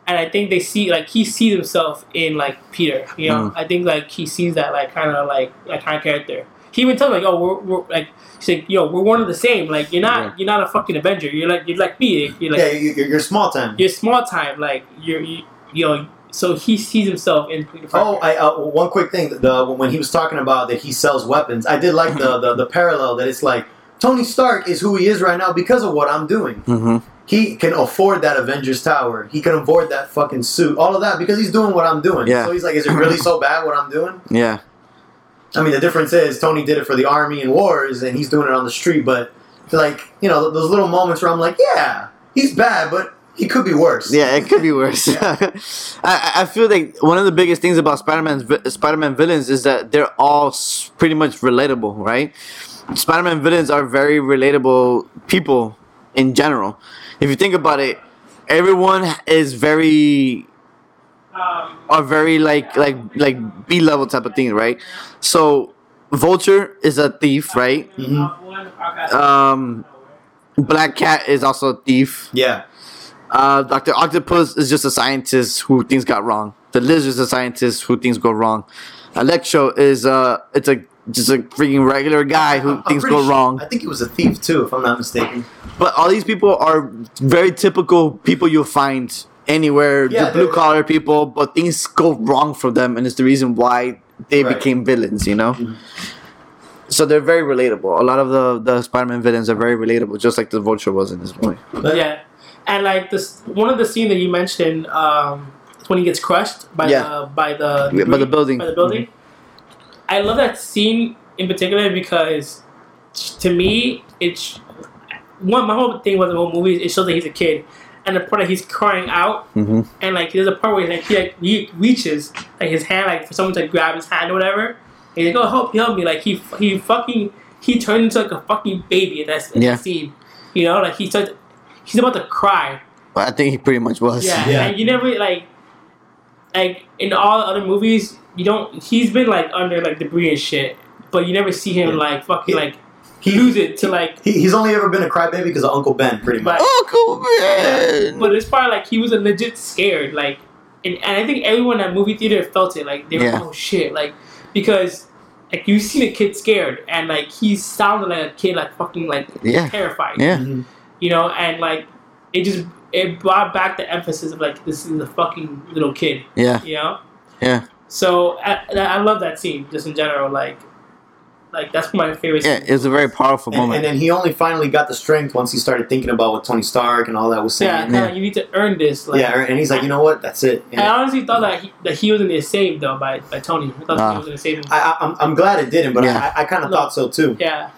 and I think they see like he sees himself in like Peter. You know, Mm. I think like he sees that like kind of like that kind of character. He even tells like, oh, we're, we're like, he's like, yo, we're one of the same. Like you're not Yeah. you're not a fucking Avenger. You're like you're like me. You're like yeah, you, you're, you're small time. you're small time. Like you're you, you know. So he sees himself in Peter Parker. Oh, I uh, one quick thing. The when he was talking about that he sells weapons, I did like the, the the parallel that it's like Tony Stark is who he is right now because of what I'm doing. Mm-hmm. He can afford that Avengers Tower. He can afford that fucking suit. All of that because he's doing what I'm doing. Yeah. So he's like, is it really so bad what I'm doing? Yeah. I mean, the difference is Tony did it for the army and wars, and he's doing it on the street. But like, you know, those little moments where I'm like, yeah, he's bad, but he could be worse. Yeah, it could be worse. I, I feel like one of the biggest things about Spider-Man's Spider-Man villains is that they're all s- pretty much relatable, right? Spider-Man villains are very relatable people in general. If you think about it, everyone is very Um, are very like like like B level type of thing, right? So Vulture is a thief, right? Mhm. Um, Black Cat is also a thief. Yeah. Uh, Doctor Octopus is just a scientist who things got wrong. The Lizard is a scientist who things go wrong. Electro is uh, it's a just a freaking regular guy who I'm- I'm things go sure- wrong. I think he was a thief too, if I'm not mistaken. But all these people are very typical people you'll find anywhere. Yeah, the blue collar people, but things go wrong for them, and it's the reason why they Right. became villains. You know. Mhm. So they're very relatable. A lot of the the Spider-Man villains are very relatable, just like the Vulture was in this movie. But- yeah, and like this one of the scene that you mentioned um, when he gets crushed by Yeah. the by the Yeah, by the building. by the building. I love that scene in particular because to me it's one my whole thing with the whole movie is it shows that he's a kid and the part that he's crying out Mm-hmm. and like there's a part where like, he like he reaches like his hand like for someone to grab his hand or whatever and he's like oh help help me like he he fucking he turned into like a fucking baby in that, in Yeah. that scene you know like he started he's about to cry I think he pretty much was. yeah, Yeah. and you never like like in all the other movies you don't he's been like under like debris and shit but you never see him Yeah. like fucking He- like He, lose it to like he, he's only ever been a crybaby because of Uncle Ben, pretty much. but Oh, cool man. But this part, like, he was a legit scared. Like, and, and I think everyone at movie theater felt it. Like, they were, Yeah. oh shit. Like, because, like, you seen a kid scared, and, like, he sounded like a kid, like, fucking, like, Yeah. terrified. Yeah. Mhm. You know, and, like, it just, it brought back the emphasis of, like, this is a fucking little kid, Yeah. you know? Yeah. So, I, I love that scene, just in general. Like, like that's my favorite Yeah. scene. It's a very powerful And, moment. and then he only finally got the strength once he started thinking about what Tony Stark and all that was yeah, saying. kinda, Yeah. you need to earn this. Like, Yeah, and he's like, you know what? That's it. I honestly thought that he, that he was going to get saved though by, by Tony. I thought Ah. he was going to save him. I, I, I'm, I'm glad it didn't, but Yeah. I, I kind of No. thought so too. yeah,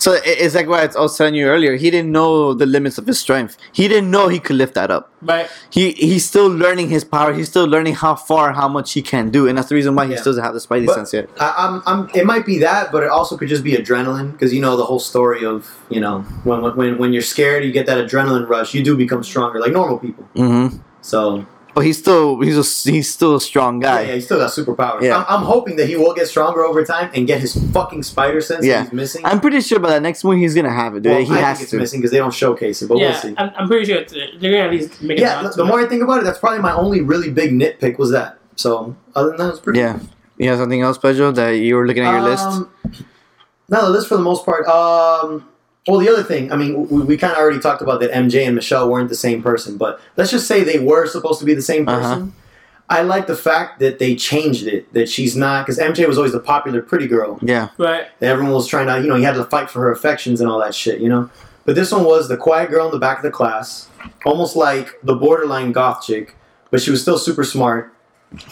So it's like what I was telling you earlier. He didn't know the limits of his strength. He didn't know he could lift that up. Right. He he's still learning his power. He's still learning how far, how much he can do, and that's the reason why he Yeah. still doesn't have the Spidey But- sense yet. I, I'm, I'm, it might be that, but it also could just be adrenaline because you know the whole story of you know when, when when you're scared, you get that adrenaline rush. You do become stronger, like normal people. Mm-hmm. So But he's still he's a, he's still a strong guy. yeah, he still got superpowers. Yeah. I'm, I'm hoping that he will get stronger over time and get his fucking spider sense Yeah. that he's missing. I'm pretty sure by the next movie he's gonna have it, dude. well, he I has think it's to. missing because they don't showcase it, but we'll yeah, see. I'm, I'm pretty sure it's, they're gonna at least make it. Yeah, the, the more I think about it, that's probably my only really big nitpick was that. So other than that, it's pretty. Yeah. You have something else, Pedro, that you were looking at your list? Um, No, the list for the most part. Um, well, the other thing, I mean, we, we kind of already talked about that MJ and Michelle weren't the same person, but let's just say they were supposed to be the same person. Uh-huh. I like the fact that they changed it, that she's not, because MJ was always the popular pretty girl. Yeah. right. everyone was trying to, you know, he had to fight for her affections and all that shit, you know? But this one was the quiet girl in the back of the class, almost like the borderline goth chick, but she was still super smart.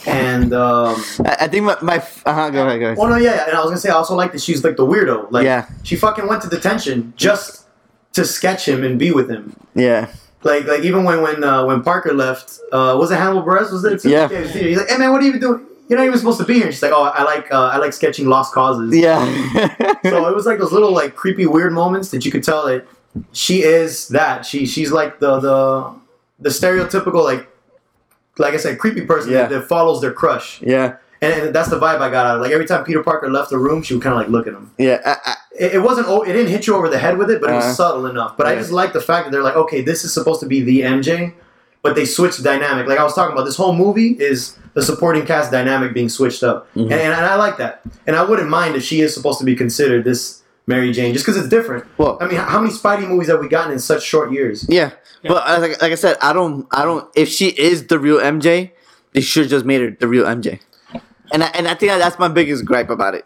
And, um, I, I think my, my uh-huh, go ahead, go ahead. oh no, yeah, and I was gonna say, I also like that she's like the weirdo. Like, Yeah. she fucking went to detention just to sketch him and be with him. Yeah. Like, like even when when uh, when Parker left, uh, was it Hannibal Buress? Was it? Yeah. He's like, hey man, what are you doing? You're not even supposed to be here. And she's like, oh, I like uh, I like sketching lost causes. Yeah. so it was like those little like creepy weird moments that you could tell that she is that she she's like the the the stereotypical like like I said creepy person Yeah. that, that follows their crush yeah. and, and that's the vibe I got out of it. like every time Peter Parker left the room she would kind of like look at him Yeah. I, I, it, it wasn't it didn't hit you over the head with it but it Uh-huh. was subtle enough but I just like the fact that they're like okay this is supposed to be the MJ but they switched dynamic. Like I was talking about, this whole movie is the supporting cast dynamic being switched up, Mhm. and, and I like that. And I wouldn't mind if she is supposed to be considered this Mary Jane, just because it's different. Well, I mean, how many Spidey movies have we gotten in such short years? yeah, Yeah. but uh, like, like I said, I don't, I don't. If she is the real MJ, they should have just made her the real MJ. And I, and I think that's my biggest gripe about it.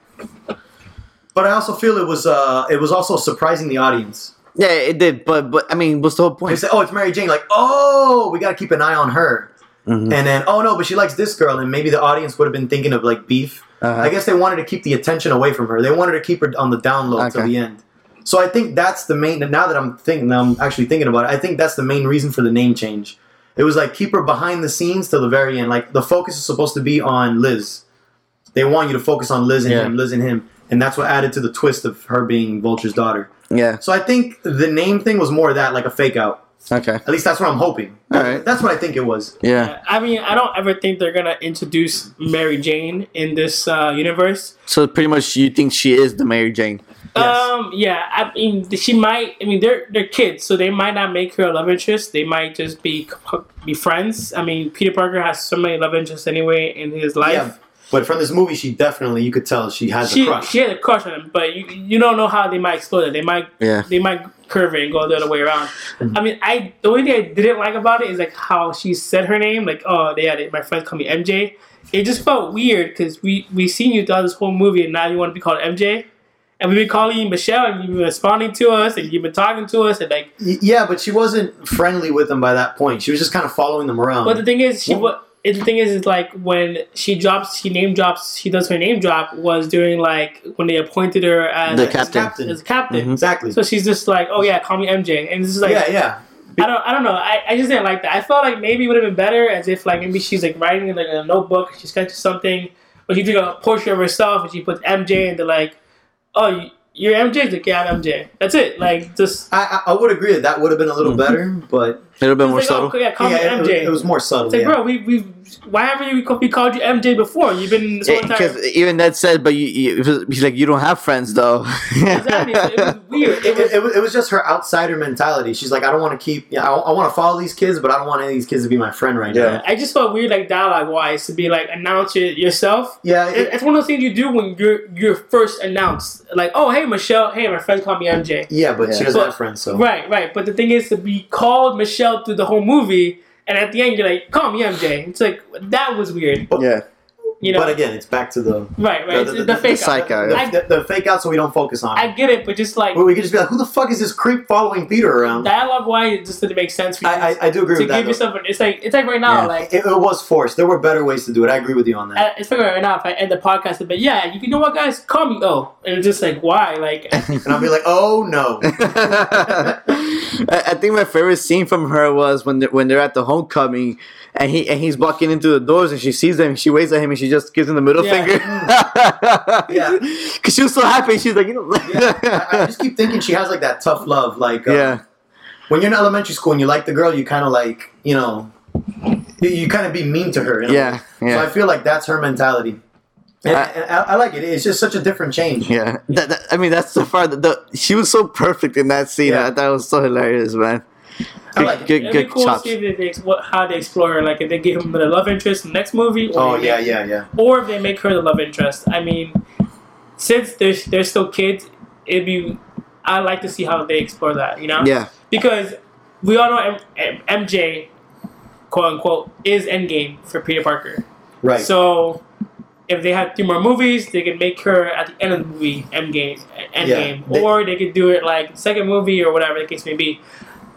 But I also feel it was uh, it was also surprising the audience. Yeah, it did, but but I mean, what's the whole point? They said, "Oh, it's Mary Jane." Like, oh, we got to keep an eye on her. Mhm. And then, oh no, but she likes this girl, and maybe the audience would have been thinking of like beef. Uh-huh. I guess they wanted to keep the attention away from her. They wanted to keep her on the down low till the end. So I think that's the main. Now that I'm thinking, I'm actually thinking about it. I think that's the main reason for the name change. It was like keep her behind the scenes till the very end. Like the focus is supposed to be on Liz. They want you to focus on Liz and Yeah. him, Liz and him, and that's what added to the twist of her being Vulture's daughter. Yeah. So I think the name thing was more of that, like a fake out. Okay. At least that's what I'm hoping. All right. That's what I think it was. Yeah. I mean, I don't ever think they're gonna introduce Mary Jane in this uh, universe. So pretty much, you think she is the Mary Jane? Yes. Um, yeah, I mean, she might. I mean, they're they're kids, so they might not make her a love interest. They might just be be friends. I mean, Peter Parker has so many love interests anyway in his life. Yeah, but from this movie, she definitely you could tell she has She a crush. she had a crush on him, but you you don't know how they might explode it. They might Yeah. they might curve it and go the other way around. Mm-hmm. I mean, I the only thing I didn't like about it is like how she said her name, like oh they had it. My friends call me MJ. It just felt weird because we we seen you throughout this whole movie, and now you want to be called MJ, and we've been calling you Michelle, and you've been responding to us, and you've been talking to us, and like. Yeah, but she wasn't friendly with them by that point. She was just kind of following them around. But the thing is, she Well- what. The thing is, is like when she drops, she name drops, she does her name drop was during like when they appointed her as The as captain. captain. as captain. Mhm. exactly. So she's just like, oh yeah, call me MJ, and this is like, yeah, yeah. I don't, I don't know, I, I just didn't like that. I felt like maybe it would have been better as if like maybe she's like writing in like a notebook, she sketches something, or she took a portrait of herself and she puts MJ and they're like, oh, you, you're MJ, She's like yeah, I'm MJ. That's it. Like just I, I I would agree that that would have been a little Mhm. better, but A little bit it's more like, subtle. oh, yeah, call yeah, me it, was- MJ. it was more subtle. it's like, yeah. bro, we we why haven't you we called you MJ before? You've been this whole eh, time. Because even that said, but you, you, it was- he's like, you don't have friends though. Exactly. It was weird. It It, was, it, was, it was just her outsider mentality. She's like, I don't want to keep. Yeah, I, I want to follow these kids, but I don't want any of these kids to be my friend right Yeah. now. I just felt weird, like dialogue wise, to be like announce it yourself. Yeah, It, it- it's one of those things you do when you're you're first announced. Like, oh hey Michelle, hey my friend called me MJ. yeah, but she Yeah. doesn't But- have friends, so Right, right. But the thing is to be called Michelle through the whole movie, and at the end you're like, call me MJ. It's like that was weird. yeah. You know. But again, it's back to the right, right. the- The, the- the, the fake psych out. out, the, the, the fake out, so we don't focus on. It. I it. get it, but just like Well, we could just be like, who the fuck is this creep following Peter around? dialogue wise, it just didn't make sense for you I, I, I do agree to with that. give though. yourself. An, it's like it's like right now, Yeah. like It, it was forced. There were better ways to do it. I agree with you on that. I- it's like right now if I end the podcast, but yeah, you know what, guys, call me O, and it's just like why, like And I'll be like, oh no. I, I think my favorite scene from her was when they're, when they're at the homecoming and he and he's walking into the doors and she sees them. She waves at him and she just gives him the middle Yeah. finger. Yeah. because she was so happy. She's like, you know, yeah, I, I just keep thinking she has like that tough love. Like, um, yeah, when you're in elementary school and you like the girl, you kind of like, you know, you, you kind of be mean to her. in a yeah, way. So I feel like that's her mentality. And, I- and I, I like it. It's just such a different change. yeah. That, that- I mean, that's so far. The, the, she was so perfect in that scene. Yeah. I thought it was so hilarious, man. I Good, like it. good, it'd good be cool to chops. see if they, ex- what, how they explore her, like if they give him the love interest in the next movie, or Oh they yeah, make- yeah, yeah. or if they make her the love interest. I mean, since they're they're still kids, it'd be I like to see how they explore that, you know, Yeah, because we all know M- M- MJ, quote unquote, is Endgame for Peter Parker. Right. So if they had three more movies, they could make her at the end of the movie Endgame, Endgame, they- or they could do it like second movie or whatever the case may be.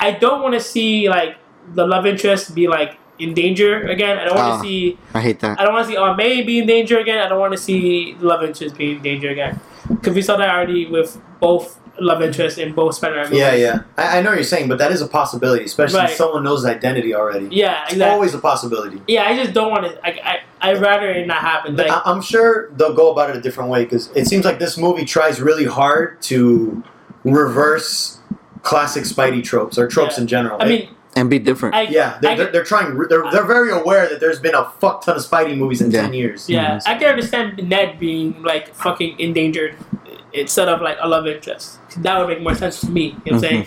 I don't want to see like the love interest be like in danger again. I don't want Ah. to see. I hate that. I don't want to see Aunt May be in danger again. I don't want to see the love interest be in danger again because we saw that already with both love interests in both Spider-Man movies. yeah, yeah. I, I know what you're saying, but that is a possibility, especially Right. if someone knows his identity already. Yeah, It's exactly. always a possibility. yeah, I just don't want to. I, I I'd rather it not happen. Like, I- I'm sure they'll go about it a different way because it seems like this movie tries really hard to reverse classic Spidey tropes or tropes Yeah. in general. I mean, And be different. I yeah, they're, I they're, they're trying. They're, they're very aware that there's been a fuck ton of Spidey movies in Yeah. ten years. Yeah, Mhm. I can understand Ned being like fucking endangered instead of like a love interest. That would make more sense to me. You know what I'm saying?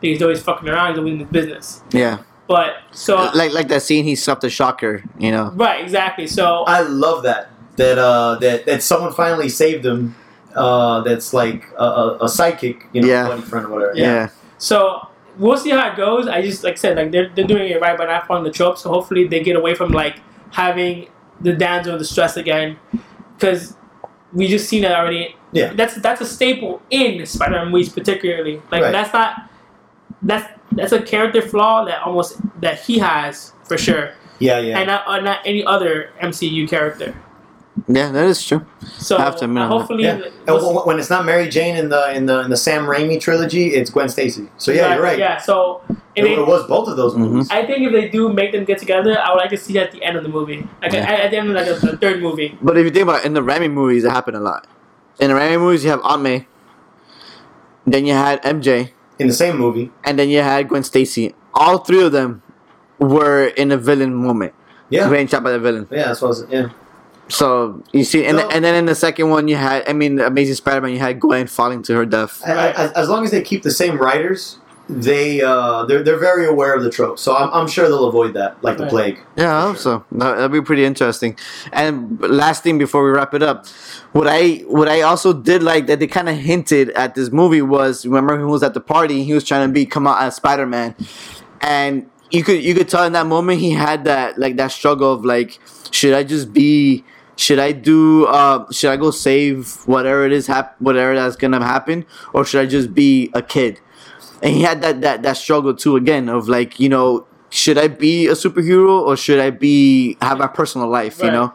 Because he's always fucking around, he's always in his business. yeah, But so like like that scene he stopped the shocker. You know. right, exactly. So I love that that uh that that someone finally saved him. Uh, that's like a, a, a sidekick, you know, Yeah. buddy friend or whatever. Yeah. So we'll see how it goes. I just like I said, like they're, they're doing it right by not following the trope. So hopefully they get away from like having the damsel the stress again, because we just seen it already. Yeah. That's that's a staple in Spider-Man movies, particularly. Like Right. that's not that's that's a character flaw that almost that he has for sure, yeah, yeah. and not uh, not any other MCU character. Yeah, that is true. So I have to admit hopefully, Yeah. And when it's not Mary Jane in the in the in the Sam Raimi trilogy, it's Gwen Stacy. So yeah, you're right. Yeah. So It, they, it was both of those movies. Mm-hmm. I think if they do make them get together, I would like to see that at the end of the movie, like Yeah. at, at the end of like the, the third movie. But if you think about it, in the Raimi movies, it happened a lot. In the Raimi movies, you have Aunt May, then you had MJ, In the same movie. and then you had Gwen Stacy. All three of them were in a villain moment. Yeah. Getting shot by the villain. Yeah, that's what I was, yeah. So you see, and, So- and then in the second one, you had, I mean, Amazing Spider-Man, you had Gwen falling to her death. I- I- As, as long as they keep the same writers, they uh, they're they're very aware of the trope. So I'm, I'm sure they'll avoid that like the plague. Yeah, I hope so. That- That'd be pretty interesting. And last thing before we wrap it up, what I what I also did like that they kind of hinted at this movie was remember he was at the party, he was trying to be come out as Spider Man, and you could you could tell in that moment he had that like that struggle of like should I just be should I do uh should I go save whatever it is hap- whatever that's gonna happen or should I just be a kid and he had that that that struggle too again of like you know should I be a superhero or should I be have my personal life you know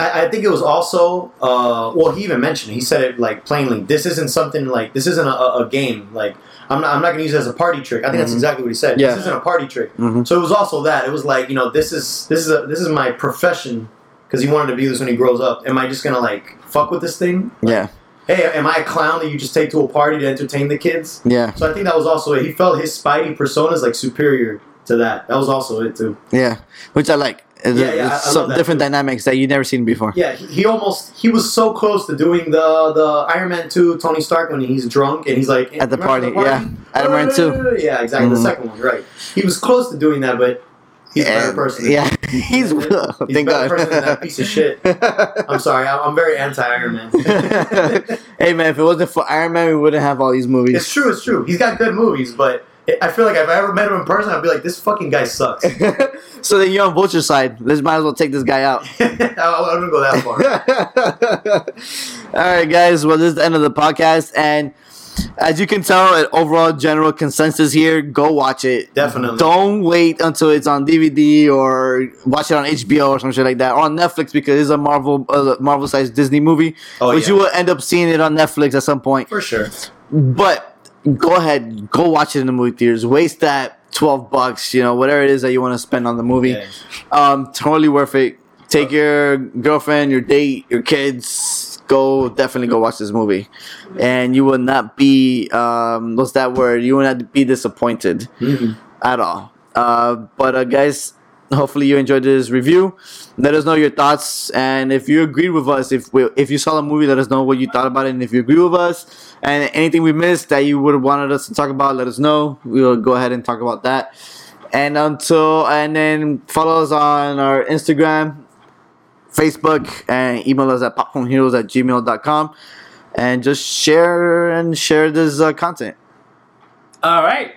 I, I think it was also uh, well he even mentioned it. he said it like plainly this isn't something like this isn't a, a game like I'm not, I'm not going to use it as a party trick I think that's Mhm. exactly what he said Yeah. this isn't a party trick Mhm. so it was also that it was like you know this is this is a this is my profession because he wanted to be this when he grows up am I just gonna like fuck with this thing yeah hey am I a clown that you just take to a party to entertain the kids yeah so I think that was also it he felt his Spidey persona is like superior to that that was also it too yeah which I like it's, Yeah, yeah, I- it's I some that different too. dynamics that you've never seen before Yeah, he, he almost he was so close to doing the the Iron Man two Tony Stark when he's drunk and he's like At the "Remember party, yeah. Iron Man 2. Yeah, exactly. Mhm. The second one, right? He was close to doing that, but he's a better And- person. yeah he's He's a thank better God person than that piece of shit. I'm sorry, I- I'm very anti Iron Man. hey man if it wasn't for Iron Man we wouldn't have all these movies it's true, it's true. He's got good movies, but I feel like if I ever met him in person, I'd be like, this fucking guy sucks. so then you're on Vulture side let's might as well take this guy out I, I wouldn't go that far. All right, guys. Well, this is the end of the podcast, and as you can tell, an overall general consensus here: go watch it. Definitely. Don't wait until it's on DVD or watch it on HBO or some shit like that, or on Netflix because it's a Marvel uh, Marvel sized Disney movie, Oh, which yeah. you will end up seeing it on Netflix at some point. For sure. But go ahead, go watch it in the movie theaters. Waste that twelve bucks, you know, whatever it is that you want to spend on the movie. Yeah. Um, totally worth it. Take your girlfriend, your date, your kids. Go definitely go watch this movie, and you will not be um, what's that word? You will not be disappointed Mhm. at all. Uh, but uh, guys, hopefully you enjoyed this review. Let us know your thoughts, and if you agreed with us, if we, if you saw the movie, let us know what you thought about it, and if you agree with us, and anything we missed that you would have wanted us to talk about, let us know. We will go ahead and talk about that. And until and then follow us on our Instagram, Facebook, and email us at popcornheroes at gmail.com. And just share and share this uh, content. All right.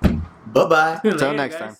Bye bye. Until next guys. time.